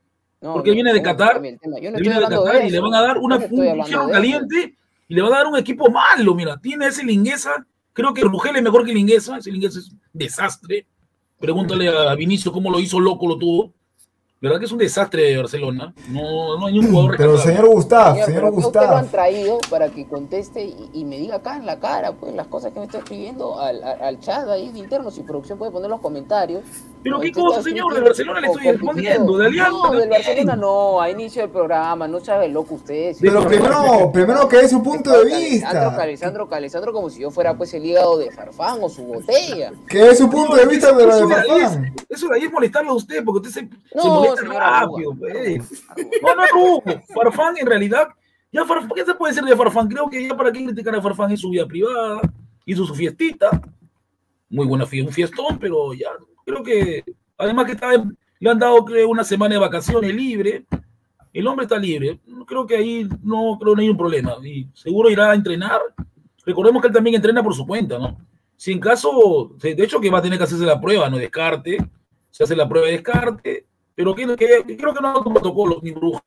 No, porque no, viene de no, Qatar, el. Yo viene de Qatar de y le van a dar una, un caliente y le van a dar un equipo malo. Mira, tiene ese Linguesa. Creo que Rugel es mejor que Linguesa. Ese Linguesa es un desastre. Pregúntale a Vinicio cómo lo hizo loco, lo tuvo. ¿Verdad que es un desastre de Barcelona? No, no hay un jugador Pero señor Gustavo, Señor, señor pero usted lo han Gustavo. traído para que conteste y, y me diga acá en la cara, pues, las cosas que me está escribiendo al, al, al chat ahí de interno. Si producción puede poner los comentarios. Pero qué cosa, señor, de Barcelona le estoy respondiendo, de Alianza No, del. Barcelona no, a inicio del programa, no sabe loco usted. Pero primero, primero que dé su punto de vista. Alessandro, Alessandro, como si yo fuera pues el hígado de Farfán o su botella. Que dé su punto de vista de lo de Eso de ahí es- Farfán. Eso de ahí es molestarlo a usted, porque usted se, se Señor rápido. pues. No, no, no. Farfán, en realidad, ya Farfán, ¿qué se puede decir de Farfán? Creo que ya para qué criticar a Farfán en su vida privada, hizo su fiestita. Muy buena fiesta, un fiestón, pero ya creo que, además que está le han dado creo, una semana de vacaciones libre. El hombre está libre. Creo que ahí no, creo no hay un problema. Y seguro irá a entrenar. Recordemos que él también entrena por su cuenta, ¿no? Si en caso, de hecho que va a tener que hacerse la prueba, no descarte, se hace la prueba de descarte, pero que, que- creo que no hay protocolo ni burbuja,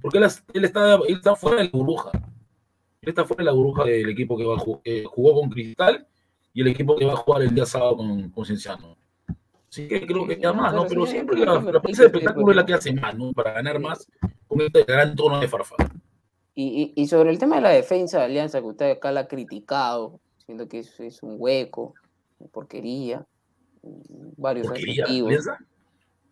porque él, es- él está, él está fuera de la burbuja. Él está fuera de la burbuja del equipo que va que jugó con Cristal y el equipo que va a jugar el día sábado con, con Cienciano. Así que creo que queda más, ¿no? Pero siempre la, la prensa de espectáculo es la que hace más, ¿no? Para ganar más con este gran tono de farfa. Y, y, y sobre el tema de la defensa de Alianza, que usted acá la ha criticado, siendo que es, es un hueco, una porquería, varios ¿Porquería? adjetivos. ¿Alianza?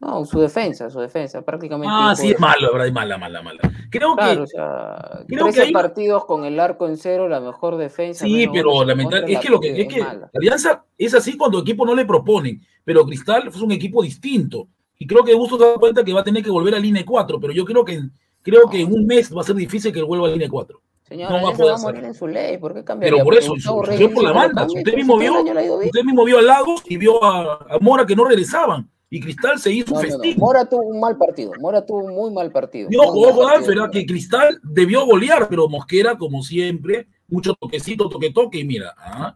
No, su defensa, su defensa, prácticamente. Ah, sí, es malo, la verdad, es mala, mala, mala. Creo Claro, que o sea, creo 13 que hay- partidos con el arco en cero, la mejor defensa. Sí, pero goles en lamentable, contra, es que lo que es que mala. la Alianza es así cuando el equipo no le proponen, pero Cristal es un equipo distinto. Y creo que Bustos se da cuenta que va a tener que volver a línea 4, pero yo creo que creo que en un mes va a ser difícil que vuelva a línea 4. Señor, no va a poder va a morir en su ley, ¿por qué cambiaría? Pero por eso, Reyes por la banda. Usted mismo vio, usted mismo vio a Lagos y vio a, a Mora que no regresaban. Y Cristal se hizo No, un no, no. festín. Mora tuvo un mal partido. Mora tuvo un muy mal partido. Y muy ojo, mal ojo, partido. Danfer, ¿ah? que Cristal debió golear, pero Mosquera, como siempre, mucho toquecito, toque, toque, y mira, ah,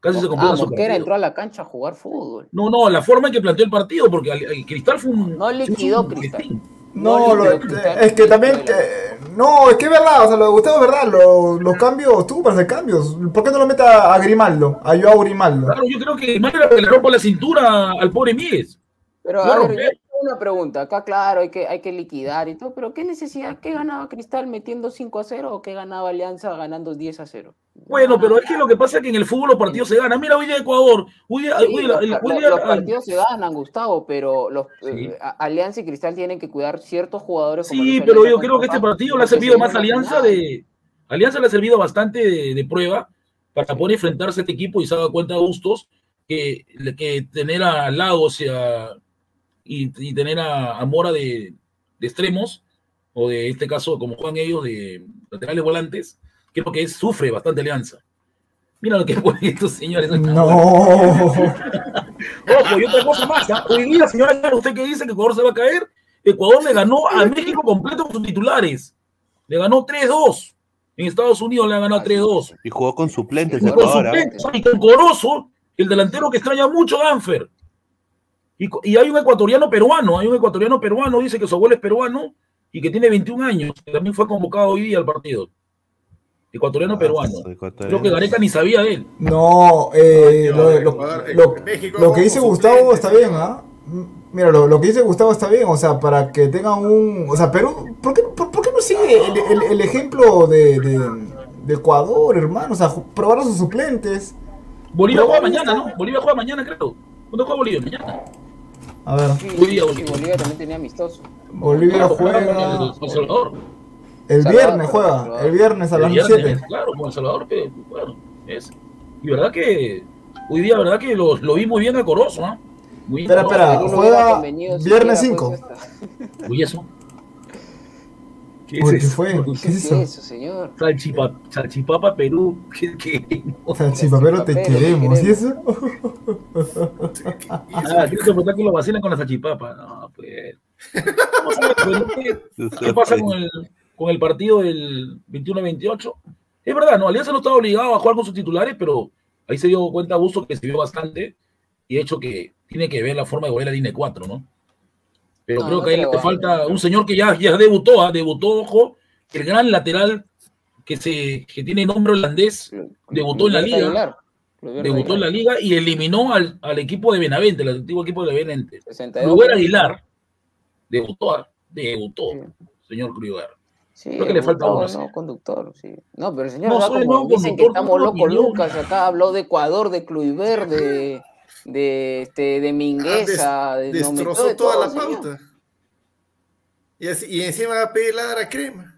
casi se Ah, Mosquera partido. entró a la cancha a jugar fútbol. No, no, la forma en que planteó el partido, porque al- el Cristal fue un. No liquidó un Cristal. festín. No, lo- liquidó Cristal. es que también, que- no, es que es verdad, o sea, lo de Gustavo es verdad, lo- los cambios, tuvo para hacer cambios. ¿Por qué no lo mete a, a Grimaldo, a Joao Grimaldo? Claro, yo creo que más le rompo la cintura al pobre Míguez. Pero a ver, ve. yo tengo una pregunta. Acá, claro, hay que, hay que liquidar y todo, pero ¿qué necesidad? ¿Qué ganaba Cristal metiendo 5 a 0 o qué ganaba Alianza ganando 10 a 0? Bueno, pero es que lo que pasa es que en el fútbol los partidos se ganan. Mira, hoy día Ecuador, hoy día, Sí, hoy día- los, el- los- hoy día- los partidos se ganan, Gustavo, pero los Sí. eh, a- Alianza y Cristal tienen que cuidar ciertos jugadores. Sí, pero yo creo que este partido le ha servido se más a Alianza de. Alianza le ha servido bastante de, de prueba para poder enfrentarse a este equipo y se ha dado cuenta Bustos que, que tener a Lagos y, a- y, y tener a, a Mora de, de extremos, o de este caso, como juegan ellos, de laterales volantes, creo que es, sufre bastante Alianza. Mira lo que ponen estos señores. No. Ojo, y otra cosa más. Hoy día, señora usted que dice que Ecuador se va a caer, Ecuador le ganó a México completo con sus titulares. Le ganó 3-2. En Estados Unidos le ha ganado 3-2. Y jugó con suplentes Y con Ecuador. ¿ah? suplentes, y con Corozo, el delantero que extraña mucho a Danfer. Y, y hay un ecuatoriano peruano, hay un ecuatoriano peruano, dice que su abuelo es peruano y que tiene 21 años, que también fue convocado hoy día al partido. Ecuatoriano peruano. Ah, ecuatoriano. Creo que Gareca ni sabía de él. No, eh, lo, lo- lo- que dice Gustavo está bien, ¿ah? M- Mira, lo, lo que dice Gustavo está bien, o sea, para que tengan un... O sea, Perú, ¿por qué, por, por qué no sigue el, el- el ejemplo de, de- de Ecuador, hermano? O sea, probar a sus suplentes. Bolivia juega mañana. ¿no? Bolivia juega mañana, creo. ¿Cuándo juega Bolivia? Mañana. A ver, Sí, Bolivia, Bolivia. Bolivia también tenía amistoso. Bolivia juega... El El Salvador. El viernes juega, el viernes a las viernes, 7. Claro, con El Salvador, que, bueno, es. Y verdad que hoy día, verdad que lo, lo vi muy bien a Corozo, ¿ah? Muy bien Espera, espera, no juega viernes siquiera, 5. pues, esta- Uy, eso. ¿Qué fue? ¿Qué ¿Qué es es eso? eso, señor? Salchipa, salchipapa Perú. ¿Qué, qué? Salchipapero, te Salchipapero, te queremos. ¿Y eso? Ah, tienes que preguntar que lo vacilan con la salchipapa. No, pues. A ¿qué, pasa con el, con el partido del 21-28? Es verdad, no, Alianza no estaba obligado a jugar con sus titulares, pero ahí se dio cuenta Busto que se vio bastante y de hecho que tiene que ver la forma de volver la línea 4, ¿no? Pero No, creo que ahí le falta un señor que ya, ya debutó, ¿ah? debutó, ojo, el gran lateral que, se, que tiene nombre holandés, debutó en la liga. Debutó en la liga y eliminó al, al equipo de Benavente, el antiguo equipo de Benavente. 62 Kluber goles. Aguilar debutó, ah, debutó, Sí. señor Kluber. Sí, Creo que le falta uno, no, conductor, sí. No, pero el señor, No, como dicen que estamos locos. Lucas, acá habló de Ecuador, de Kluivert, de, de, este, de Mingueza, de no, metió Destrozó de toda todo, la señor. pauta. Y, así- y encima va a pedir ladra crema.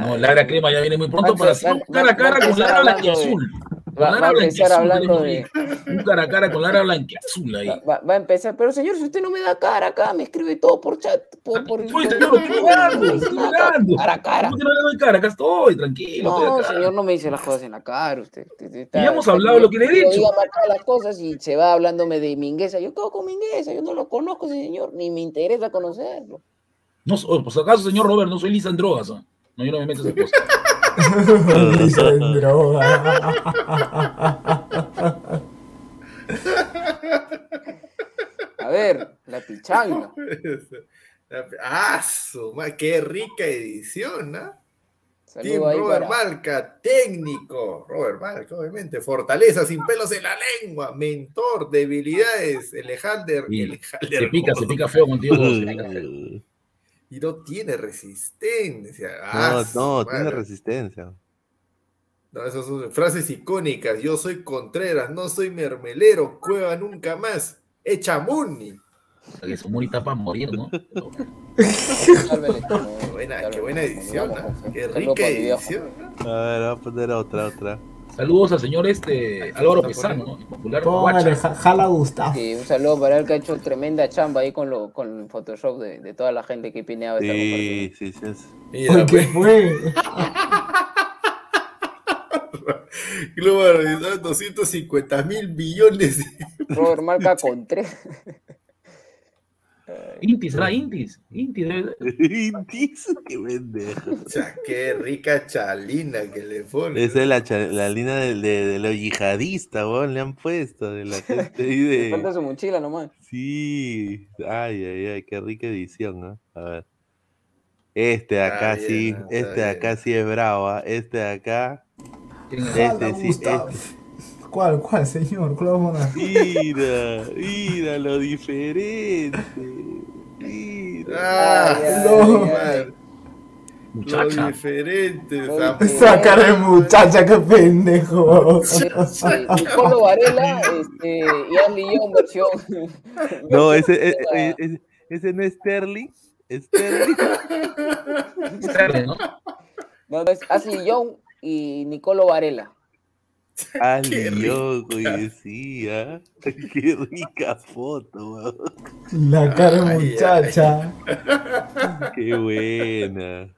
No, Lara Crema ya viene muy pronto para hacer cara a cara con de-. Con Va, Lara va a empezar hablando de... Un cara a cara con Lara Blanquiazul ahí. Va, a empezar, pero señor, si usted no me da cara acá, me escribe todo por chat, por... por por- señor, lo estoy mirando, estoy mirando. Cara a cara. ¿Cómo que no le doy cara? Acá estoy, tranquilo. estoy No, acá. señor, no me dice las cosas en la cara, usted. está- ya hemos está- hablado lo que le he yo dicho. marcar las cosas y se va hablándome de Mingueza. Yo quedo con Mingueza, yo no lo conozco, señor, ni me interesa conocerlo. No, por si acaso, señor Robert, no soy lisa en drogas. ¿ah? No, yo no me meto en esas cosas. Droga. A ver, la pichanga. ¡Ah, su ma- ¡Qué rica edición! ¿no? Team Robert para... Malca, técnico. Robert Malca, obviamente. Fortaleza sin pelos en la lengua. Mentor, debilidades. El Ejalder. Sí, el Ejalder Se pica, se pica feo contigo. se pica feo. Y no tiene resistencia. No, Ah, no, su tiene resistencia. No, esas son frases icónicas. Yo soy Contreras, no soy mermelero. Cueva nunca más. Echa Muni. Que su Muni está para morir, ¿no? Qué buena, qué edición. ¿no? Qué rica edición. ¿no? A ver, vamos a poner otra, otra. Saludos al señor este Álvaro Pesano, popular Póngale, jala Gustavo. Sí, un saludo para él que ha hecho tremenda chamba ahí con, lo, con Photoshop de, de toda la gente que pineaba esta Sí, sí, sí. es- Mira, ¿Qué fue? Horizonte, 250 mil millones. de- Robert Marca con tres. Intis, ¿será Intis? Intis. Intis, qué pendejo. O sea, qué rica chalina que le pone. Esa es la, cha- la línea de, de, de los yihadistas, weón, le han puesto, de la gente ahí Le falta de... su mochila nomás. Sí, ay, ay, ay, qué rica edición, ¿no? A ver. Este de acá Está sí, este de acá sí es bravo, ¿ah? este de acá, este sí, este- ¿Cuál, cuál, señor? ¿Cuál vamos a poner? Mira, mira lo diferente. Mira. Ah, Ay, no. Muchacha. diferente. Lo diferente. Esa cara de muchacha, qué pendejo. Nicolo Varela este, y Ashley Young versión. No, versión ese, e- e- ese, ese no es Sterling. Sterling. Sterling, ¿no? No, no, es Ashley Young y Nicolo Varela. Qué Yoko, y decía. Qué rica foto, weón. La cara de Ay, muchacha. Qué buena.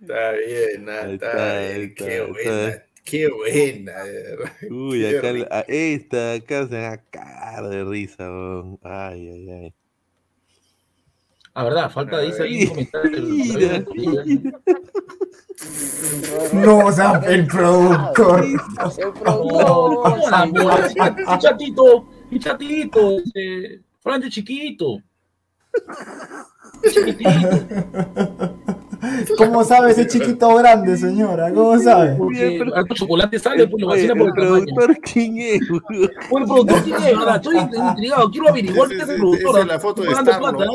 Está bien, ah, está, está, bien. ahí Qué buena. está. Qué buena. de. Uy, Qué acá, rica. a esta de acá se va a cagar de risa, weón. Ay, ay, ay. Ah, verdad, falta dice ahí un comentario. No, o sea, el productor. El productor. no, chatito, mi chatito, Francho chiquito. Chiquitito. ¿Cómo sabe ese chiquito grande, señora? ¿Cómo sabe? Porque alto chocolate sale, pues lo Oye, vacila por el productor, ¿quién es? el productor, ¿quién es? Estoy intrigado, quiero averiguar quién es el productor. Esa es la foto de Estoy pagando Star plata,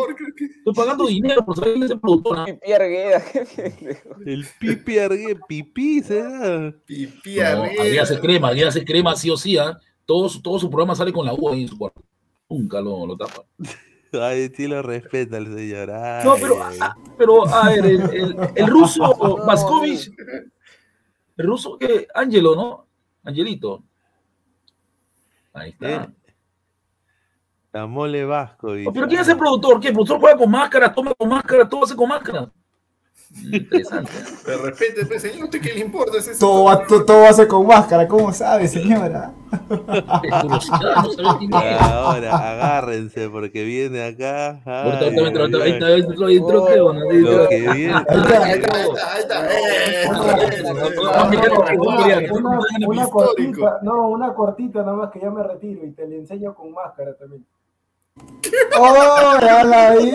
Estoy pagando dinero por saber quién es el productor. Pipi Argueda, qué. El pipi argue, pipí, ¿será? No, arriba. Adrián hace crema, Adrián hace crema sí o sí, ¿ah? Todo, su- todo su programa sale con la U ahí en su cuarto. Nunca lo, lo tapa. Ay, sí lo respeta el señor. Ay, No, pero, ah, pero a ver, el, el, el ruso Vaskovich, el ruso que, Angelo, ¿no? Angelito. Ahí está. Eh, La mole vasco. Pero ¿quién es el productor? ¿Qué? ¿El productor juega con máscara, toma con máscara, todo hace con máscara? Interesante. De repente, pues, señor, ¿usted qué le importa? Es eso. Todo va, to- todo va a ser con máscara, ¿cómo sabe, señora? Ahora, agárrense porque viene acá. Ay, ahí está, ahí está, ahí está. Eh, Una, cortita, no, una cortita nada más que ya me retiro y te le enseño con máscara también. ¡Oh, ya la vi!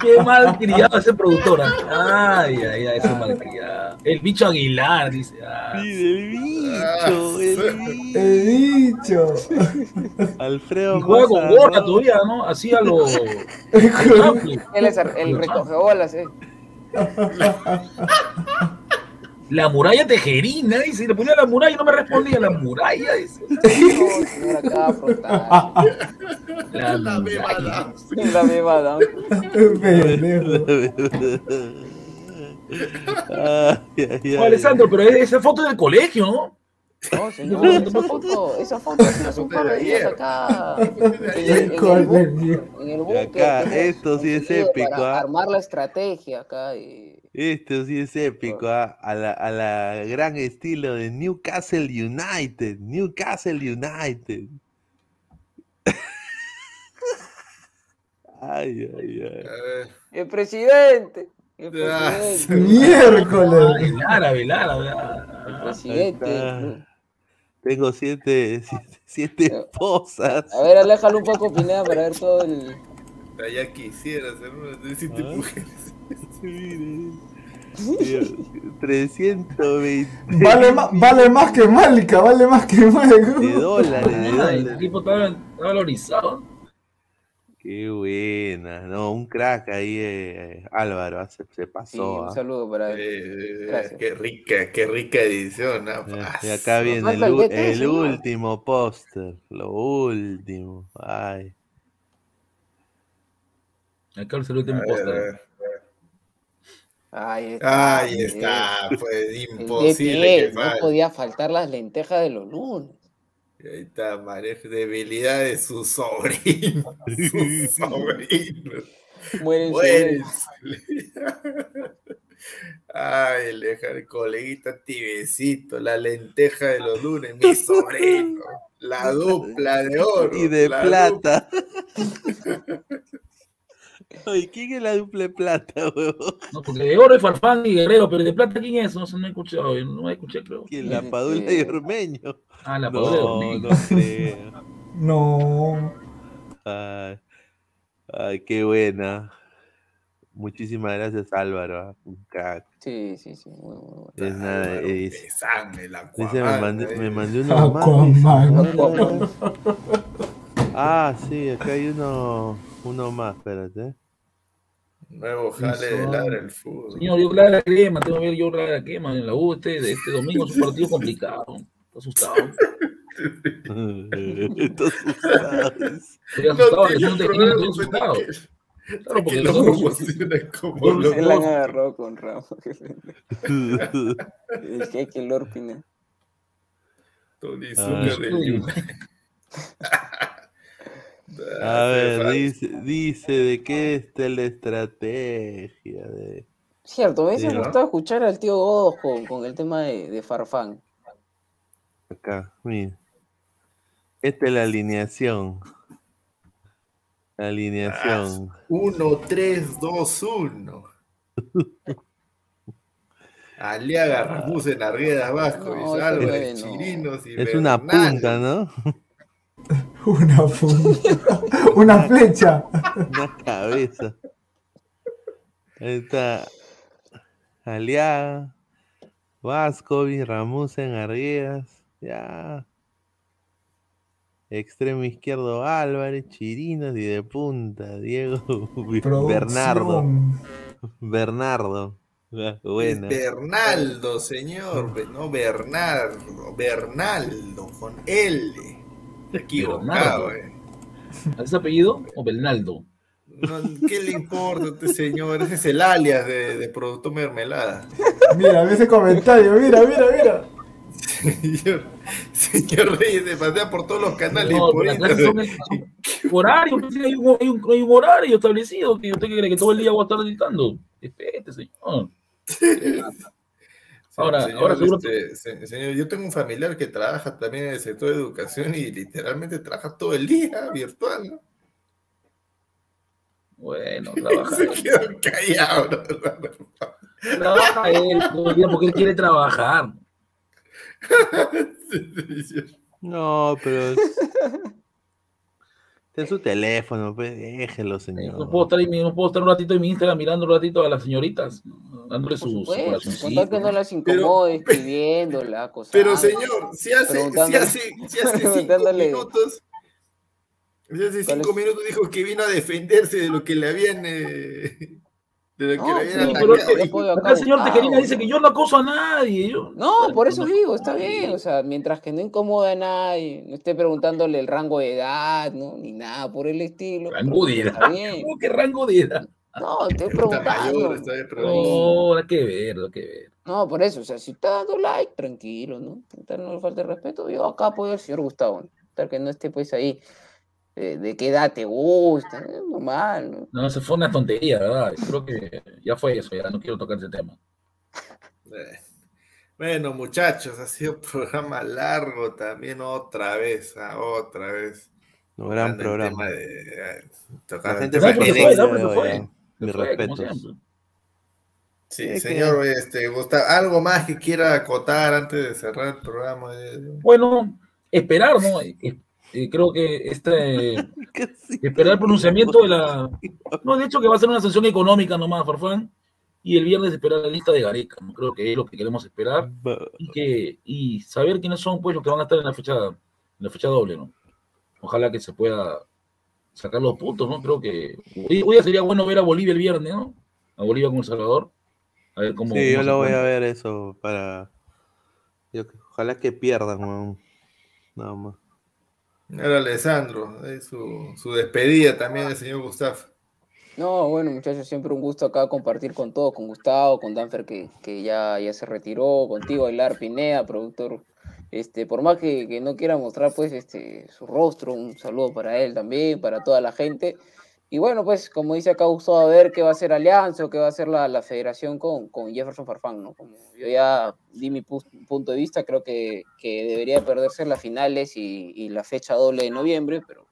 Qué mal criado ese productor. ¿ah? Ay, ay, ay, ese mal criado. El bicho Aguilar, dice. Ah, El bicho, el bicho. He dicho. Alfredo y juega con todavía, ¿no? Así a lo. Él es el recogeolas, eh. La muralla tejerina, dice. Le ponía la muralla y no me respondía. La muralla, dice. No, acá. La La muralla. La bebada. Alessandro, pero esa foto es del colegio, ¿no? No, señor, esa foto, esa foto hace un par de días acá. En, el- en el búnker, acá, esto sí es épico, Para ¿ah? armar la estrategia acá. Y... Esto sí es épico, ¿ah? a, la, a la gran estilo de Newcastle United. Newcastle United. ay, ay, ay. Eh, El presidente. El Ah, presidente. Miércoles. Velar. El presidente. está. Tengo siete, siete, siete esposas. A ver, aléjalo un poco, Pineda, para ver todo el. Ya quisiera ser una de siete Ah. mujeres. Miren. Dios, 320 Vale, ma- vale más que Malca, vale más que de Malca. dólares, de Ah, el dólares. tipo estaba, estaba valorizado. Qué buena, no, un crack ahí, eh, Álvaro, ah, se, Sí, pasó. un ah. saludo para él. Eh, qué rica, qué rica edición. ¿ah? Y acá viene el, último póster, lo último. Ay, Acá el último póster. Ahí está. Ahí está, pues imposible que no podía faltar las lentejas de los lunes. Ahí está, manejo debilidad de su sobrino. Su sobrino. Mueren Muere. Ay, el coleguita tibecito, la lenteja de los lunes, mi sobrino. La dupla de oro. y de la plata. Ay, ¿quién es la dupla de plata, huevón? No, porque de oro es Farfán y Guerrero, pero de plata, ¿quién es? No, no he escuchado, no me escuché, creo. ¿Quién? La Padula y Ormeño. Ah, la Padula y No, Ormeño. no creo. No. Ay, ay, qué buena. Muchísimas gracias, Álvaro. ah, Un crack. Sí, sí, sí. Muy, muy bueno. Es nada, es- la dice, me mandé, eh. me mandé uno más. Ah, sí, acá hay uno, uno más, espérate. Nuevo jale de ladra el fútbol. Señor, yo la crema, tengo que ver yo la crema en la U este, de este domingo es un partido complicado. Estoy asustado. Estoy asustado. Estoy asustado, no te estoy asustado. Claro, que porque lo como Se la han agarrado con Ramos. Es que hay que. Tony Ah. Zucker Sí. A Ah, ver, dice, dice de qué está la estrategia de... Cierto, me hubiese Sí, ¿no? gustado escuchar al tío Godos con, con el tema de, de Farfán. Acá, mira. Esta es la alineación. La alineación. 1, 3, 2, 1. Aliaga, Ramusen, Arguedas, Vasco, No, nueve no. Chirinos y Es una Bernal. punta, ¿no? Una punta. Una flecha. Una cabeza. Ahí está. Aliaga, Vascovi, Ramusen, Arguedas, ya. Extremo izquierdo Álvarez, Chirinos y de punta, Diego Bernardo. Producción. Bernardo. Buena. Bernaldo, señor, no Bernardo, Bernaldo, con L. Equivocado, eh. ¿Ese apellido o Bernaldo? No, ¿Qué le importa a este señor? Ese es el alias de, de Producto Mermelada. Mira, ve ese comentario, mira, mira, mira. Señor, señor Reyes se pasea por todos los canales. No, por las clases son, internet. son horario, hay un, hay, un, hay un horario establecido que usted cree que todo el día voy a estar editando. Espérate, señor. Ahora, Señor, ahora seguro este, se- señor, yo tengo un familiar que trabaja también en el sector de educación y literalmente trabaja todo el día virtual, ¿no? Bueno, trabaja. Se quedó callado. ¿no? Trabaja él todo el día porque él quiere trabajar. No, pero. Es- Ten su teléfono, pues déjelo, No señor. puedo, estar, en no puedo estar un ratito en mi Instagram mirando un ratito a las señoritas, dándole su, su Pues, que no las incomode, escribiéndola, acosando. Pero señor, si hace, si hace, si hace cinco minutos, si hace ¿Cuál cinco minutos dijo que vino a defenderse de lo que le habían, eh, que No, Sí, pero es que acá el señor. Tejerina dice que yo no acoso a nadie. Yo, No, por eso digo, está bien, o sea, mientras que no incomode a nadie, no esté preguntándole el rango de edad, ¿no? Ni nada por el estilo. Rango de está edad. bien. ¿Cómo que rango de edad? No, estoy Está preguntando. mayor, está bien, pero- No, hay que ver, hay que ver. No, por eso, o sea, si está dando like, tranquilo, ¿no? Tal no le falte respeto, yo acá apoyo al señor Gustavo, ¿no? tal que no esté pues ahí, eh, de qué edad te gusta, es normal, ¿no? No, se fue una tontería, ¿verdad? Creo que ya fue eso, ya no quiero tocar ese tema. Eh, Bueno, muchachos, ha sido un programa largo también otra vez, ah, otra vez. Un gran programa. de- eh, La gente de- fue, fue. como respetos. siempre. Sí, Es que- señor, este, Gustavo, ¿algo más que quiera acotar antes de cerrar el programa? Bueno, esperar, ¿no? Eh, creo que este esperar el pronunciamiento de la. No, de hecho, que va a ser una sanción económica nomás, Farfán. Y el viernes esperar la lista de Gareca. ¿no? Creo que es lo que queremos esperar. Y, que, y saber quiénes son pues los que van a estar en la fecha, en la fecha doble, ¿no? Ojalá que se pueda sacar los puntos, ¿no? Creo que hoy, hoy sería bueno ver a Bolivia el viernes, ¿no? A Bolivia con El Salvador. A ver cómo. Sí, yo lo voy a ver eso para. yo ojalá que pierdan, weón. Nada más. Era Alessandro, eh, su, su despedida también del señor Gustavo. No, bueno, muchachos, siempre un gusto acá compartir con todos, con Gustavo, con Danfer que, que ya, ya se retiró, contigo, Ailar Pineda, productor. Este, por más que, que no quiera mostrar pues este su rostro, un saludo para él también, para toda la gente. Y bueno, pues como dice acá Gustavo, a ver qué va a hacer Alianza o qué va a hacer la, la federación con, con Jefferson Farfán, ¿no? Como yo ya di mi pu- punto de vista, creo que, que debería perderse las finales y, y la fecha doble de noviembre, pero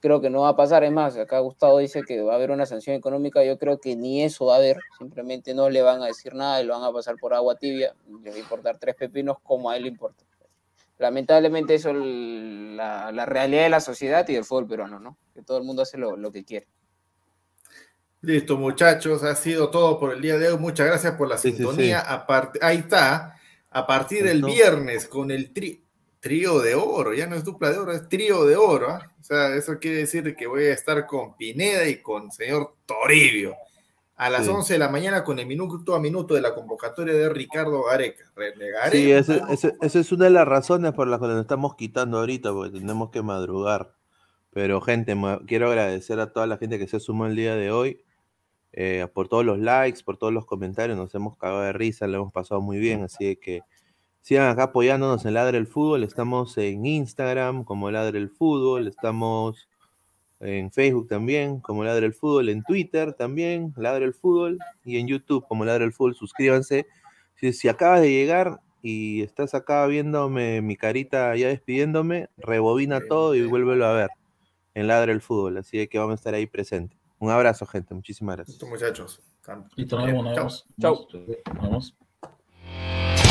creo que no va a pasar. Es más, acá Gustavo dice que va a haber una sanción económica. Yo creo que ni eso va a haber. Simplemente no le van a decir nada y lo van a pasar por agua tibia. Les va a importar tres pepinos como a él le importa. Lamentablemente eso es la, la realidad de la sociedad y del fútbol peruano, ¿no? Que todo el mundo hace lo, lo que quiere. Listo, muchachos, ha sido todo por el día de hoy. Muchas gracias por la Sí, sí, sintonía. sí. Part- Ahí está. A partir del viernes con el tri- trío de oro, ya no es dupla de oro, es trío de oro. ¿ah? O sea, eso quiere decir que voy a estar con Pineda y con señor Toribio. A las Sí. 11 de la mañana con el minuto a minuto de la convocatoria de Ricardo Gareca. Sí, esa es una de las razones por las que nos estamos quitando ahorita, porque tenemos que madrugar. Pero, gente, quiero agradecer a toda la gente que se sumó el día de hoy, eh, por todos los likes, por todos los comentarios, nos hemos cagado de risa, lo hemos pasado muy bien, así que sigan acá apoyándonos en Ladre el Fútbol, estamos en Instagram como Ladre el Fútbol, estamos en Facebook también como Ladre el Fútbol, en Twitter también, Ladre el Fútbol, y en YouTube como Ladre el Fútbol, suscríbanse. Si, si acabas de llegar y estás acá viéndome mi carita ya despidiéndome, rebobina todo y vuélvelo a ver en Ladre el Fútbol, así que vamos a estar ahí presentes. Un abrazo, gente, muchísimas gracias. Listo, muchachos. Listo, nos vemos, nos Chao. vemos. Chau. Nos vemos.